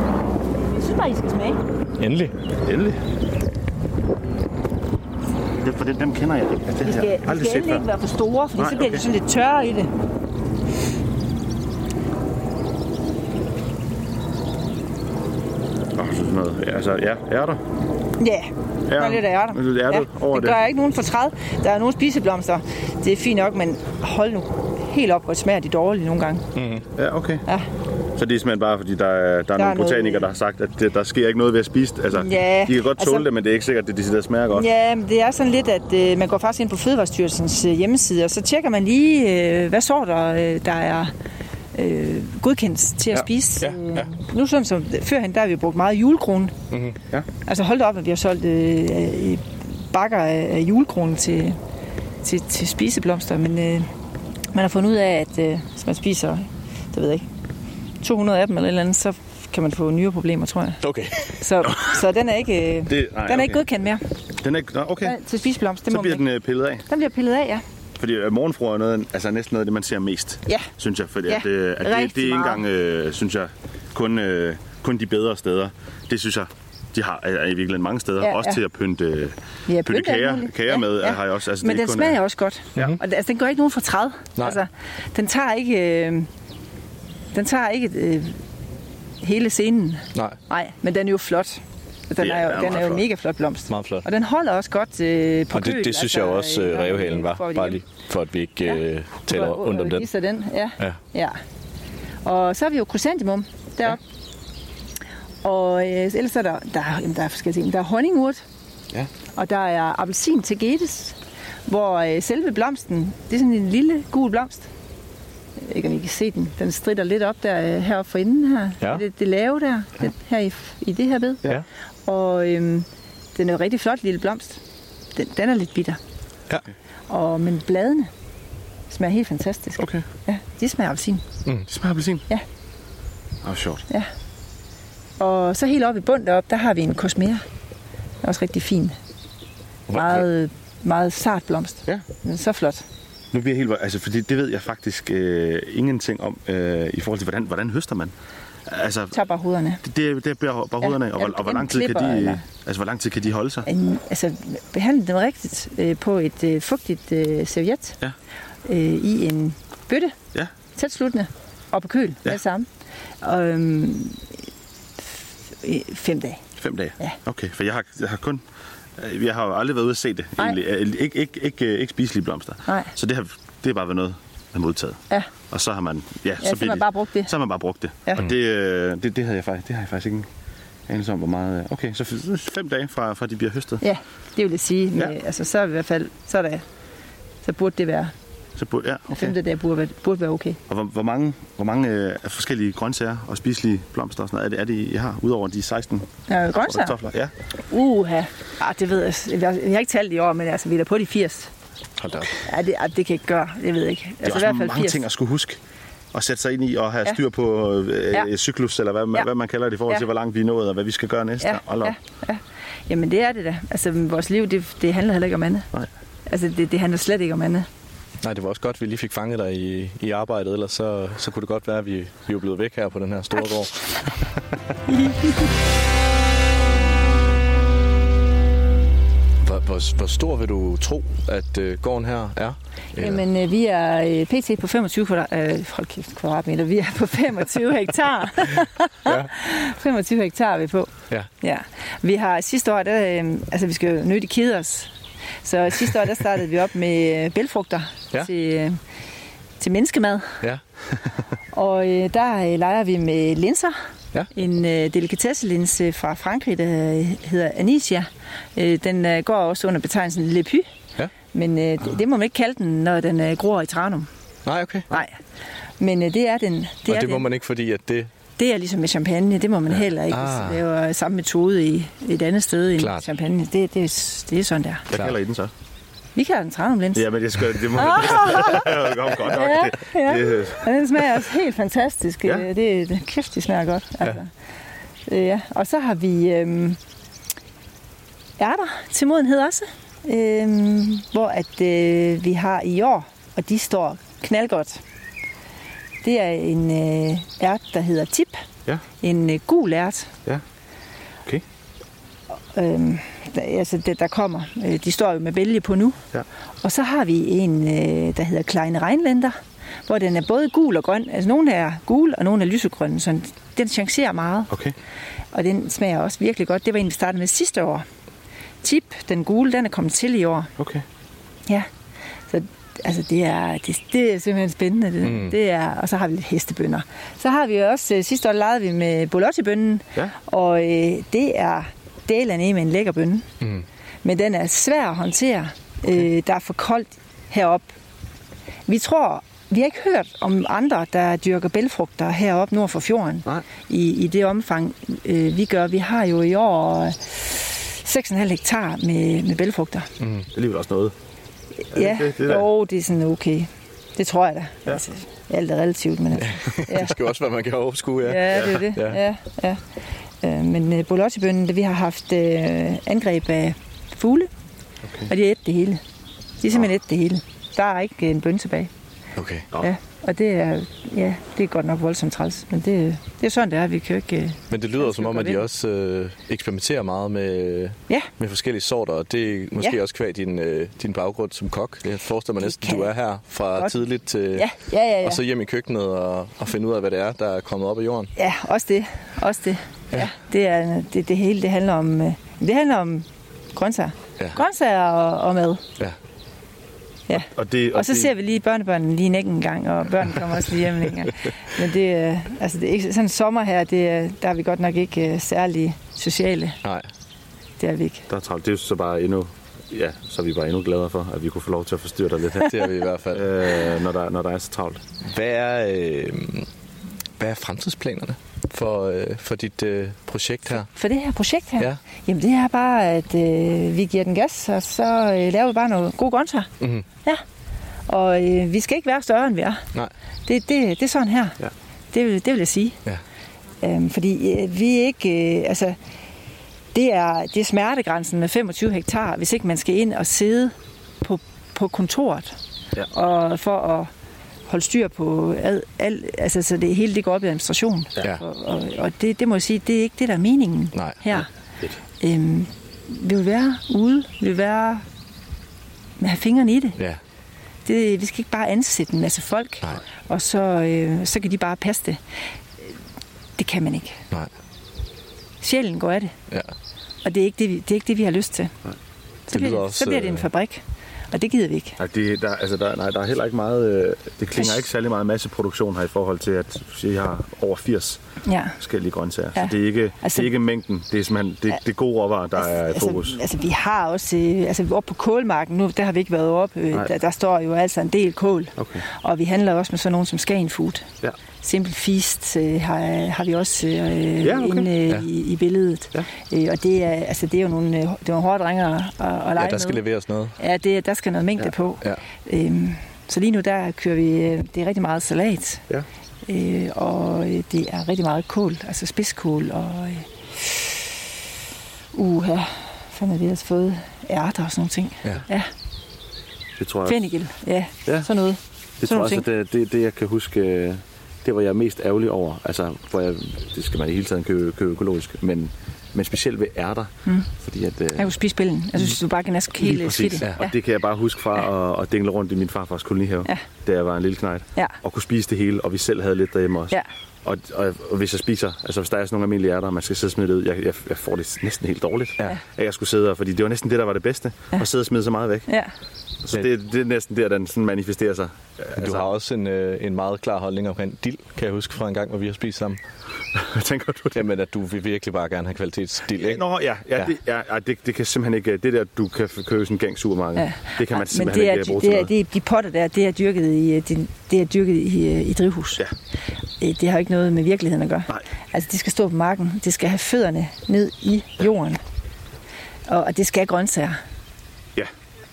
jeg synes bare, I skal smage. Endelig. Endelig. Det, for det, dem kender jeg ikke. Altså, De det skal, de aldrig skal set endelig før. ikke være for store, for så bliver okay. de sådan lidt tørre i det. Nå, sådan noget. Ja, altså, ja, ærter. Ja, der er Ja, lidt ærter. lidt ærtet over det det. gør ikke nogen fortræd. Der er nogle spiseblomster. Det er fint nok, men hold nu helt op, hvor smager de dårligt nogle gange. Mm-hmm. Ja, okay. Ja. Så det er simpelthen bare, fordi der er, der er, der er nogle noget- botanikere, der har sagt, at det, der sker ikke noget ved at spise det. Altså, Ja, de kan godt tåle altså- det, men det er ikke sikkert, at det decideret smager godt. Ja, men det er sådan lidt, at øh, man går faktisk ind på Fødevarestyrelsens øh, hjemmeside, og så tjekker man lige, øh, hvad sorter øh, der er øh, godkendt til at Ja, spise. ja, ja. Øh, Nu sådan som førhen, der har vi brugt meget julekrone. Mm-hmm. Ja. Altså hold da op, at vi har solgt øh, øh, bakker af, af julekronen til, til, til spiseblomster, men øh, man har fundet ud af, at øh, hvis man spiser, det ved jeg ikke, 200 af dem eller et eller andet, så kan man få nye problemer, tror jeg. Okay. Så, så den er ikke, Det- nej, den er okay. ikke godkendt mere. Den er ikke... Okay. Nej, til spiseblomst, det Så må bliver den øh, pillet af. ikke. Den bliver pillet af, ja. Fordi øh, morgenfruer er noget, altså næsten noget af det, man ser mest. Ja. Synes jeg. Fordi Ja, at, øh, at det, det er ikke engang, øh, synes jeg, kun, øh, kun de bedre steder. Det synes jeg, de har er i virkeligheden mange steder. Ja, også ja. til at pynte, øh, Ja, pynte pynte kager, kager Ja, med. ja. Har jeg også, altså, Men det er den kun, smager øh, også godt. Ja. Og altså, den gør ikke nogen fortræd. Nej. Altså, den tager ikke, øh, den tager ikke øh, hele scenen. Nej. Nej, men den er jo flot. Den er, jo, den er jo flot. mega flot blomst. Meget flot. Og den holder også godt øh, på Og det, køl. det synes jeg jo også, øh, revhalen var, bare lige, for at vi ikke øh, taler rundt om den. den. Ja. Ja. ja. Og så har vi jo krysantemum deroppe. Og øh, ellers er der, der, er- jamen, der er forskellige ting. Der er honningurt, Ja. og der er appelsin til getes, hvor øh, selve blomsten, det er sådan en lille gul blomst. Jeg ved ikke, om I kan se den. Den strider lidt op der øh, heroppe for inden her. Ja. Det, det lave der, det, her i, i det her bed. Ja. Og øhm, den er jo rigtig flot lille blomst. Den, den er lidt bitter. Ja. Og, men bladene smager helt fantastisk. Okay. Ja, de smager appelsin. Mm. Det smager appelsin? Ja. Åh, oh, sjovt. Ja. Og så helt oppe i bund deroppe, der har vi en kosmere. Den er også rigtig fin. Meget, meget sart blomst. Ja. Den er så flot. Nu bliver jeg helt... Altså, fordi det ved jeg faktisk øh, ingenting om, øh, i forhold til, hvordan, hvordan høster man? Altså, Tag bare hovederne. det, det, det er bare, bare Ja, hovederne, og, hvor, ja, og hvor lang tid kan klipper, de... eller- Altså, hvor lang tid kan de holde sig? En, altså, behandle dem rigtigt øh, på et øh, fugtigt øh, serviet. Ja. Øh, I en bøtte. Ja. Tæt sluttende. Og på køl. Ja. Det samme. Og, øhm, fem dage. Fem dage? Ja. Okay, for jeg har, jeg har kun... øh, Jeg har jo aldrig været ude at se det, Nej. egentlig. Ikke, ikke, ikke, øh, ikke spiselige blomster. Nej. Så det har, det har bare været noget, man har modtaget. Ja. Og så har man... Ja, så har bliver man bare brugt det. Så har man bare brugt det. Ja. Og det, øh, det, det, havde jeg faktisk, det har jeg faktisk ikke anelse om, hvor meget... Okay, så fem dage fra, fra de bliver høstet. Ja, det vil jeg sige. Med, Ja. Altså, så i hvert fald, så, er der, så burde det være. Så, burde- ja, Okay. Femte dag burde, være- burde være okay. Og hvor, hvor mange, hvor mange øh, forskellige grøntsager og spiselige blomster og sådan noget, er det, er det I har, udover de 16 Ja, grøntsager? kartofler? Ja. Uha. Ah, det ved jeg. Jeg, jeg har ikke talt i år, men altså, vi er da på de 80. Hold da op. Ja, det, ah, det kan jeg ikke gøre. Det ved jeg ikke. Det er Altså, også i hvert fald mange 80. ting at skulle huske og sætte sig ind i og have Ja. styr på øh, Ja. ja. cyklus, eller hvad, man, Ja. hvad man kalder det i forhold Ja. til, hvor langt vi er nået, og hvad vi skal gøre næste. Ja, Hold op. ja, ja. Jamen, det er det da. Altså, vores liv, det, det handler heller ikke om andet. Nej. Altså, det, det handler slet ikke om andet. Nej, det var også godt, at vi lige fik fanget dig i, i arbejdet, ellers så, så kunne det godt være, at vi, vi er blevet væk her på den her store gård. hvor, hvor, hvor stor vil du tro, at øh, gården her er? Jamen, øh, vi er øh, pt. på 25 kvadrat, øh, hold kæft, kvadratmeter. Vi er på 25 hektar. Ja. 25 hektar er vi på. Ja. Ja. Vi har sidste år, der, øh, altså vi skal jo nødt i kede os. Så sidste år, der startede vi op med øh, bælfrugter Ja. til, øh, til menneskemad. Ja. Og øh, der øh, leger vi med linser. Ja. En øh, delikatesselinse fra Frankrig, der øh, hedder Anicia. Øh, den øh, går også under betegnelsen Le Py. Ja. Men øh, det, det må man ikke kalde den, når den øh, gror i tranum. Nej, okay. Nej. Men øh, det er den. Det, og er det må den. man ikke, fordi at det... det er ligesom med champagne. Det må man heller ikke. Ah. Det jo samme metode i et andet sted end Klart. champagne. Det, det, er- det er sådan der. Hvad kalder I den så? Vi kalder den tranumlins. Ja, men det, skal, det må godt nok. Ja, Det, ja. det, Og den smager også helt fantastisk. Ja. Ja. Det, det, kæft, det smager godt. Altså. Ja. ja. Og så har vi øhm, ærter til modenhed også. Øhm, hvor at øh, vi har i år, og de står knaldgodt. Det er en øh, ært, der hedder tip. Ja. En øh, gul ært. Ja. Okay. Øhm, der, altså det, der kommer. Øh, de står jo med bælge på nu. Ja. Og så har vi en, øh, der hedder Kleine Rheinländer, hvor den er både gul og grøn. Altså nogle er gul, og nogle er lysegrønne, så den chancerer meget. Okay. Og den smager også virkelig godt. Det var en, vi startede med sidste år. Tip, den gule, den er kommet til i år. Okay. Ja. Så altså det er, det, det er simpelthen spændende. Det, Mm. det er, og så har vi lidt hestebønder. Så har vi også, øh, sidste år legede vi med bolottibønnen, Ja. og øh, det er delen med en lækker bønne. Mm. Men den er svær at håndtere. Okay. Øh, der er for koldt herop. Vi tror, vi har ikke hørt om andre, der dyrker bælfrugter heroppe nord for fjorden. Nej. I, I det omfang, øh, vi gør. Vi har jo i år øh, 6,5 hektar med, med bælfrugter. Mm. Det er alligevel også noget. Er Ja, det der? jo, det er sådan okay. Det tror jeg da. Ja. Altså, alt er relativt, men altså, ja. det skal jo også være, man kan overskue, ja. Ja, det er det. Ja. Ja, ja. Øh, men øh, bolottibønnen, vi har haft øh, angreb af fugle, okay. og de har et det hele. De er simpelthen et det hele. Der er ikke en bønne tilbage. Okay. Ja. Og det er, ja, det er godt nok voldsomt træls, men det, det er sådan, det er. Vi kan jo ikke... øh, Men det lyder som om, at de også øh, eksperimenterer meget med, Ja. med forskellige sorter, og det er måske Ja. også kvad din, øh, din baggrund som kok. Jeg forestiller mig næsten, kan du er her fra godt. tidligt til, Ja, ja, ja, ja. og så hjem i køkkenet og, og finde ud af, hvad det er, der er kommet op af jorden. Ja, også det. Også det. Ja. Det, er, det, det hele det handler om, øh, det handler om grøntsager. Ja. Grøntsager og, og mad. Ja. Ja. Og, det, Og så ser vi lige børnebørnene lige nækken en gang, og børnene kommer også lige hjem en gang. Men det, er- altså det er ikke, sådan en sommer her, det, er- der er vi godt nok ikke øh, særlig sociale. Nej. Det er vi ikke. Der er travlt. Det er så bare endnu... Ja, så er vi bare endnu gladere for, at vi kunne få lov til at forstyrre dig lidt her. Det er vi i hvert fald. Øh, når, der, når der er så travlt. Hvad er, øh, hvad er fremtidsplanerne for, øh, for dit øh, projekt her? For det her projekt her? Ja. Jamen det er bare, at øh, vi giver den gas, og så øh, laver vi bare noget god grøntsager. Mm-hmm. Ja. Og øh, vi skal ikke være større, end vi er. Nej. Det, det, det er sådan her. Ja. Det, det vil jeg sige. Ja. Øhm, fordi øh, vi er ikke... Øh, altså, det er, det er smertegrænsen med 25 hektar, hvis ikke man skal ind og sidde på, på kontoret. Ja. Og for at holde styr på al, al, altså så det hele det går op i administration. Ja. Og, og, og det, det må jeg sige, det er ikke det, der er meningen Nej. her. Øhm, vi vil være ude, vi vil være med have fingrene i det. Ja. det vi skal ikke bare ansætte en masse folk, Nej. og så, øh, så kan de bare passe det. Det kan man ikke. Nej. Sjælen går af det, Ja. og det er ikke det, vi, det, er ikke det, vi har lyst til. Så Det bliver, det, også, så bliver det en øh, fabrik, og det gider vi ikke. Nej, det, der, altså der, nej, der er heller ikke meget... Øh, det klinger ikke særlig meget masseproduktion her i forhold til, at jeg har over 80 Ja. forskellige grøntsager. Ja. Så det er, ikke, Altså- det er ikke mængden, det er simpelthen det, det er gode råvarer, der er i fokus. Altså, altså, vi har også, øh, altså oppe på kålmarken, nu der har vi ikke været oppe, øh, der, der står jo altså en del kål. Okay. Og vi handler også med sådan nogen som Skagen Food. Ja. Simple Feast øh, har, har vi også øh, Ja, okay. inde øh, Ja. i, i billedet. Ja. Øh, og det er, altså, det er jo nogle, øh, det er nogle hårde drenge at, at, lege Ja, der skal med. leveres noget. Ja, det, der skal noget mængde Ja. på. Ja. Øhm, så lige nu der kører vi, øh, det er rigtig meget salat. Ja. Øh, og øh, det er rigtig meget kål, altså spidskål og... Øh, uha, fanden har vi ellers fået ærter og sådan nogle ting. Ja. ja. Det tror jeg. Fennikel, ja, Ja. sådan noget. Det sådan tror jeg også, det, det, det, jeg kan huske, det var jeg mest ærgerlig over. Altså, hvor jeg, det skal man i hele tiden købe, købe økologisk, men, men specielt ved ærter. Mm. Fordi at, øh, Jeg kunne spise pillen. Jeg synes, du bare kan næsten helt præcis, fedt. ja. Og det kan jeg bare huske fra at, at dingle rundt i min farfars kolonihave, Ja. da jeg var en lille knejt. Ja. Og kunne spise det hele, og vi selv havde lidt derhjemme også. Ja. Og, og, og, hvis jeg spiser, altså hvis der er sådan nogle almindelige ærter, man skal sidde og smide det ud, jeg, jeg, jeg får det næsten helt dårligt. Ja. At jeg skulle sidde og, fordi det var næsten det, der var det bedste, ja. at sidde og smide så meget væk. Ja. Så det, det er næsten der, den sådan manifesterer sig. Du har også en, øh, en meget klar holdning omkring dild, kan jeg huske fra en gang, hvor vi har spist sammen. Hvad tænker du? Jamen, at du vil virkelig bare gerne have kvalitetsdild, ikke? Nå, ja, ja, ja. Det, ja, ja det, det kan simpelthen ikke, det der, du kan købe sådan en gang supermarked, Ja. det kan man Men simpelthen det er, ikke bruge det til er, noget. det er, de potter der, det er dyrket i, øh, det, det er dyrket i, øh, i drivhus. Ja. Øh, Det har ikke noget med virkeligheden at gøre. Nej. Altså, de skal stå på marken. Det skal have fødderne ned i jorden. Og, og det skal grøntsager.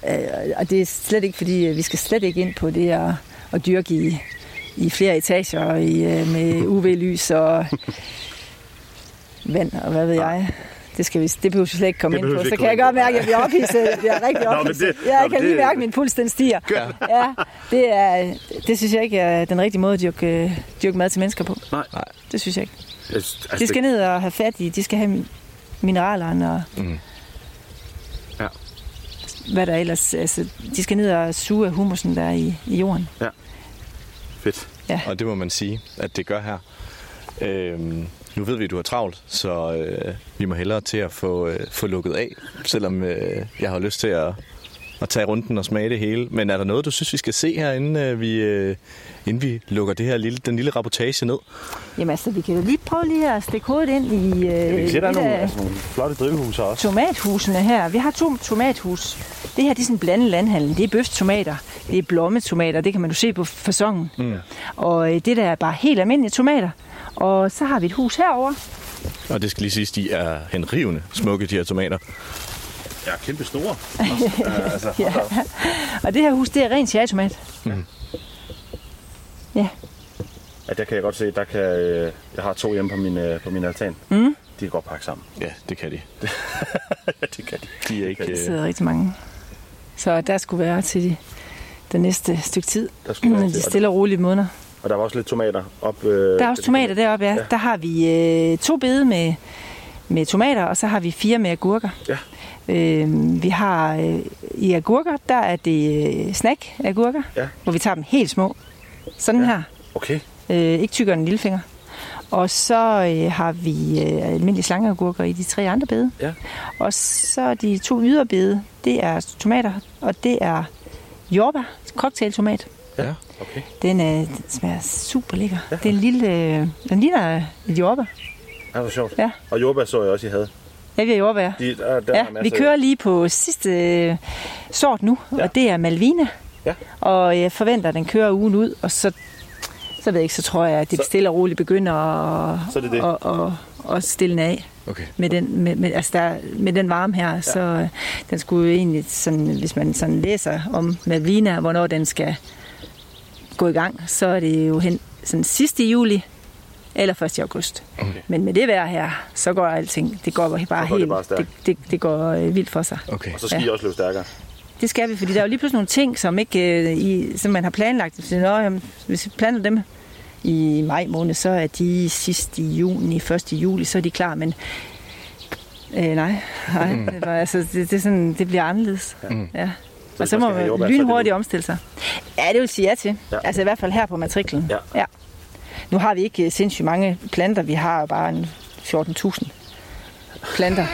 Øh, og det er slet ikke, fordi øh, vi skal slet ikke ind på det at, at dyrke i, i flere etager og i, øh, med UV-lys og vand og hvad ved jeg. Det, skal vi, det behøver vi slet ikke komme Det ind på. Så kan jeg godt mærke, at jeg bliver ophidset. Jeg bliver rigtig Nå, ophidset. det- Ja, jeg kan lige mærke, at min puls den stiger. Ja. ja det, er, det synes jeg ikke er den rigtige måde at dyrke, dyrke mad til mennesker på. Nej. Nej. Det synes jeg ikke. Altså, De skal ned og have fat i, de skal have mineralerne og Mm. Hvad der ellers, altså, de skal ned og suge af humusen der er i, i jorden. Ja. Fedt. Ja. Og det må man sige, at det gør her. Øhm, nu ved vi, at du har travlt, så øh, vi må hellere til at få, øh, få lukket af, selvom øh, jeg har lyst til at, at tage runden og smage det hele. Men er der noget, du synes, vi skal se her, inden, øh, vi, øh, inden vi lukker det her lille, den lille rapportage ned? Jamen altså, vi kan da lige prøve lige at stikke hovedet ind i Ja, vi øh, kan se, der er nogle, altså, nogle flotte drivhuse også. tomathusene her. Vi har to tomathus. Det her det er sådan en blandet landhandel. Det er bøftomater, det er blommetomater, det kan man jo se på fasongen. Mm. Og øh, det der er bare helt almindelige tomater. Og så har vi et hus herover. Og det skal lige siges, de er henrivende smukke, de her tomater. Ja, kæmpe store. altså, ja. Og det her hus, det er ren cherrytomat. Mm. Ja. Ja, der kan jeg godt se, der kan, øh, jeg har to hjemme på min, øh, på min altan. Mm. De kan godt pakke sammen. Ja, det kan de. det kan de. De er ikke... Der Øh, sidder rigtig mange. Så der skulle være til de, det næste stykke tid. Der skulle være de til. stille og rolige måneder. Og der var også lidt tomater op. Øh, Der er også tomater deroppe, ja. Ja. Der har vi øh, to bede med, med tomater, og så har vi fire med agurker. Ja. Øh, vi har øh, i agurker, der er det øh, snack agurker, Ja. hvor vi tager dem helt små. Sådan ja. her. Okay. Øh, ikke tykkere end en lillefinger. Og så øh, har vi øh, almindelige slangeagurker i de tre andre bede. Ja. Og så de to yderbede, det er tomater, og det er jordbær, cocktailtomat. Ja, okay. Den, øh, den smager super lækker. Ja. Det er en lille, øh, den ligner et jordbær. Ja, hvor sjovt. Ja. Og jordbær så jeg også, I havde. Ja, vi har jordbær. De, der, der ja, vi kører lige på sidste øh, sort nu, ja. og det er Malvina. Ja. Og jeg forventer, at den kører ugen ud, og så, så ved jeg ikke, så tror jeg, at det Så- stille og roligt begynder at, Så det det. at, at, at stille af. Okay. Med den, med, med, altså der, med den varme her, ja. så øh, den skulle jo egentlig, sådan, hvis man sådan læser om Malvina, hvornår den skal gå i gang, så er det jo hen sådan sidste juli eller 1. august. Okay. Men med det vejr her, så går alting, det går bare Så går det helt, bare stærkt. det, det, det går øh, vildt for sig. Okay. Og så skal I også løbe stærkere. Det skal vi, fordi der er jo lige pludselig nogle ting, som, ikke, øh, i, som man har planlagt. Så, nå, jamen, hvis vi planter dem i maj måned, så er de sidst i juni, 1. juli, så er de klar, men øh, nej, nej det, var, altså, det, det, sådan, det bliver anderledes. Mm. Ja. Så Og så må man jordbær, så det lynhurtigt omstille sig. Ja, det vil sige ja til. Ja. Ja. Altså i hvert fald her på matriklen. Ja. ja. Nu har vi ikke øh, sindssygt mange planter. Vi har bare en 14.000 planter.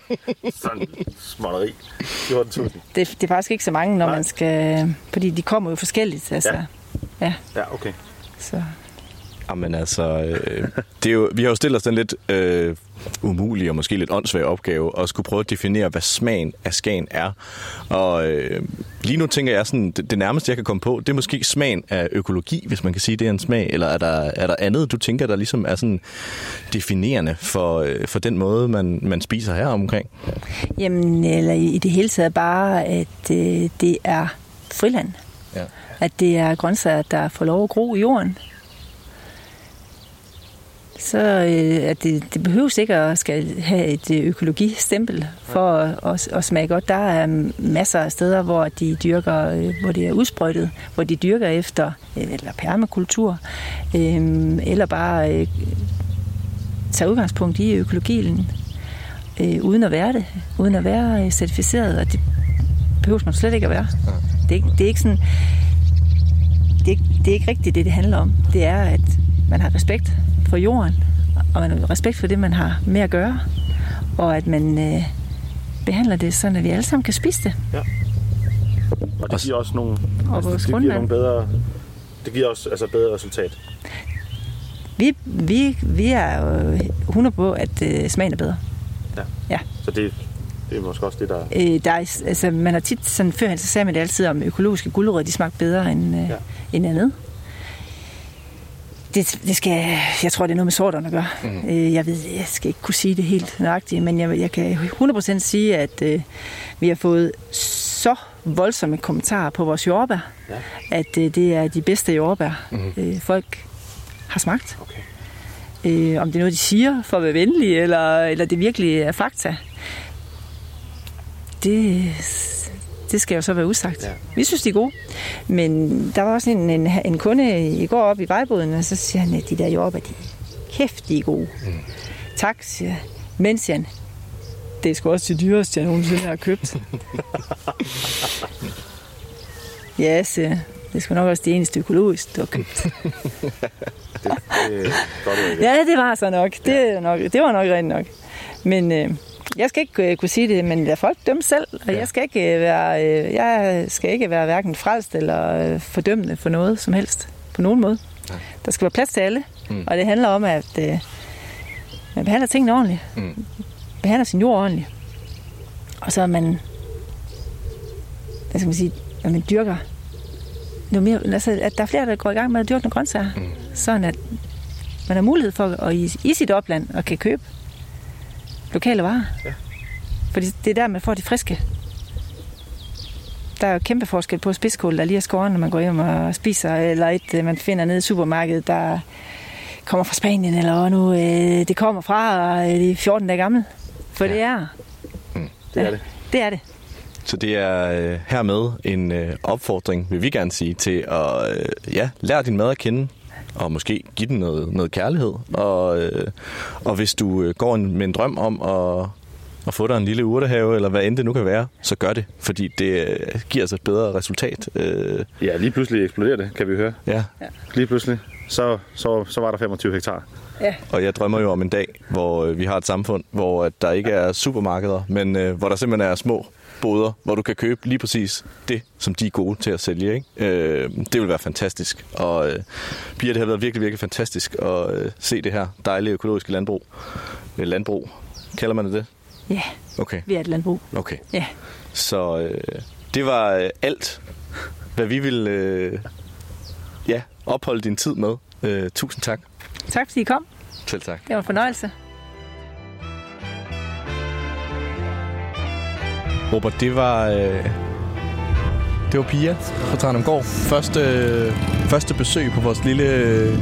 Sådan småtteri. 14.000. Det, det er faktisk ikke så mange, når Nej. man skal... Fordi de kommer jo forskelligt. Altså. Ja. Ja. Ja, okay. Så. Jamen altså, øh, det er jo, vi har jo stillet os den lidt øh, umulige og måske lidt åndssvage opgave at skulle prøve at definere, hvad smagen af Skagen er. Og øh, lige nu tænker jeg sådan, det, det nærmeste jeg kan komme på, det er måske smagen af økologi, hvis man kan sige, det er en smag. Eller er der, er der andet, du tænker, der ligesom er sådan definerende for, øh, for den måde, man, man spiser her omkring? Jamen, eller i, det hele taget bare, at øh, det er friland. Ja. At det er grøntsager, der får lov at gro i jorden. Så øh, at det, det behøves ikke at skal have et øh, økologistempel for at, at, at smage godt. Der er masser af steder, hvor de dyrker, øh, hvor det er udsprøjtet, hvor de dyrker efter øh, eller permakultur, øh, eller bare øh, tager udgangspunkt i økologien, øh, uden at være det, uden at være øh, certificeret, og det behøver man slet ikke at være. Det, er, ikke- det er ikke sådan, det det er ikke rigtigt det, det handler om. Det er, at man har respekt for jorden, og man har respekt for det, man har med at gøre, og at man øh, behandler det sådan, at vi alle sammen kan spise det. Og det giver også nogle, Og altså, det giver nogle bedre, det giver også altså bedre resultat. Vi, vi, vi er jo 100 på, at øh, smagen er bedre. Ja. Ja. Så det, det er måske også det, der... Øh, der er, altså, man har tit, sådan, førhen så sagde man det altid om økologiske gulerødder, de smagte bedre end, øh, Ja. ja. end andet. Det, det skal, jeg tror, det er noget med sorterne at gøre. Mm. Øh, jeg ved, jeg skal ikke kunne sige det helt nøjagtigt, men jeg, jeg kan 100% sige, at øh, vi har fået så voldsomme kommentarer på vores jordbær, Ja. at øh, det er de bedste jordbær, Mhm. øh, folk har smagt. Okay. Øh, om det er noget, de siger for at være venlige, eller, eller det virkelig er fakta, det, det skal jo så være usagt. Ja. Vi synes, de er gode. Men der var også en, en, en kunde i går op i vejboden, og så siger han, at de der jordbær, de er kæft, de er gode. Mm. Tak, siger jeg. Men, siger han, det er sgu også det dyreste, jeg nogensinde har købt. ja, siger jeg. Det sgu nok også det eneste økologiske, du har købt. Det, det godt Ja, det var så nok. Det, er nok, det var nok rent nok. Men øh, jeg skal ikke øh, kunne sige det, men lad folk dømme selv. Og ja. jeg skal ikke øh, være, øh, jeg skal ikke være hverken frelst eller øh, fordømmende for noget som helst. På nogen måde. Ja. Der skal være plads til alle. Mm. Og det handler om, at øh, man behandler tingene ordentligt. Mm. Behandler sin jord ordentligt. Og så er man, hvad skal man sige, at man dyrker noget mere, altså, at der er flere, der går i gang med at dyrke nogle grøntsager. Mm. Sådan at man har mulighed for at i, i sit opland og kan købe lokale varer. Ja. Fordi det er der, man får de friske. Der er jo kæmpe forskel på spidskål, der lige er skåret, når man går hjem og spiser, eller et, øh, man finder nede i supermarkedet, der kommer fra Spanien, eller nu øh, det kommer fra, og øh, det er 14 dage gammel. For ja. det er. Det er det. Det er det. Så det er øh, hermed en øh, opfordring, vil vi gerne sige, til at øh, ja, lære din mad at kende, og måske give den noget, noget kærlighed. Og, øh, og hvis du øh, går en, med en drøm om at, at få dig en lille urtehave, eller hvad end det nu kan være, så gør det, fordi det øh, giver os et bedre resultat. Øh, Ja, lige pludselig eksploderer det, kan vi høre. Ja. Lige pludselig, så, så, så var der 25 hektar. Ja. Og jeg drømmer jo om en dag, hvor øh, vi har et samfund, hvor at der ikke er supermarkeder, men øh, hvor der simpelthen er små boder, hvor du kan købe lige præcis det, som de er gode til at sælge. Ikke? Øh, det vil være fantastisk. Og øh, Pia, det har været virkelig, virkelig fantastisk at øh, se det her dejlige økologiske landbrug. Øh, landbrug. Kalder man det det? Ja, Okay. vi er et landbrug. Okay. Ja. Så øh, det var øh, alt, hvad vi ville øh, ja, opholde din tid med. Øh, tusind tak. Tak fordi I kom. Selv tak. Det var en fornøjelse. Robert, det var... Øh, det var Pia fra Tranumgård. Første, øh, første besøg på vores lille øh,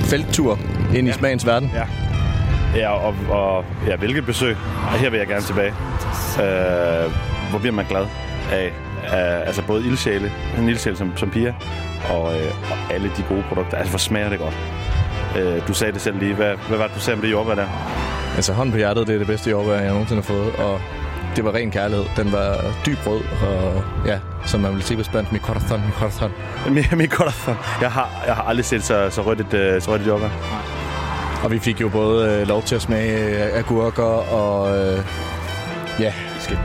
felttur ind i smagens verden. Ja. Ja, og, og ja, hvilket besøg. Og her vil jeg gerne tilbage. Øh, hvor bliver man glad af, af altså både ildsjæle, en ildsjæl som, som Pia, og, øh, og alle de gode produkter. Altså, hvor smager det godt. Øh, du sagde det selv lige. Hvad, hvad var det, du sagde om det jordbær der? Altså hånd på hjertet, det er det bedste jordbær, jeg nogensinde har fået. Og det var ren kærlighed. Den var dyb rød, og ja, som man vil sige på spansk, mi corazón, mi corazón. Mi, mi corazón. Jeg har, jeg har aldrig set så, så rødt et, øh, så rødt et jordbær. Og vi fik jo både øh, lov til at smage øh, agurker og øh, ja,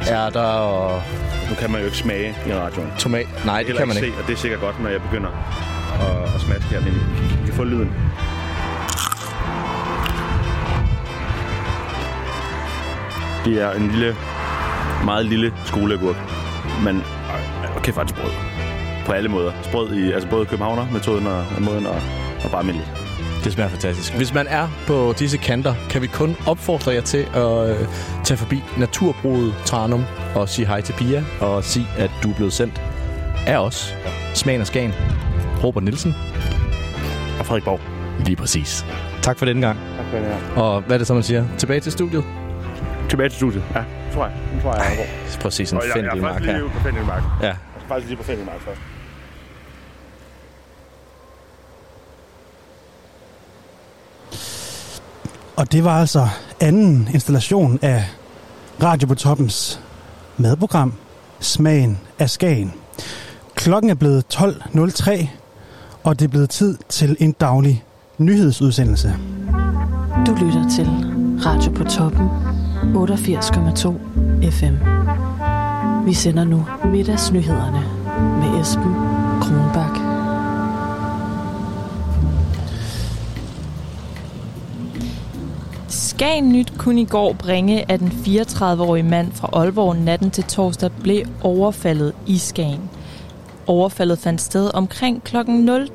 ærter og... Nu kan man jo ikke smage i radioen. Tomat. Nej, det kan man se, ikke. Og det er sikkert godt, når jeg begynder at, at smaske her. Men I kan få lyden. Det er en lille, meget lille skoleagurk. Men øh, okay, faktisk sprød. På alle måder. Sprød i altså både københavner-metoden og, og måden og, og bare almindelig. Det smager fantastisk. Hvis man er på disse kanter, kan vi kun opfordre jer til at øh, tage forbi Naturbruget Tranum og sige hej til Pia og sige, at du er blevet sendt af os. Smagen af Skagen. Robert Nielsen. Og Frederik Borg. Lige præcis. Tak for denne gang. Tak for det her. Og hvad er det så, man siger? Tilbage til studiet? Tilbage til studiet, ja. Tror jeg. Nu tror jeg, jeg går. Prøv at se sådan Og en jeg, jeg er her. lige på Fendelmark. Ja. Jeg er faktisk lige på Fendelmark først. Og det var altså anden installation af Radio på Toppens madprogram, Smagen af Skagen. Klokken er blevet 12.03, og det er blevet tid til en daglig nyhedsudsendelse. Du lytter til Radio på Toppen 88,2 FM. Vi sender nu middagsnyhederne med Esben Kronbak. Skagen Nyt kunne i går bringe, at en 34-årig mand fra Aalborg natten til torsdag blev overfaldet i Skagen. Overfaldet fandt sted omkring kl.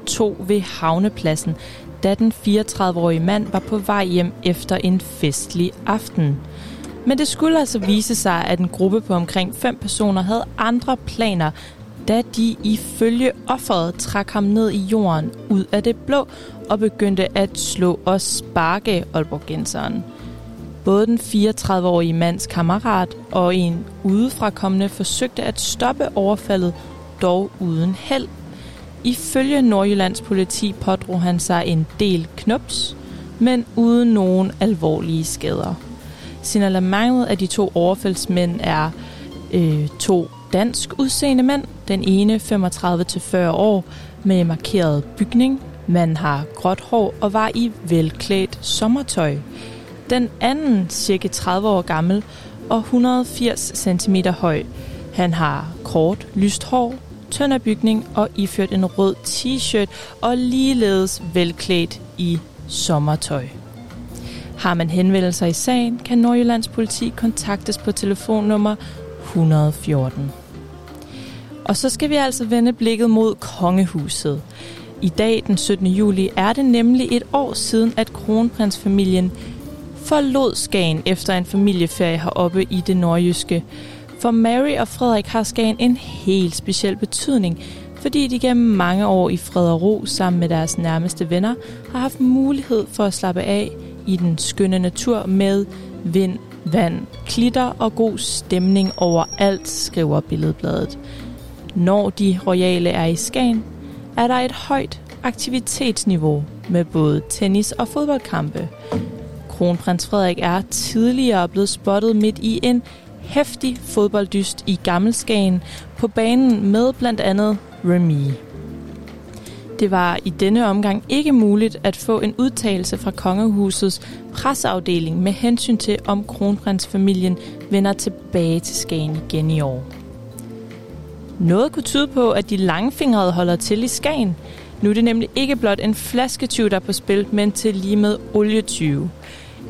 02 ved Havnepladsen, da den 34-årige mand var på vej hjem efter en festlig aften. Men det skulle altså vise sig, at en gruppe på omkring fem personer havde andre planer, da de ifølge offeret trak ham ned i jorden ud af det blå og begyndte at slå og sparke Aalborgenseren. Både den 34-årige mands kammerat og en udefrakommende forsøgte at stoppe overfaldet, dog uden held. Ifølge Nordjyllands politi pådrog han sig en del knups, men uden nogen alvorlige skader. Signalementet af de to overfaldsmænd er øh, to dansk udseende mænd. Den ene 35-40 år med markeret bygning. Man har gråt hår og var i velklædt sommertøj. Den anden cirka 30 år gammel og 180 cm høj. Han har kort, lyst hår, tynd af bygning og iført en rød t-shirt og ligeledes velklædt i sommertøj. Har man henvendelser i sagen, kan Nordjyllands politi kontaktes på telefonnummer 114. Og så skal vi altså vende blikket mod kongehuset. I dag, den 17. juli, er det nemlig et år siden, at kronprinsfamilien forlod Skagen efter en familieferie heroppe i det nordjyske. For Mary og Frederik har Skagen en helt speciel betydning, fordi de gennem mange år i fred og ro sammen med deres nærmeste venner har haft mulighed for at slappe af i den skønne natur med vind, vand, klitter og god stemning overalt, skriver Billedbladet. Når de royale er i Skagen, er der et højt aktivitetsniveau med både tennis og fodboldkampe. Kronprins Frederik er tidligere blevet spottet midt i en hæftig fodbolddyst i Gammelskagen på banen med blandt andet Remy. Det var i denne omgang ikke muligt at få en udtalelse fra kongehusets presseafdeling med hensyn til, om kronprinsfamilien vender tilbage til Skagen igen i år. Noget kunne tyde på, at de langfingrede holder til i Skagen. Nu er det nemlig ikke blot en flasketyv, der er på spil, men til lige med olietyve.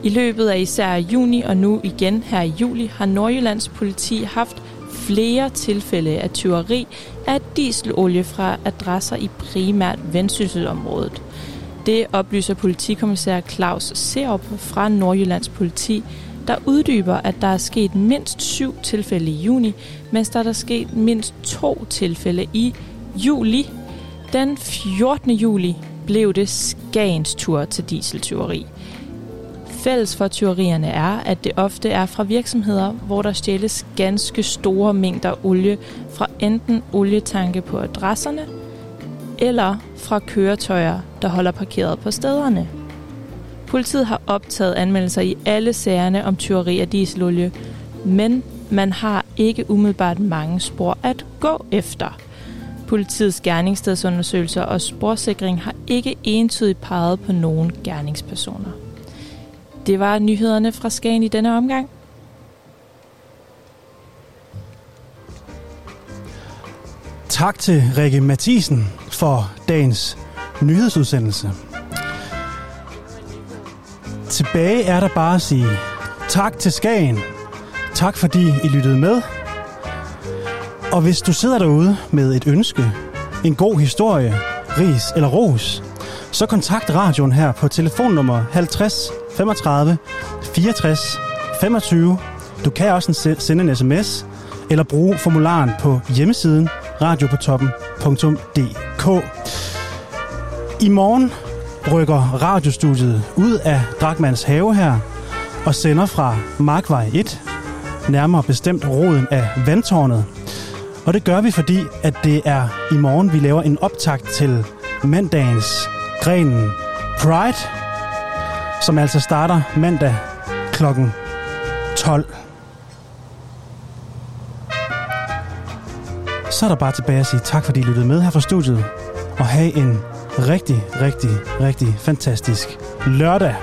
I løbet af især juni og nu igen her i juli har Nordjyllands politi haft flere tilfælde af tyveri af dieselolie fra adresser i primært vendsysselområdet. Det oplyser politikommissær Claus Serup fra Nordjyllands politi, der uddyber, at der er sket mindst syv tilfælde i juni, mens der er sket mindst to tilfælde i juli. Den 14. juli blev det Skagens tur til dieseltyveri. Fælles for tyverierne er, at det ofte er fra virksomheder, hvor der stjæles ganske store mængder olie fra enten olietanke på adresserne, eller fra køretøjer, der holder parkeret på stederne. Politiet har optaget anmeldelser i alle sagerne om tyveri af dieselolie, men man har ikke umiddelbart mange spor at gå efter. Politiets gerningsstedsundersøgelser og sporsikring har ikke entydigt peget på nogen gerningspersoner. Det var nyhederne fra Skagen i denne omgang. Tak til Rikke Mathisen for dagens nyhedsudsendelse. Tilbage er der bare at sige tak til Skagen. Tak fordi I lyttede med. Og hvis du sidder derude med et ønske, en god historie, ris eller ros, så kontakt radioen her på telefonnummer 50 35 64 25. Du kan også sende en sms eller bruge formularen på hjemmesiden radiopotoppen.dk. I morgen rykker radiostudiet ud af Drakmans have her og sender fra Markvej 1, nærmere bestemt roden af Vandtårnet. Og det gør vi, fordi at det er i morgen, vi laver en optakt til mandagens grenen Pride, som altså starter mandag klokken 12. Så er der bare tilbage at sige tak, fordi I lyttede med her fra studiet, og have en rigtig, rigtig, rigtig fantastisk lørdag.